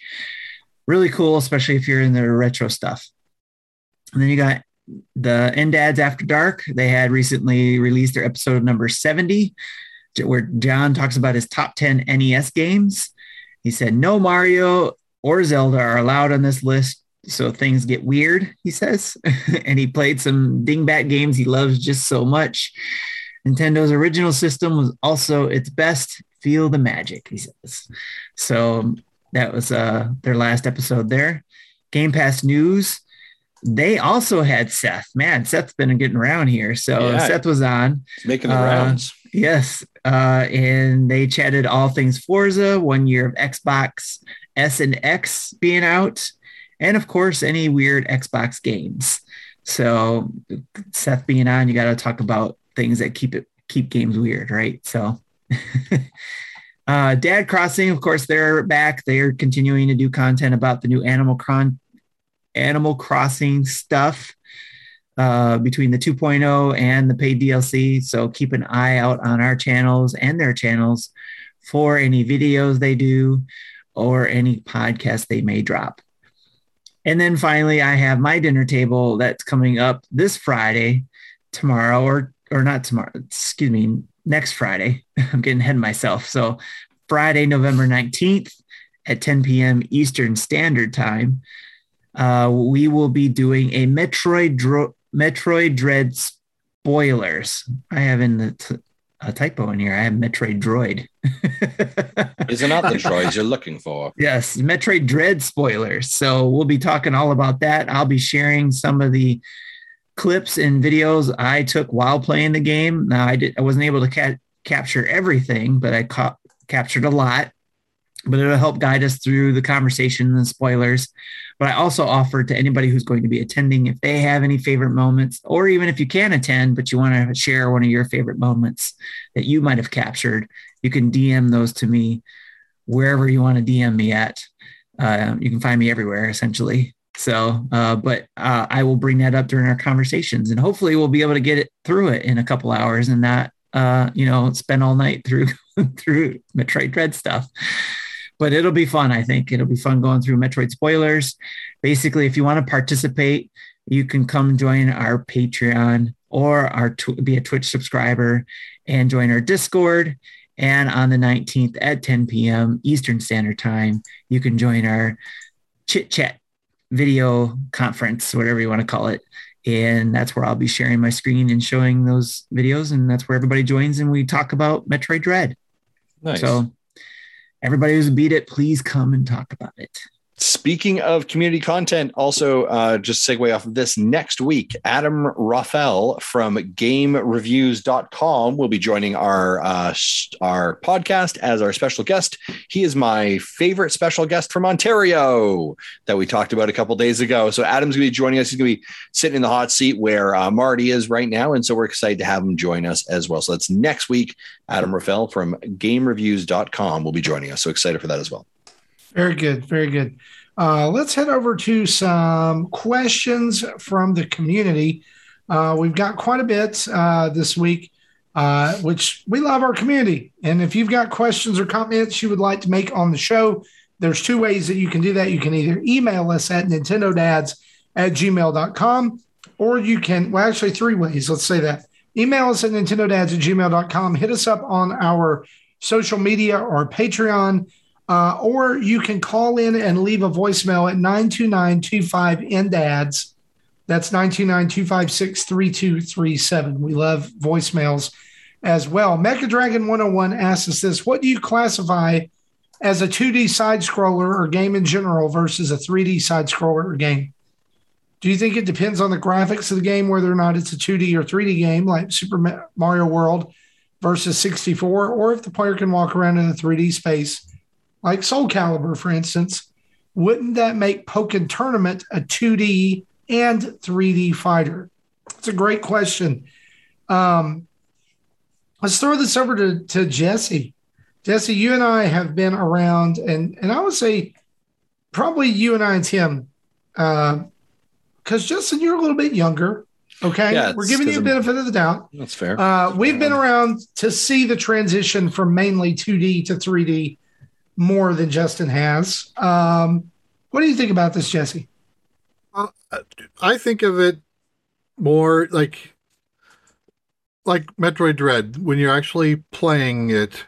Speaker 1: Really cool, especially if you're in the retro stuff. And then you got the Dads After Dark. They had recently released their episode number 70, where John talks about his top 10 NES games. He said, No Mario or Zelda are allowed on this list. So things get weird, he says. and he played some dingbat games he loves just so much. Nintendo's original system was also its best. Feel the magic, he says. So that was uh, their last episode there. Game Pass News they also had Seth. Man, Seth's been getting around here. So
Speaker 3: Yeah.
Speaker 1: Seth was on.
Speaker 3: Making the
Speaker 1: Uh,
Speaker 3: rounds.
Speaker 1: Yes. Uh, and they chatted all things Forza, one year of Xbox S and X being out, and of course, any weird Xbox games. So Seth being on, you got to talk about things that keep it keep games weird, right? So uh, Dad Crossing, of course, they're back. They're continuing to do content about the new Animal Cron Animal Crossing stuff uh, between the 2.0 and the paid DLC. So keep an eye out on our channels and their channels for any videos they do or any podcast they may drop. And then finally, I have my dinner table that's coming up this Friday, tomorrow, or or not tomorrow. Excuse me, next Friday. I'm getting ahead of myself. So Friday, November 19th at 10 p.m. Eastern Standard Time uh, we will be doing a Metroid Metroid Dread spoilers. I have in the t- a typo in here. I have Metroid Droid.
Speaker 3: Is it not the droids you're looking for?
Speaker 1: yes, Metroid Dread spoilers. So we'll be talking all about that. I'll be sharing some of the clips and videos I took while playing the game. Now I did I wasn't able to ca- capture everything, but I ca- captured a lot. But it'll help guide us through the conversation and spoilers. But I also offer to anybody who's going to be attending if they have any favorite moments, or even if you can attend, but you want to share one of your favorite moments that you might have captured, you can DM those to me wherever you want to DM me at. Uh, you can find me everywhere essentially. So, uh, but uh, I will bring that up during our conversations, and hopefully we'll be able to get it through it in a couple hours, and not, uh, you know, spend all night through through Metroid Dread stuff but it'll be fun. I think it'll be fun going through Metroid spoilers. Basically, if you want to participate, you can come join our Patreon or our tw- be a Twitch subscriber and join our Discord. And on the 19th at 10 p.m. Eastern Standard Time, you can join our chit chat video conference, whatever you want to call it. And that's where I'll be sharing my screen and showing those videos. And that's where everybody joins and we talk about Metroid Dread.
Speaker 3: Nice.
Speaker 1: So everybody who's beat it, please come and talk about it.
Speaker 3: Speaking of community content, also uh, just segue off of this next week, Adam Raphael from GameReviews.com will be joining our uh, our podcast as our special guest. He is my favorite special guest from Ontario that we talked about a couple days ago. So Adam's going to be joining us. He's going to be sitting in the hot seat where uh, Marty is right now, and so we're excited to have him join us as well. So that's next week. Adam Raphael from GameReviews.com will be joining us. So excited for that as well.
Speaker 2: Very good. Very good. Uh, let's head over to some questions from the community. Uh, we've got quite a bit uh, this week, uh, which we love our community. And if you've got questions or comments you would like to make on the show, there's two ways that you can do that. You can either email us at Nintendo Dads at gmail.com, or you can, well, actually, three ways. Let's say that. Email us at Nintendo Dads at gmail.com. Hit us up on our social media or Patreon. Uh, or you can call in and leave a voicemail at 929-25-NDADS. That's 929-256-3237. We love voicemails as well. Mecha Dragon 101 asks us this. What do you classify as a 2D side scroller or game in general versus a 3D side scroller or game? Do you think it depends on the graphics of the game, whether or not it's a 2D or 3D game like Super Mario World versus 64, or if the player can walk around in a 3D space like Soul Calibur, for instance, wouldn't that make Pokken Tournament a 2D and 3D fighter? It's a great question. Um, let's throw this over to, to Jesse. Jesse, you and I have been around, and and I would say probably you and I and Tim, because uh, Justin, you're a little bit younger. Okay,
Speaker 3: Yeah,
Speaker 2: we're giving you a
Speaker 3: I'm-
Speaker 2: benefit of the doubt.
Speaker 3: That's fair.
Speaker 2: Uh, we've been around to see the transition from mainly 2D to 3D more than Justin has. Um, what do you think about this, Jesse?
Speaker 4: I think of it more like like Metroid Dread. When you're actually playing it,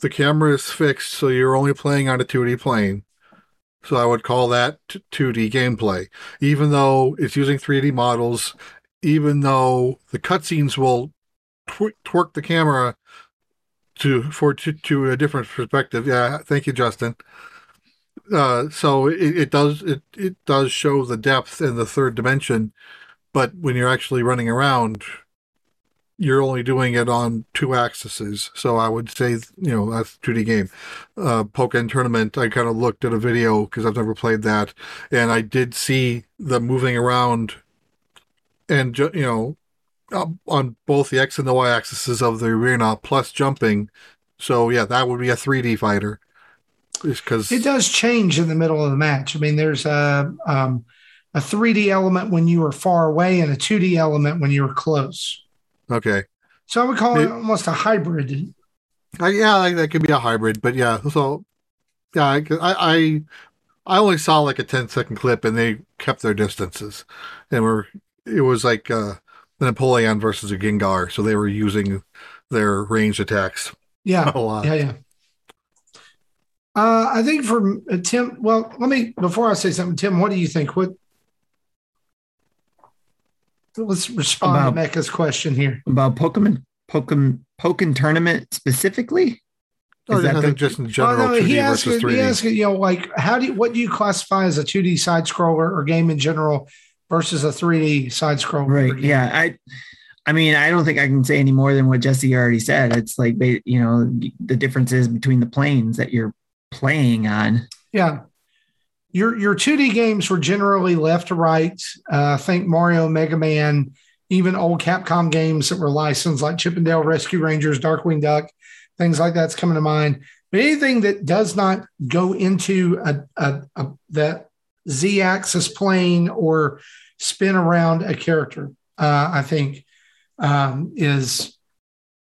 Speaker 4: the camera is fixed, so you're only playing on a 2D plane. So I would call that t- 2D gameplay, even though it's using 3D models. Even though the cutscenes will tw- twerk the camera to for to, to a different perspective. Yeah, thank you, Justin uh, so it, it does it, it does show the depth in the third dimension, but when you're actually running around, you're only doing it on two axes. So I would say you know that's 2D game. Uh, Pokken Tournament. I kind of looked at a video because I've never played that, and I did see the moving around, and you know, on both the x and the y axes of the arena plus jumping. So yeah, that would be a 3D fighter. Because
Speaker 2: It does change in the middle of the match. I mean, there's a um, a 3D element when you are far away and a 2D element when you are close.
Speaker 4: Okay.
Speaker 2: So I would call it
Speaker 4: It-
Speaker 2: almost a hybrid.
Speaker 4: Uh, yeah, like, that could be a hybrid, but yeah. So, yeah, I, I, I only saw like a 10 second clip, and they kept their distances, and were it was like uh, Empoleon versus a Gengar, so they were using their ranged attacks
Speaker 2: Yeah.
Speaker 4: a lot.
Speaker 2: Yeah, yeah. Uh, I think for uh, Tim, well, let me before I say something, Tim, what do you think? What? Let's respond
Speaker 1: About-
Speaker 2: to Mecca's question here.
Speaker 1: About Pokemon Pokemon Pokken tournament specifically?
Speaker 4: Or
Speaker 1: Is that
Speaker 4: I
Speaker 1: the-
Speaker 4: think just in general,
Speaker 2: Oh, no,
Speaker 4: 2D
Speaker 2: he asked,
Speaker 4: versus
Speaker 2: he
Speaker 4: 3D.
Speaker 2: asked, you know, like how do you, what do you classify as a 2D side scroller or game in general versus a 3D side scroller? or
Speaker 1: Right. Yeah. I I mean, I don't think I can say any more than what Jesse already said. It's like you know, the differences between the planes that you're playing on.
Speaker 2: Yeah. Your your 2D games were generally left to right. Uh, think Mario, Mega Man, even old Capcom games that were licensed like Chip 'n Dale Rescue Rangers, Darkwing Duck, things like that's coming to mind. But anything that does not go into a, a, a that Z axis plane or spin around a character, uh, I think um, is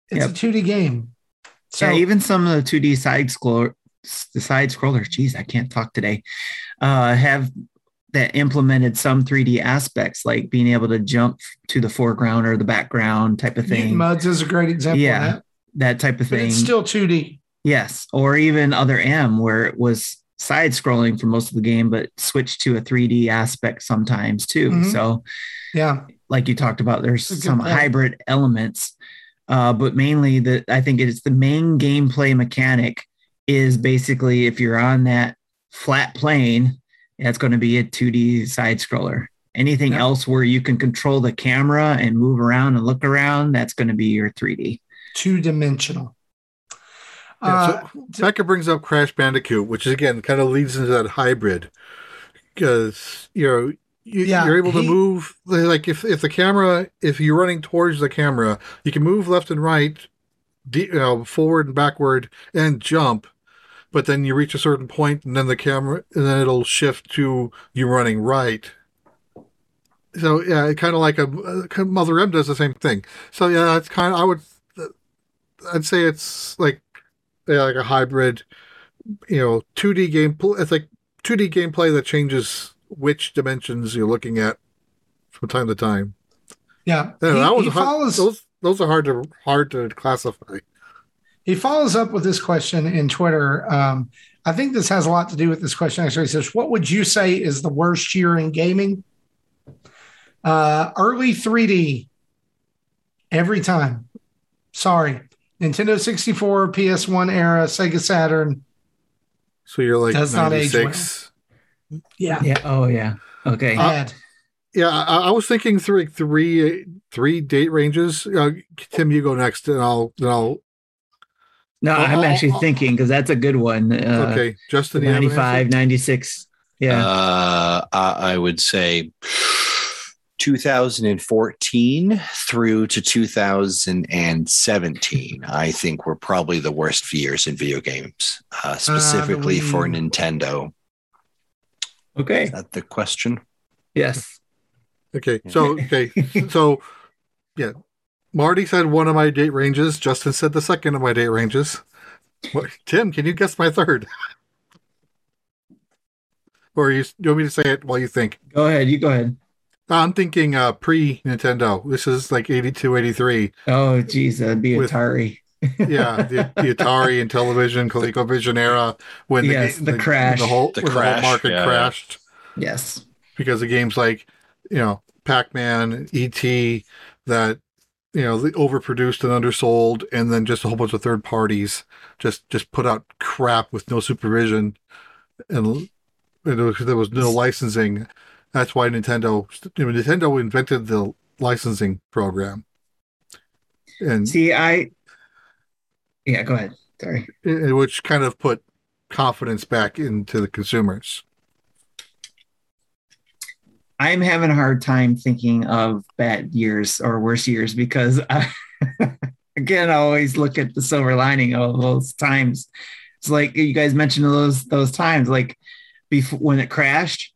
Speaker 2: it's
Speaker 1: Yep.
Speaker 2: a 2D game. So
Speaker 1: yeah, even some of the 2D side scroller, the side scrollers. Geez, I can't talk today. Uh, have that implemented some 3D aspects, like being able to jump to the foreground or the background type of
Speaker 2: Mutant
Speaker 1: thing.
Speaker 2: Mudds is a great example
Speaker 1: Yeah,
Speaker 2: of that.
Speaker 1: That type of
Speaker 2: But
Speaker 1: thing.
Speaker 2: it's still 2D.
Speaker 1: yes, or even other M, where it was side scrolling for most of the game, but switch to a 3D aspect sometimes too.
Speaker 2: Mhm.
Speaker 1: So
Speaker 2: Yeah.
Speaker 1: like you talked about, there's
Speaker 2: That's a good
Speaker 1: some
Speaker 2: point.
Speaker 1: hybrid elements, uh, but mainly the I think it's the main gameplay mechanic is basically if you're on that flat plane, that's going to be a 2D side scroller. Anything
Speaker 2: Yeah.
Speaker 1: else where you can control the camera and move around and look around, that's going to be your 3D.
Speaker 2: Two dimensional.
Speaker 4: Yeah,
Speaker 2: Uh,
Speaker 4: so Becca brings up Crash Bandicoot, which is again kind of leads into that hybrid because you know you,
Speaker 2: Yeah,
Speaker 4: you're able to
Speaker 2: he-
Speaker 4: move like if if the camera if you're running towards the camera, you can move left and right, de- you know, forward and backward and jump. but then you reach a certain point, and then the camera, and then it'll shift to you running right. So yeah, it kind of like a uh, Mother M does the same thing. So yeah, it's kind of I would I'd say it's like like a hybrid, you know, 2D game. It's like 2D gameplay that changes which dimensions you're looking at from time to time.
Speaker 2: Yeah,
Speaker 4: Yeah,
Speaker 2: he,
Speaker 4: that was hard,
Speaker 2: follows.
Speaker 4: those those are hard to hard to classify.
Speaker 2: He follows up with this question in Twitter. Um, I think this has a lot to do with this question. Actually, he says, "What would you say is the worst year in gaming?" Uh, early 3D, every time. Sorry, Nintendo 64, PS1 era, Sega Saturn.
Speaker 4: So you're like
Speaker 2: Does not age
Speaker 4: 96.
Speaker 2: Yeah,
Speaker 1: Yeah. Oh, yeah. Okay.
Speaker 2: bad.
Speaker 4: Yeah, I, I was thinking through like three three date ranges. Uh, Tim, you go next, and I'll then I'll.
Speaker 1: no,
Speaker 4: oh,
Speaker 1: I'm actually
Speaker 4: oh.
Speaker 1: thin because that's a good one. Uh,
Speaker 4: okay, Justin, you
Speaker 1: 95, 96. Yeah.
Speaker 3: Uh, I, I would say 2014 through to 2017. I think were probably the worst few years in video games, uh, specifically for Nintendo.
Speaker 1: okay.
Speaker 3: Is that the question?
Speaker 1: Yes.
Speaker 4: Okay, so okay, so yeah, Marty said one of my date ranges. Justin said the second of my date ranges. What, Tim, can you guess my third? Or you, you want me to say it while you think?
Speaker 1: Go ahead. You go ahead.
Speaker 4: I'm thinking uh, pre Nintendo. This is like 82, 83.
Speaker 1: Oh, geez. That'd be
Speaker 4: With-
Speaker 1: Atari.
Speaker 4: Yeah, the, the Atari Intellivision, ColecoVision era when the,
Speaker 1: Yes,
Speaker 4: ga-
Speaker 1: the crash.
Speaker 4: the whole,
Speaker 3: The crash,
Speaker 4: the whole market
Speaker 3: yeah.
Speaker 4: crashed
Speaker 1: Yes.
Speaker 4: because of games like you know Pac-Man, ET that you know they overproduced and undersold, and then just a whole bunch of third parties just just put out crap with no supervision, and, and there was- there was no licensing. That's why Nintendo you know, Nintendo invented the licensing program, and
Speaker 1: See, I. Yeah, go ahead. Sorry.
Speaker 4: which kind of put confidence back into the consumers.
Speaker 1: I'm having a hard time thinking of bad years or worse years because, I, again, I always look at the silver lining of those times. It's like you guys mentioned those those times, like before when it crashed.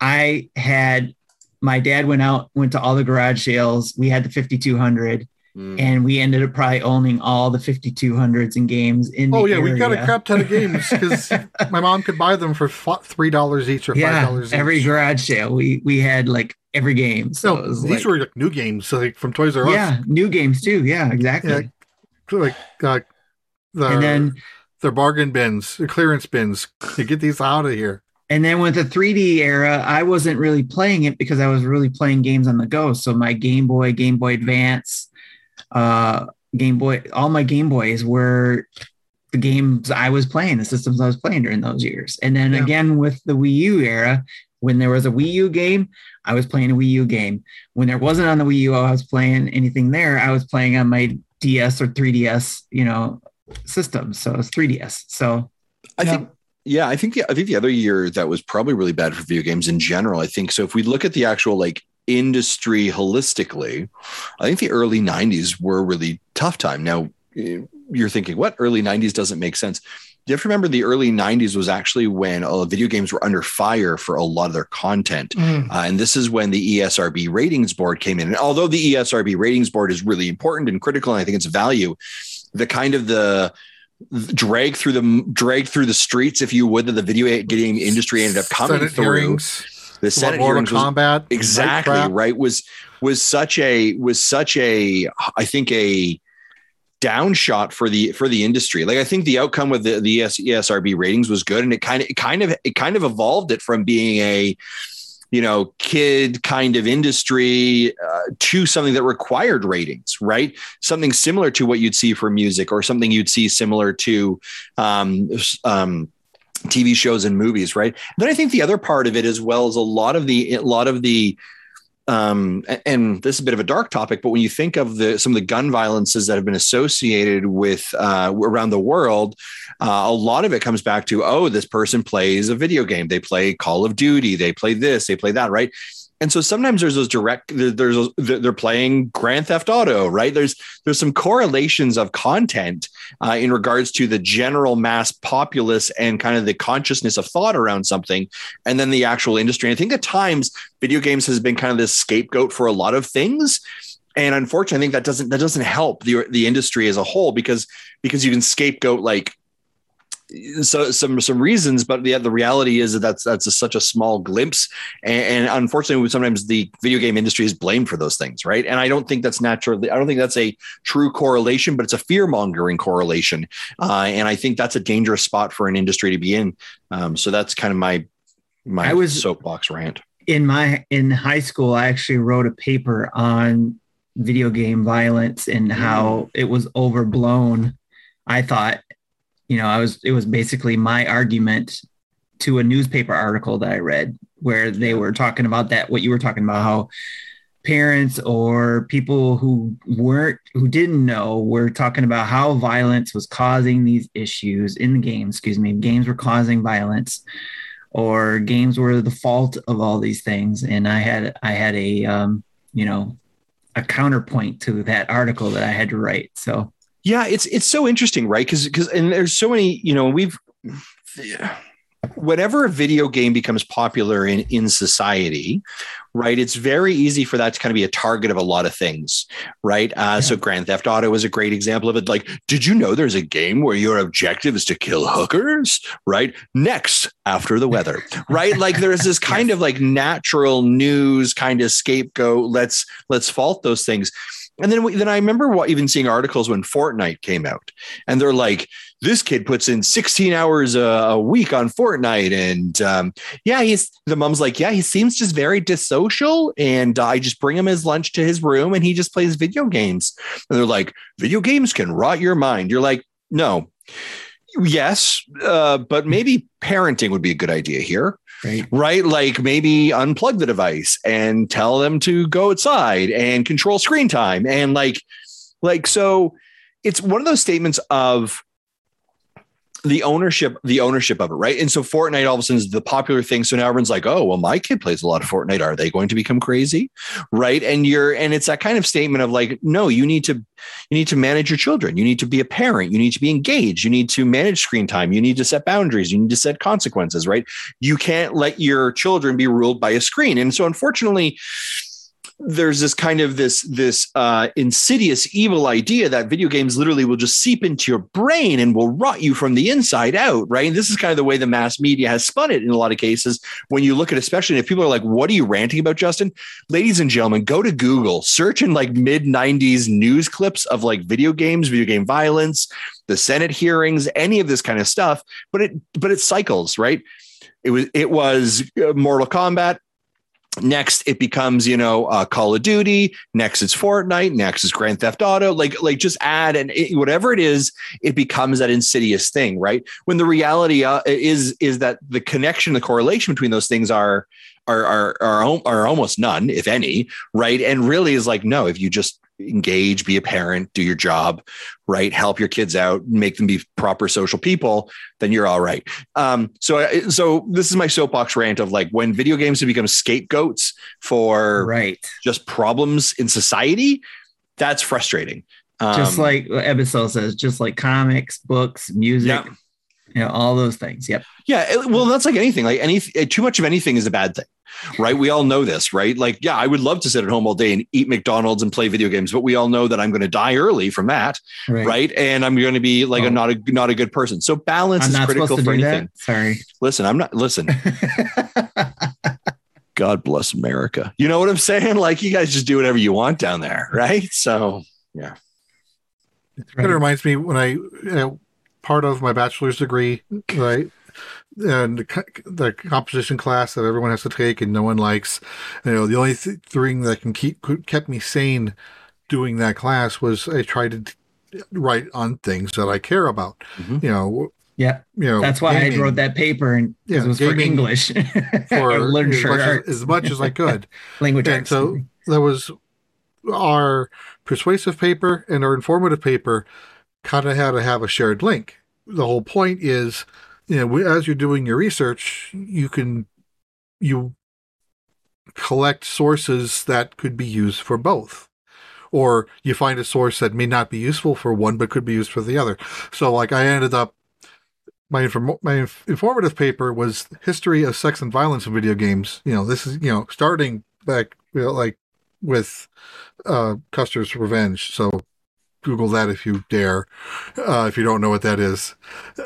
Speaker 1: I had my dad went out, went to all the garage sales. We had the 5200,
Speaker 3: Mm.
Speaker 1: and we ended up probably owning all the 5200s and games in.
Speaker 4: Oh
Speaker 1: the
Speaker 4: yeah, we got a crap ton of games because my mom could buy them for three dollars each or five
Speaker 1: Yeah,
Speaker 4: dollars
Speaker 1: every
Speaker 4: each.
Speaker 1: garage sale we we had like every game. So
Speaker 4: no, these
Speaker 1: like,
Speaker 4: were like new games, so like from Toys R Us.
Speaker 1: yeah, new games too. Yeah, exactly.
Speaker 4: Yeah. like uh, the,
Speaker 1: and then
Speaker 4: their bargain bins, the clearance bins. You get these out of here.
Speaker 1: And then with the 3D era, I wasn't really playing it because I was really playing games on the go. So my Game Boy, Game Boy Advance, uh, Game Boy, all my Game Boys were the games I was playing, the systems I was playing during those years. And then
Speaker 2: Yeah.
Speaker 1: again with the Wii U era, when there was a Wii U game, I was playing a Wii U game. When there wasn't on the Wii U, I was playing anything there. I was playing on my DS or 3DS, you know, systems. So it's 3DS. So
Speaker 3: I
Speaker 2: Yeah.
Speaker 3: think yeah, I think the I think the other year that was probably really bad for video games in general. I think so. If we look at the actual like industry holistically, I think the early '90s were a really tough time. Now you're thinking, what early '90s doesn't make sense. You have to remember the early '90s was actually when uh, video games were under fire for a lot of their content.
Speaker 2: Mm.
Speaker 3: Uh, and this is when the ESRB ratings board came in. And although the ESRB ratings board is really important and critical, and I think it's value, the kind of the drag through the drag through the streets, if you would, that the video game industry ended up coming
Speaker 4: Senate
Speaker 3: through.
Speaker 4: hearings,
Speaker 3: the Senate hearings was
Speaker 4: Kombat,
Speaker 3: exactly
Speaker 4: Minecraft.
Speaker 3: right was was such a was such a I think a downshot for the for the industry. Like I think the outcome with the the ESRB ratings was good, and it kind of it kind of it kind of evolved it from being a you know kid kind of industry uh, to something that required ratings, right? Something similar to what you'd see for music, or something you'd see similar to. Um, um, TV shows and movies, right? Then I think the other part of it, as well as a lot of the a lot of the um, and this is a bit of a dark topic, but when you think of the some of the gun violences that have been associated with uh, around the world, uh, a lot of it comes back to oh, this person plays a video game, they play Call of Duty, they play this, they play that, right? And so sometimes there's those direct there's those, they're playing Grand Theft Auto, right? There's there's some correlations of content uh, in regards to the general mass populace and kind of the consciousness of thought around something, and then the actual industry. And I think at times video games has been kind of this scapegoat for a lot of things. And unfortunately, I think that doesn't that doesn't help the the industry as a whole because because you can scapegoat like so some some reasons, but the the reality is that that's that's a, such a small glimpse, and, and unfortunately, sometimes the video game industry is blamed for those things, right? And I don't think that's naturally. I don't think that's a true correlation, but it's a fear mongering correlation, uh, and I think that's a dangerous spot for an industry to be in. Um, so that's kind of my my
Speaker 1: I was-
Speaker 3: soapbox rant.
Speaker 1: in my in high school i actually wrote a paper on video game violence and how it was overblown i thought you know i was it was basically my argument to a newspaper article that i read where they were talking about that what you were talking about how parents or people who weren't who didn't know were talking about how violence was causing these issues in the game excuse me games were causing violence or games were the fault of all these things. And i had i had a um, you know a counterpoint to that article that i had to write. So
Speaker 3: Yeah, it's it's so interesting, right? Because because and there's so many, you know, we've whenever a video game becomes popular in in society, right? It's very easy for that to kind of be a target of a lot of things, right? Uh, So Grand Theft Auto is a great example of it. Like, did you know there's a game where your objective is to kill hookers, right? Next, after the weather, right? Like, there's this kind of like natural news kind of scapegoat. Let's let's fault those things. And then, we, then I remember what, even seeing articles when Fortnite came out, and they're like, "This kid puts in 16 hours a, a week on Fortnite," and um, yeah, he's the mom's like, "Yeah, he seems just very dissocial," and I just bring him his lunch to his room, and he just plays video games. And they're like, "Video games can rot your mind." You're like, "No." Yes, uh, but maybe parenting would be a good idea here
Speaker 1: right
Speaker 3: right? Like maybe unplug the device and tell them to go outside and control screen time. And like, like, so it's one of those statements of the ownership, the ownership of it, right? And so Fortnite all of a sudden is the popular thing. So now everyone's like, oh, well, my kid plays a lot of Fortnite. Are they going to become crazy? Right. And you're, and it's that kind of statement of like, no, you need to, you need to manage your children. You need to be a parent. You need to be engaged. You need to manage screen time. You need to set boundaries. You need to set consequences, right? You can't let your children be ruled by a screen. And so unfortunately, there's this kind of this this uh, insidious evil idea that video games literally will just seep into your brain and will rot you from the inside out right? And this is kind of the way the mass media has spun it in a lot of cases when you look at especially if people are like what are you ranting about justin? Ladies and gentlemen go to google search in like mid 90s news clips of like video games video game violence the senate hearings any of this kind of stuff but it but it cycles right? It was it was uh, mortal kombat next it becomes you know uh, call of duty. Next it's fortnite. Next is grand theft auto. Like like just add and it, whatever it is it becomes that insidious thing right? When the reality uh, is is that the connection the correlation between those things are are are are, are almost none if any right? And really is like no if you just engage be a parent do your job right? Help your kids out make them be proper social people then you're all right. Um, so so this is my soapbox rant of like when video games have become scapegoats for
Speaker 1: right.
Speaker 3: just problems in society that's frustrating. Um,
Speaker 1: just like Ebisil says just like comics books music
Speaker 3: Yeah.
Speaker 1: You know all those things. Yep.
Speaker 3: Yeah it- well that's like anything like any too much of anything is a bad thing right? We all know this right? Like yeah i would love to sit at home all day and eat mcdonald's and play video games but we all know that i'm going to die early from that right, and i'm going to be like
Speaker 1: Oh.
Speaker 3: a not a not a good person. So balance
Speaker 1: i'm
Speaker 3: is critical for anything
Speaker 1: that. sorry.
Speaker 3: Listen i'm not listen. God bless america. You know what i'm saying? Like you guys just do whatever you want down there right? So yeah.
Speaker 1: That's
Speaker 4: It
Speaker 1: right.
Speaker 4: reminds me when I uh, part of my bachelor's degree, right? And the, the composition class that everyone has to take and no one likes. You know, the only th- thing that can keep kept me sane doing that class was I tried to t- write on things that I care about.
Speaker 3: Mhm.
Speaker 4: You know,
Speaker 1: yeah
Speaker 4: you know.
Speaker 1: that's why
Speaker 4: gaming
Speaker 1: i wrote that paper and
Speaker 4: Yeah,
Speaker 1: it was for english
Speaker 4: for
Speaker 1: Or
Speaker 4: as much as, as much as I could.
Speaker 1: language
Speaker 4: and
Speaker 1: arts
Speaker 4: so that was our persuasive paper and our informative paper kind of had to have a shared link. The whole point is, you know, as you're doing your research, you can you collect sources that could be used for both. Or you find a source that may not be useful for one, but could be used for the other. So, like, I ended up my inform- my inf- informative paper was history of sex and violence in video games. You know, this is you know starting back you know, like with uh, Custer's Revenge. So Google that if you dare, uh, if you don't know what that is.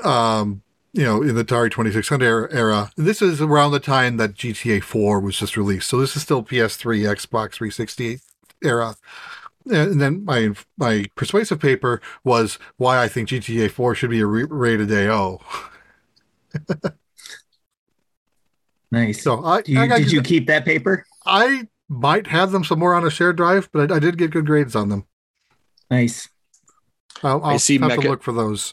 Speaker 4: Um, you know, in the Atari 2600 era, era. This is around the time that GTA 4 was just released. So this is still PS3, Xbox 360 era. And then my my persuasive paper was why I think GTA 4 should be a re- rated AO.
Speaker 1: Nice.
Speaker 4: So I,
Speaker 1: you,
Speaker 4: I,
Speaker 1: did you keep that paper?
Speaker 4: I might have them somewhere on a shared drive, but I, I did get good grades on them.
Speaker 1: Nice.
Speaker 4: I'll,
Speaker 3: I
Speaker 4: I'll
Speaker 3: see
Speaker 4: have
Speaker 3: Mecca-
Speaker 4: to look for those.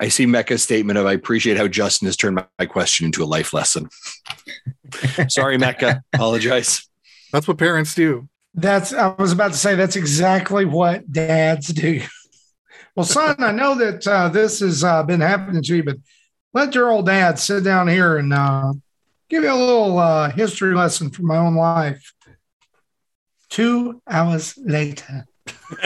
Speaker 3: I see Mecca's statement of I appreciate how Justin has turned my, my question into a life lesson. Sorry, Mecca. Apologize.
Speaker 4: That's what parents do.
Speaker 2: That's I was about to say that's exactly what dads do. Well, son, I know that uh, this has uh, been happening to you, but let your old dad sit down here and uh, give you a little uh, history lesson from my own life. Two hours later,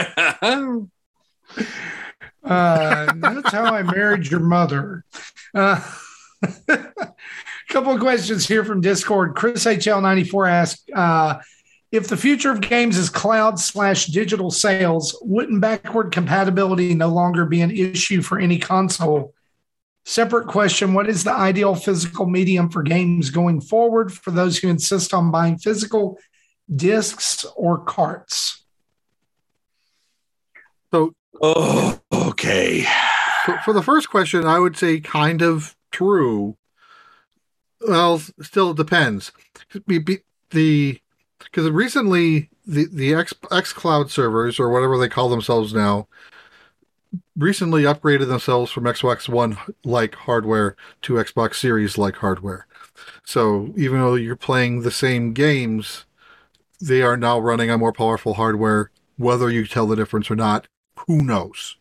Speaker 2: uh, that's how I married your mother. Uh, a couple of questions here from Discord. Chris HL94 asked uh, if the future of games is cloud slash digital sales, wouldn't backward compatibility no longer be an issue for any console? Separate question What is the ideal physical medium for games going forward for those who insist on buying physical discs or carts?
Speaker 4: So
Speaker 3: oh, okay.
Speaker 4: for, for the first question, I would say kind of true. Well, still it depends. The because recently the the X X Cloud servers or whatever they call themselves now recently upgraded themselves from Xbox One like hardware to Xbox Series like hardware. So even though you're playing the same games, they are now running on more powerful hardware. Whether you tell the difference or not, who knows?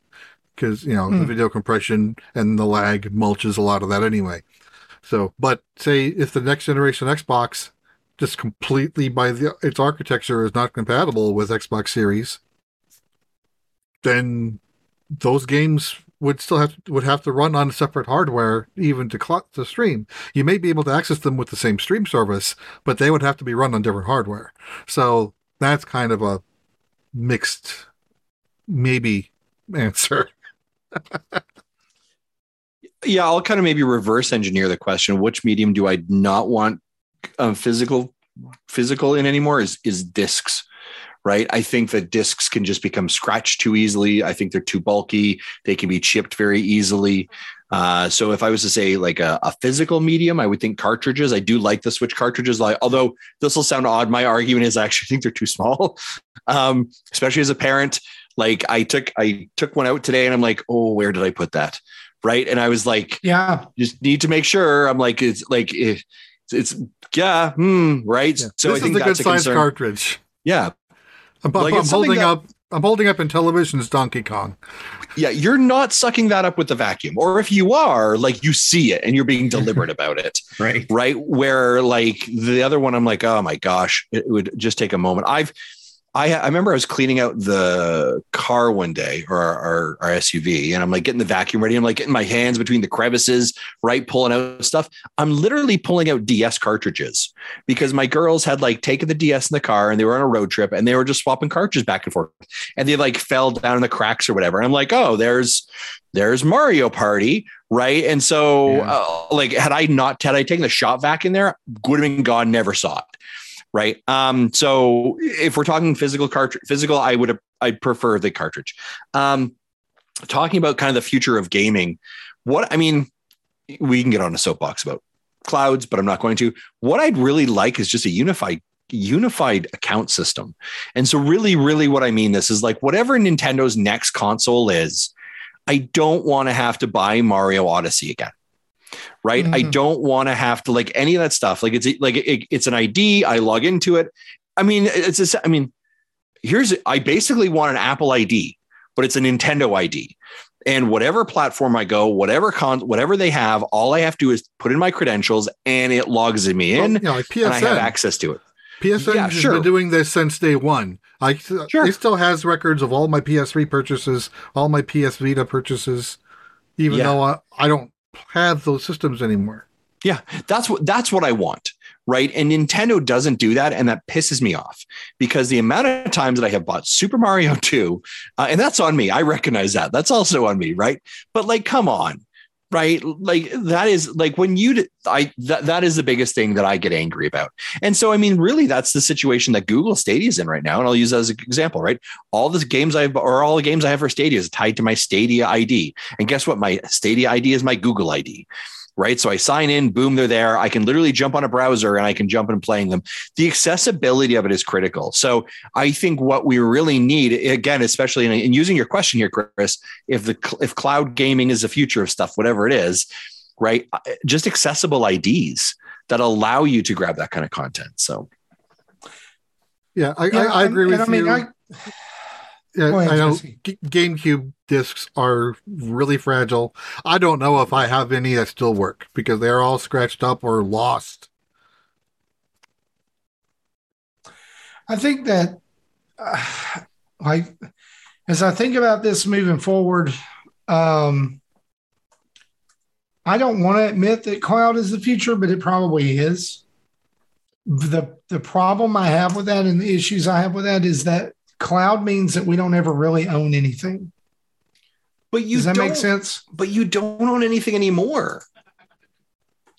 Speaker 4: Because you know the
Speaker 2: Hmm.
Speaker 4: video compression and the lag mulches a lot of that anyway. So, but say if the next generation Xbox just completely by the, its architecture is not compatible with Xbox Series, then those games would still have would have to run on separate hardware even to cl- to stream. You may be able to access them with the same stream service, but they would have to be run on different hardware. So that's kind of a mixed maybe answer.
Speaker 3: Yeah, I'll kind of maybe reverse engineer the question. Which medium do I not want um, physical physical in anymore? Is is discs, right? I think that discs can just become scratched too easily. I think they're too bulky. They can be chipped very easily. Uh, so if I was to say like a, a physical medium, I would think cartridges. I do like the Switch cartridges. Like, although this will sound odd, my argument is I actually think they're too small, um, especially as a parent. Like I took I took one out today, and I'm like, oh, where did I put that? Right, and I was like,
Speaker 2: Yeah.
Speaker 3: just need to make sure. I'm like, it's like it, it's yeah, hmm, right.
Speaker 4: Yeah.
Speaker 3: So
Speaker 4: this
Speaker 3: I think
Speaker 4: is a good
Speaker 3: that's a
Speaker 4: size
Speaker 3: concern.
Speaker 4: cartridge.
Speaker 3: Yeah,
Speaker 4: I'm,
Speaker 3: Like,
Speaker 4: I'm holding
Speaker 3: that-
Speaker 4: up. I'm holding up Intellivision's Donkey Kong.
Speaker 3: yeah. You're not sucking that up with the vacuum, or if you are, like you see it and you're being deliberate about it,
Speaker 1: Right.
Speaker 3: right? Where like the other one, I'm like, oh my gosh, it would just take a moment. I've I, I remember I was cleaning out the car one day or our, our, our SUV, and I'm like getting the vacuum ready. I'm like getting my hands between the crevices, right? Pulling out stuff. I'm literally pulling out DS cartridges because my girls had like taken the DS in the car and they were on a road trip and they were just swapping cartridges back and forth and they like fell down in the cracks or whatever. And I'm like, oh, there's there's Mario Party, right? And so,
Speaker 1: Yeah.
Speaker 3: uh, like, had I not had I taken the shop vac in there, would have been gone, never saw it right? Um so if we're talking physical cartridge physical i would i'd prefer the cartridge. Um talking about kind of the future of gaming what i mean we can get on a soapbox about clouds but i'm not going to. What i'd really like is just a unified unified account system. And so really really what i mean this is like whatever nintendo's next console is i don't want to have to buy mario odyssey again right? I
Speaker 2: Mhm.
Speaker 3: don't want to have to like any of that stuff. Like it's like it, it's an ID. I log into it. I mean, it's just, I mean, here's I basically want an Apple ID, but it's a Nintendo ID. And whatever platform I go, whatever con, whatever they have, all I have to do is put in my credentials, and it logs me in,
Speaker 4: Well, yeah, like
Speaker 3: and I have access to it.
Speaker 4: PSN
Speaker 3: Yeah,
Speaker 4: has
Speaker 3: sure.
Speaker 4: been doing this since day one. I
Speaker 3: Sure.
Speaker 4: it still has records of all my PS3 purchases, all my PS Vita purchases, even
Speaker 3: Yeah.
Speaker 4: though I, I don't have those systems anymore.
Speaker 3: Yeah, that's what that's what I want, right? And Nintendo doesn't do that, and that pisses me off because the amount of times that I have bought Super Mario 2, uh, and that's on me. I recognize that. That's also on me, right? But like, come on, right? Like that is like when you i that that is the biggest thing that I get angry about. And so, I mean, really, that's the situation that Google Stadia is in right now. And I'll use that as an example, right? All the games I've or all the games I have for Stadia is tied to my Stadia ID, and guess what? My Stadia ID is my Google ID right? So I sign in, boom, they're there. I can literally jump on a browser and I can jump in playing them. The accessibility of it is critical. So I think what we really need, again, especially in, in using your question here, Chris, if the if cloud gaming is the future of stuff, whatever it is, right? uh, Just accessible IDs that allow you to grab that kind of content. So
Speaker 4: Yeah, I,
Speaker 2: Yeah,
Speaker 4: I, I
Speaker 2: and-
Speaker 4: agree with
Speaker 2: and I mean,
Speaker 4: you.
Speaker 2: I,
Speaker 4: Yeah,
Speaker 2: Go ahead,
Speaker 4: I know G- GameCube discs are really fragile. I don't know if I have any that still work because they're all scratched up or lost.
Speaker 2: I think that, uh, like, as I think about this moving forward, um, I don't want to admit that cloud is the future, but it probably is. the The problem I have with that, and the issues I have with that, is that cloud means that we don't ever really own anything.
Speaker 3: but you
Speaker 2: Does that make sense?
Speaker 3: but you don't own anything anymore.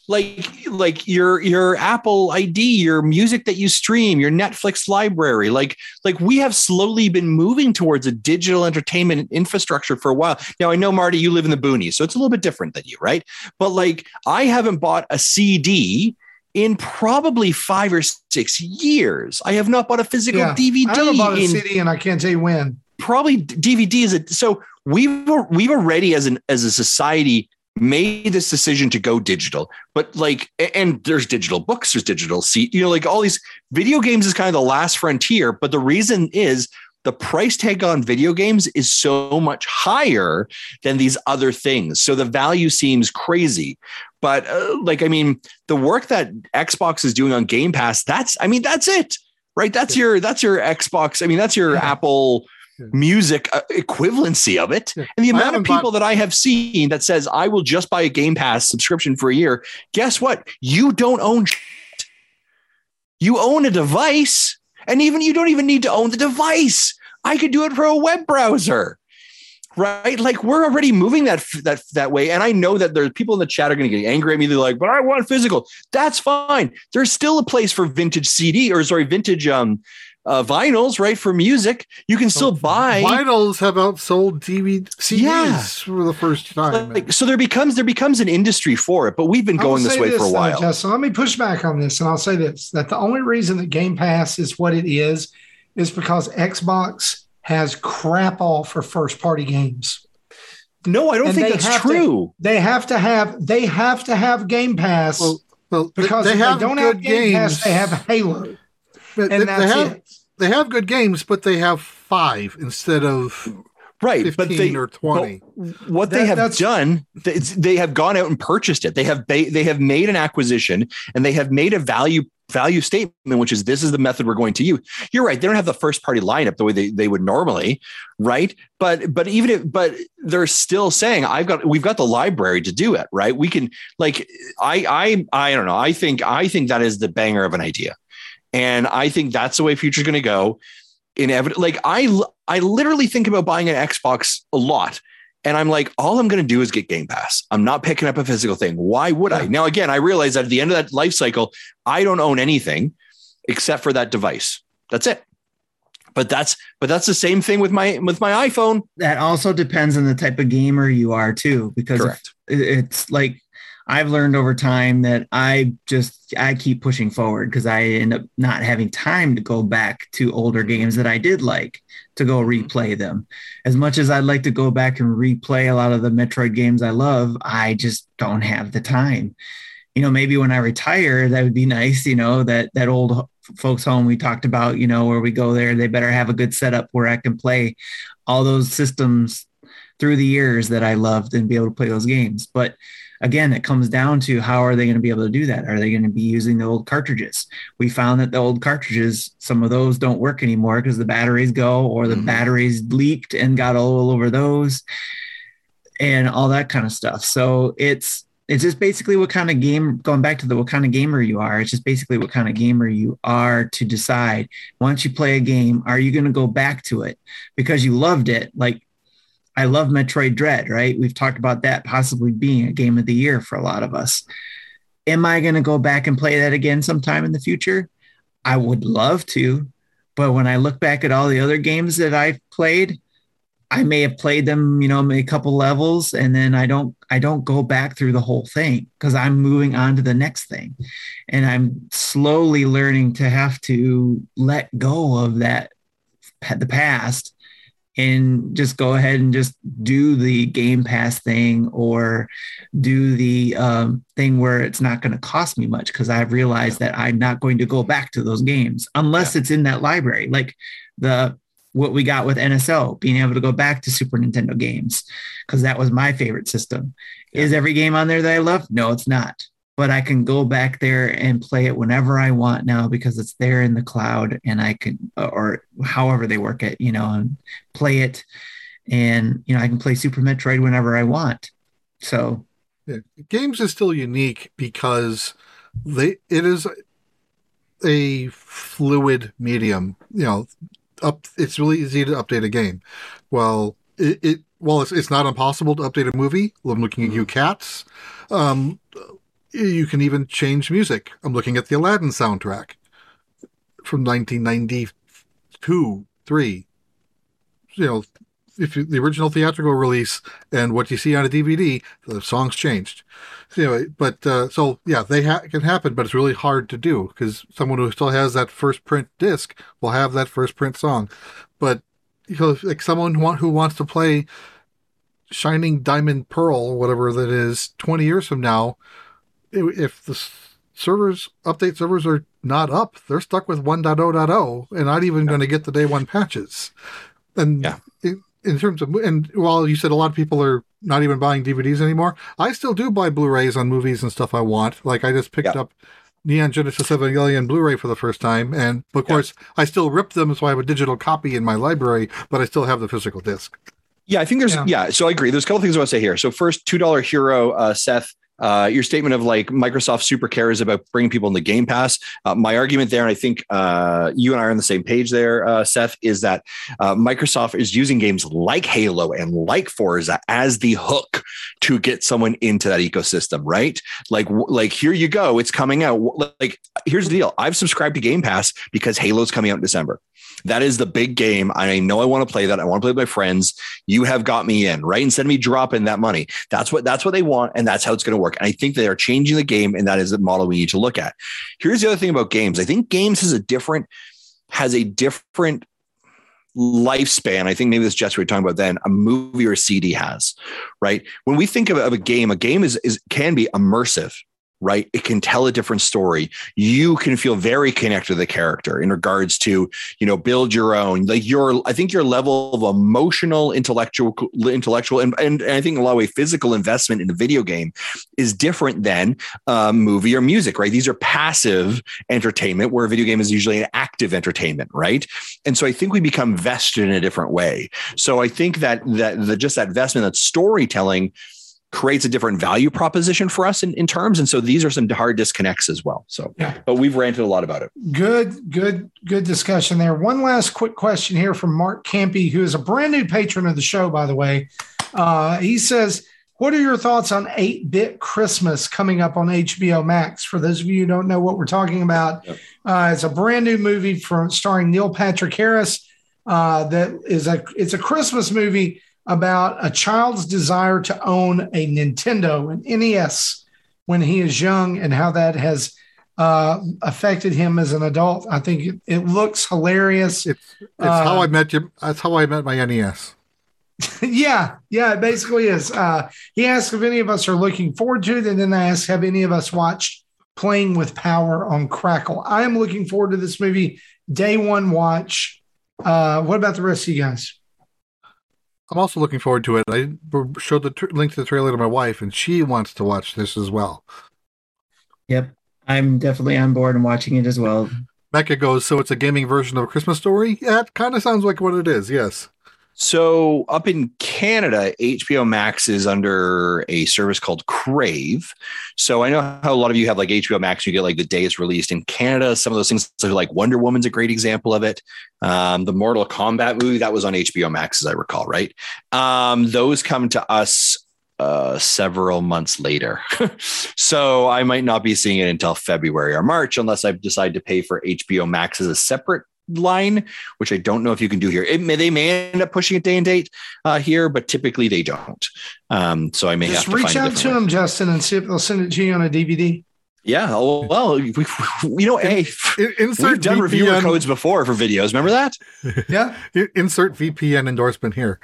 Speaker 3: Like like your your Apple ID, your music that you stream, your Netflix library, like like we have slowly been moving towards a digital entertainment infrastructure for a while. Now I know Marty, you live in the boonies, so it's a little bit different than you, right? But like I haven't bought a CD in probably five or six years. I have not bought a physical
Speaker 2: Yeah.
Speaker 3: DVD
Speaker 2: I haven't bought a
Speaker 3: in
Speaker 2: CD, and I can't tell you when.
Speaker 3: probably DVD is a so we've we've already as an as a society made this decision to go digital but like and there's digital books there's digital see you know like all these video games is kind of the last frontier but the reason is the price tag on video games is so much higher than these other things so the value seems crazy but uh, like i mean the work that xbox is doing on game pass that's i mean that's it right that's your that's your xbox i mean that's your
Speaker 2: Yeah.
Speaker 3: apple
Speaker 4: Yeah.
Speaker 3: music uh, equivalency of it
Speaker 4: Yeah.
Speaker 3: and the amount of people
Speaker 4: bought-
Speaker 3: that i have seen that says i will just buy a game pass subscription for a year guess what you don't own shit. you own a device and even you don't even need to own the device. I could do it for a web browser right? Like we're already moving that that that way. And i know that there's people in the chat are going to get angry at me. They're like but i want physical. That's fine. There's still a place for vintage cd or sorry vintage um uh, vinyls right for music you can still buy
Speaker 4: Vinyls have outsold DVD CDs
Speaker 3: Yeah.
Speaker 4: for the first time.
Speaker 3: like, so there becomes there becomes an industry for it but we've been going this
Speaker 2: say
Speaker 3: way for a
Speaker 2: though,
Speaker 3: while
Speaker 2: Justin, let me push back on this, and I'll say this: that the only reason that Game Pass is what it is is because Xbox has crap all for first party games.
Speaker 3: no i don't
Speaker 2: And
Speaker 3: think that's
Speaker 2: have to-
Speaker 3: true
Speaker 2: They have to have they have to have Game Pass
Speaker 4: Well, well, they-
Speaker 2: because
Speaker 4: they
Speaker 2: if
Speaker 4: have
Speaker 2: they don't
Speaker 4: good
Speaker 2: have Game
Speaker 4: games.
Speaker 2: Pass, they have Halo,
Speaker 4: but
Speaker 2: and
Speaker 4: they,
Speaker 2: that's
Speaker 4: they have
Speaker 2: it.
Speaker 4: They have good games, but they have five instead of
Speaker 3: right but they
Speaker 4: or twenty.
Speaker 3: what they have
Speaker 2: that's-
Speaker 3: done they, they have gone out and purchased it. They have ba- they have made an acquisition and they have made a value value statement which is this is the method we're going to use. You're right they don't have the first party lineup the way they, they would normally right? But but even if but they're still saying i've got we've got the library to do it right? We can like i i i don't know. I think i think that is the banger of an idea and i think that's the way future's going to go inevitable like i i literally think about buying an xbox a lot and I'm like, all I'm going to do is get Game Pass. I'm not picking up a physical thing. Why would I? Now, again, I realize that at the end of that life cycle, I don't own anything except for that device. That's it. But that's but that's the same thing with my with my iPhone.
Speaker 1: That also depends on the type of gamer you are too, because
Speaker 3: Correct.
Speaker 1: it's like I've learned over time that I just I keep pushing forward because I end up not having time to go back to older games that I did like to go replay them. As much as I'd like to go back and replay a lot of the Metroid games I love, I just don't have the time. You know, maybe when I retire, that would be nice. You know, that that old folks home we talked about. You know, where we go there, they better have a good setup where I can play all those systems through the years that I loved and be able to play those games. But again, it comes down to how are they going to be able to do that? Are they going to be using the old cartridges? We found that the old cartridges, some of those don't work anymore because the batteries go or the
Speaker 3: Mhm.
Speaker 1: batteries leaked and got all over those and all that kind of stuff. So it's it's just basically what kind of game going back to the what kind of gamer you are. It's just basically what kind of gamer you are to decide once you play a game, are you going to go back to it because you loved it? Like I love Metroid Dread, right? We've talked about that possibly being a game of the year for a lot of us. Am I going to go back and play that again sometime in the future? I would love to, but when I look back at all the other games that I've played, I may have played them, you know, a couple levels, and then I don't, I don't go back through the whole thing because I'm moving on to the next thing, and I'm slowly learning to have to let go of that, the past, and just go ahead and just do the Game Pass thing or do the um, thing where it's not going to cost me much because I've realized that I'm not going to go back to those games unless it's in that library, like the what we got with NSO, being able to go back to Super Nintendo games because that was my favorite system. Is every game on there that I love? No, it's not. But I can go back there and play it whenever I want now because it's there in the cloud and I can, or however they work it, you know, and play it. And, you know, I can play Super Metroid whenever I want. So,
Speaker 4: Yeah. Games is still unique because they it is a fluid medium. You know, up it's really easy to update a game. Well, it, it well it's, it's not impossible to update a movie. I'm looking at you cats. Um, you can even change music. I'm looking at the Aladdin soundtrack from 1992, three. You know, if you, the original theatrical release and what you see on a DVD, the songs changed. So anyway, but uh, so yeah, they ha- can happen, but it's really hard to do because someone who still has that first print disc will have that first print song. But you know, like someone who, want, who wants to play Shining Diamond Pearl, whatever that is, twenty years from now, if the servers update servers are not up, they're stuck with 1.0.0 and not even going to get the day one patches. And
Speaker 3: Yeah.
Speaker 4: in, in terms of, and while you said a lot of people are not even buying DVDs anymore, I still do buy Blu-rays on movies and stuff I want. Like I just picked
Speaker 3: Yeah.
Speaker 4: up Neon Genesis Evangelion Blu-ray for the first time, and of
Speaker 3: Yeah.
Speaker 4: course I still rip them, so I have a digital copy in my library, but I still have the physical disc.
Speaker 3: Yeah, I think there's
Speaker 2: Yeah.
Speaker 3: yeah. so I agree. There's a couple things I want to say here. So first, two dollar hero, uh, Seth. Uh, your statement of like Microsoft super cares about bringing people into Game Pass. Uh, my argument there, and I think uh, you and I are on the same page there, uh, Seth, is that uh, Microsoft is using games like Halo and like Forza as the hook to get someone into that ecosystem, right? Like, like here you go, it's coming out. Like, here's the deal: I've subscribed to Game Pass because Halo's coming out in December. That is the big game. I know I want to play that. I want to play with my friends. You have got me in, right? Instead of me dropping that money, that's what that's what they want, and that's how it's going to work. And I think they are changing the game, and that is the model we need to look at. Here's the other thing about games. I think games has a different has a different lifespan. I think maybe this just we were talking about then a movie or a CD has, right? When we think of, of a game, a game is, is can be immersive, right? It can tell a different story. You can feel very connected to the character in regards to, you know, build your own, like your, I think your level of emotional, intellectual, intellectual, and, and, and I think a lot of way physical investment in a video game is different than a movie or music, right? These are passive entertainment where a video game is usually an active entertainment, right? And so I think we become vested in a different way. So I think that that the, just that investment, that storytelling creates a different value proposition for us in, in terms. And so these are some hard disconnects as well. So,
Speaker 2: Yeah.
Speaker 3: but we've ranted a lot about it.
Speaker 2: Good, good, good discussion there. One last quick question here from Mark Campy, who is a brand new patron of the show, by the way. Uh, he says, What are your thoughts on 8 bit Christmas coming up on HBO Max? For those of you who don't know what we're talking about,
Speaker 3: Yep.
Speaker 2: uh, it's a brand new movie from starring Neil Patrick Harris. Uh, that is a it's a Christmas movie about a child's desire to own a Nintendo, an NES, when he is young, and how that has uh, affected him as an adult. I think it, it looks hilarious.
Speaker 4: It's it's
Speaker 2: Uh,
Speaker 4: how I met you. That's how I met my NES.
Speaker 2: yeah, yeah, it basically is. Uh, he asked if any of us are looking forward to it, and then I asked, have any of us watched Playing with Power on Crackle? I am looking forward to this movie. Day one watch. Uh, what about the rest of you guys?
Speaker 4: I'm also looking forward to it. I showed the tr- link to the trailer to my wife, and she wants to watch this as well.
Speaker 1: Yep. I'm definitely on board and watching it as well.
Speaker 4: Mecca goes, so it's a gaming version of a Christmas story? Yeah, it kind of sounds like what it is, yes.
Speaker 3: So up in Canada, HBO Max is under a service called Crave. So I know how a lot of you have like HBO Max, you get like the day it's released in Canada. Some of those things, so like Wonder Woman's a great example of it. Um, the Mortal Kombat movie that was on HBO Max, as I recall, right? Um, those come to us uh, several months later. so I might not be seeing it until February or March unless I decide to pay for HBO Max as a separate line, which I don't know if you can do here. It may, they may end up pushing it day and date uh, here, but typically they don't. Um, so I may
Speaker 2: Just
Speaker 3: have to
Speaker 2: reach
Speaker 3: find
Speaker 2: out
Speaker 3: different
Speaker 2: to
Speaker 3: way.
Speaker 2: them, Justin, and see if they'll send it to you on a DVD.
Speaker 3: Yeah. oh, Well, we, you know, hey,
Speaker 4: Insert
Speaker 3: we've done
Speaker 4: VPN,
Speaker 3: reviewer codes before for videos. Remember that?
Speaker 2: Yeah.
Speaker 4: Insert VPN endorsement here.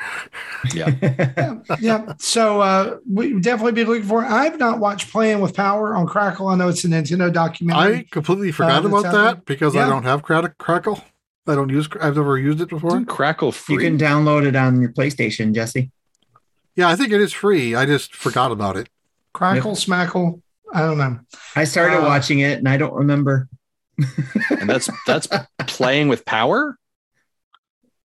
Speaker 3: Yeah.
Speaker 2: yeah, yeah. So uh, we definitely be looking for. it. I've not watched Playing with Power on Crackle. I know it's a Nintendo documentary.
Speaker 4: I completely forgot
Speaker 2: Uh,
Speaker 4: about
Speaker 2: that's out
Speaker 4: that because
Speaker 2: Yeah.
Speaker 4: I don't have Crack- Crackle. I don't use. I've never used it before.
Speaker 3: Crackle free.
Speaker 1: You can download it on your PlayStation, Jesse.
Speaker 4: Yeah, I think it is free. I just forgot about it.
Speaker 2: Crackle, Smackle. I don't know.
Speaker 1: I started
Speaker 2: Uh,
Speaker 1: watching it and I don't remember.
Speaker 3: and that's that's playing with power.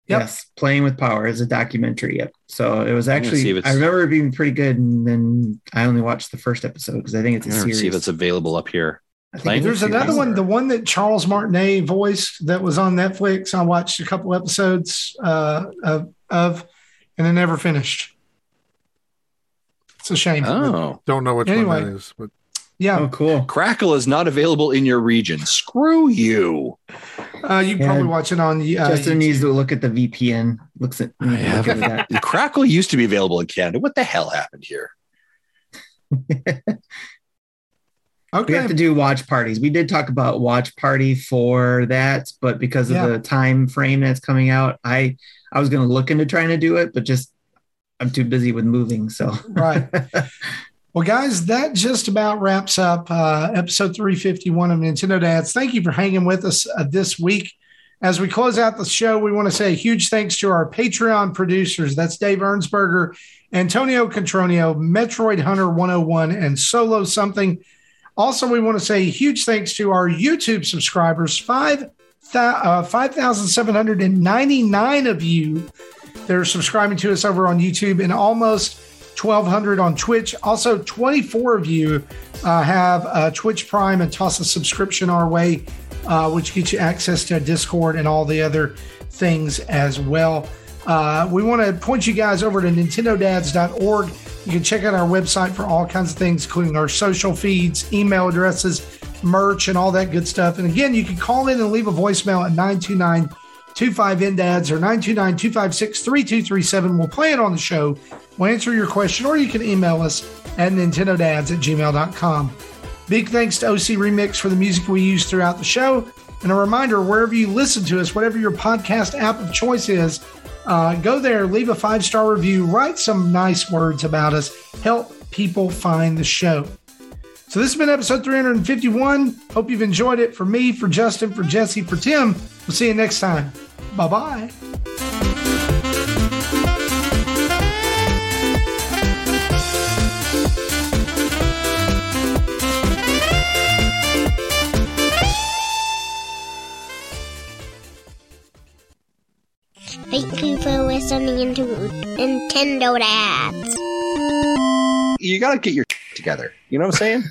Speaker 2: Yep.
Speaker 1: Yes, Playing with Power is a documentary. Yep. So it was
Speaker 3: I'm gonna see
Speaker 1: actually, I remember it being pretty good. And then I only watched the first episode because I think it's a
Speaker 3: I'm
Speaker 1: series.
Speaker 3: see if it's available up here.
Speaker 1: I think
Speaker 3: Playing
Speaker 1: it's a
Speaker 3: with
Speaker 2: There's another
Speaker 1: series.
Speaker 2: one, the one that Charles Martinet voiced that was on Netflix. I watched a couple episodes uh, of, of, and I never finished. It's a shame.
Speaker 3: Oh,
Speaker 4: Don't know which
Speaker 2: Anyway.
Speaker 4: one that is, but
Speaker 2: Yeah,
Speaker 1: Oh, cool.
Speaker 3: Crackle is not available in your region. Screw you.
Speaker 2: uh, you
Speaker 1: Yeah.
Speaker 2: probably watch it on. Uh,
Speaker 1: Justin
Speaker 2: YouTube.
Speaker 1: needs to look at the VPN. Looks at
Speaker 3: I
Speaker 1: look at
Speaker 3: haven't.
Speaker 1: that.
Speaker 3: Crackle used to be available in Canada. What the hell happened here?
Speaker 1: We have to do watch parties. We did talk about watch party for that, but because of
Speaker 2: Yeah.
Speaker 1: the time frame that's coming out, I I was going to look into trying to do it, but just I'm too busy with moving. So
Speaker 2: right. Well, guys, that just about wraps up uh, episode 351 of Nintendo Dads. Thank you for hanging with us uh, this week. As we close out the show, we want to say a huge thanks to our Patreon producers. That's Dave Ernsberger, Antonio Contronio, Metroid Hunter 101, and Solo Something. Also, we want to say huge thanks to our YouTube subscribers, five uh, 5,799 of you that are subscribing to us over on YouTube and almost 1,200 on Twitch. Also, 24 of you uh, have uh, Twitch Prime and toss a subscription our way, uh, which gets you access to Discord and all the other things as well. Uh, we want to point you guys over to nintendodads.org. You can check out our website for all kinds of things, including our social feeds, email addresses, merch, and all that good stuff. And again, you can call in and leave a voicemail at 929 25 NDADS or 929 256 3237. We'll play it on the show. We'll answer your question, or you can email us at nintendodads at gmail.com. Big thanks to OC Remix for the music we use throughout the show. And a reminder wherever you listen to us, whatever your podcast app of choice is, uh, go there, leave a five star review, write some nice words about us, help people find the show. So, this has been episode 351. Hope you've enjoyed it. For me, for Justin, for Jesse, for Tim, we'll see you next time. Bye bye.
Speaker 6: You for listening to Nintendo Dads.
Speaker 3: You got to get your together. You know what I'm saying?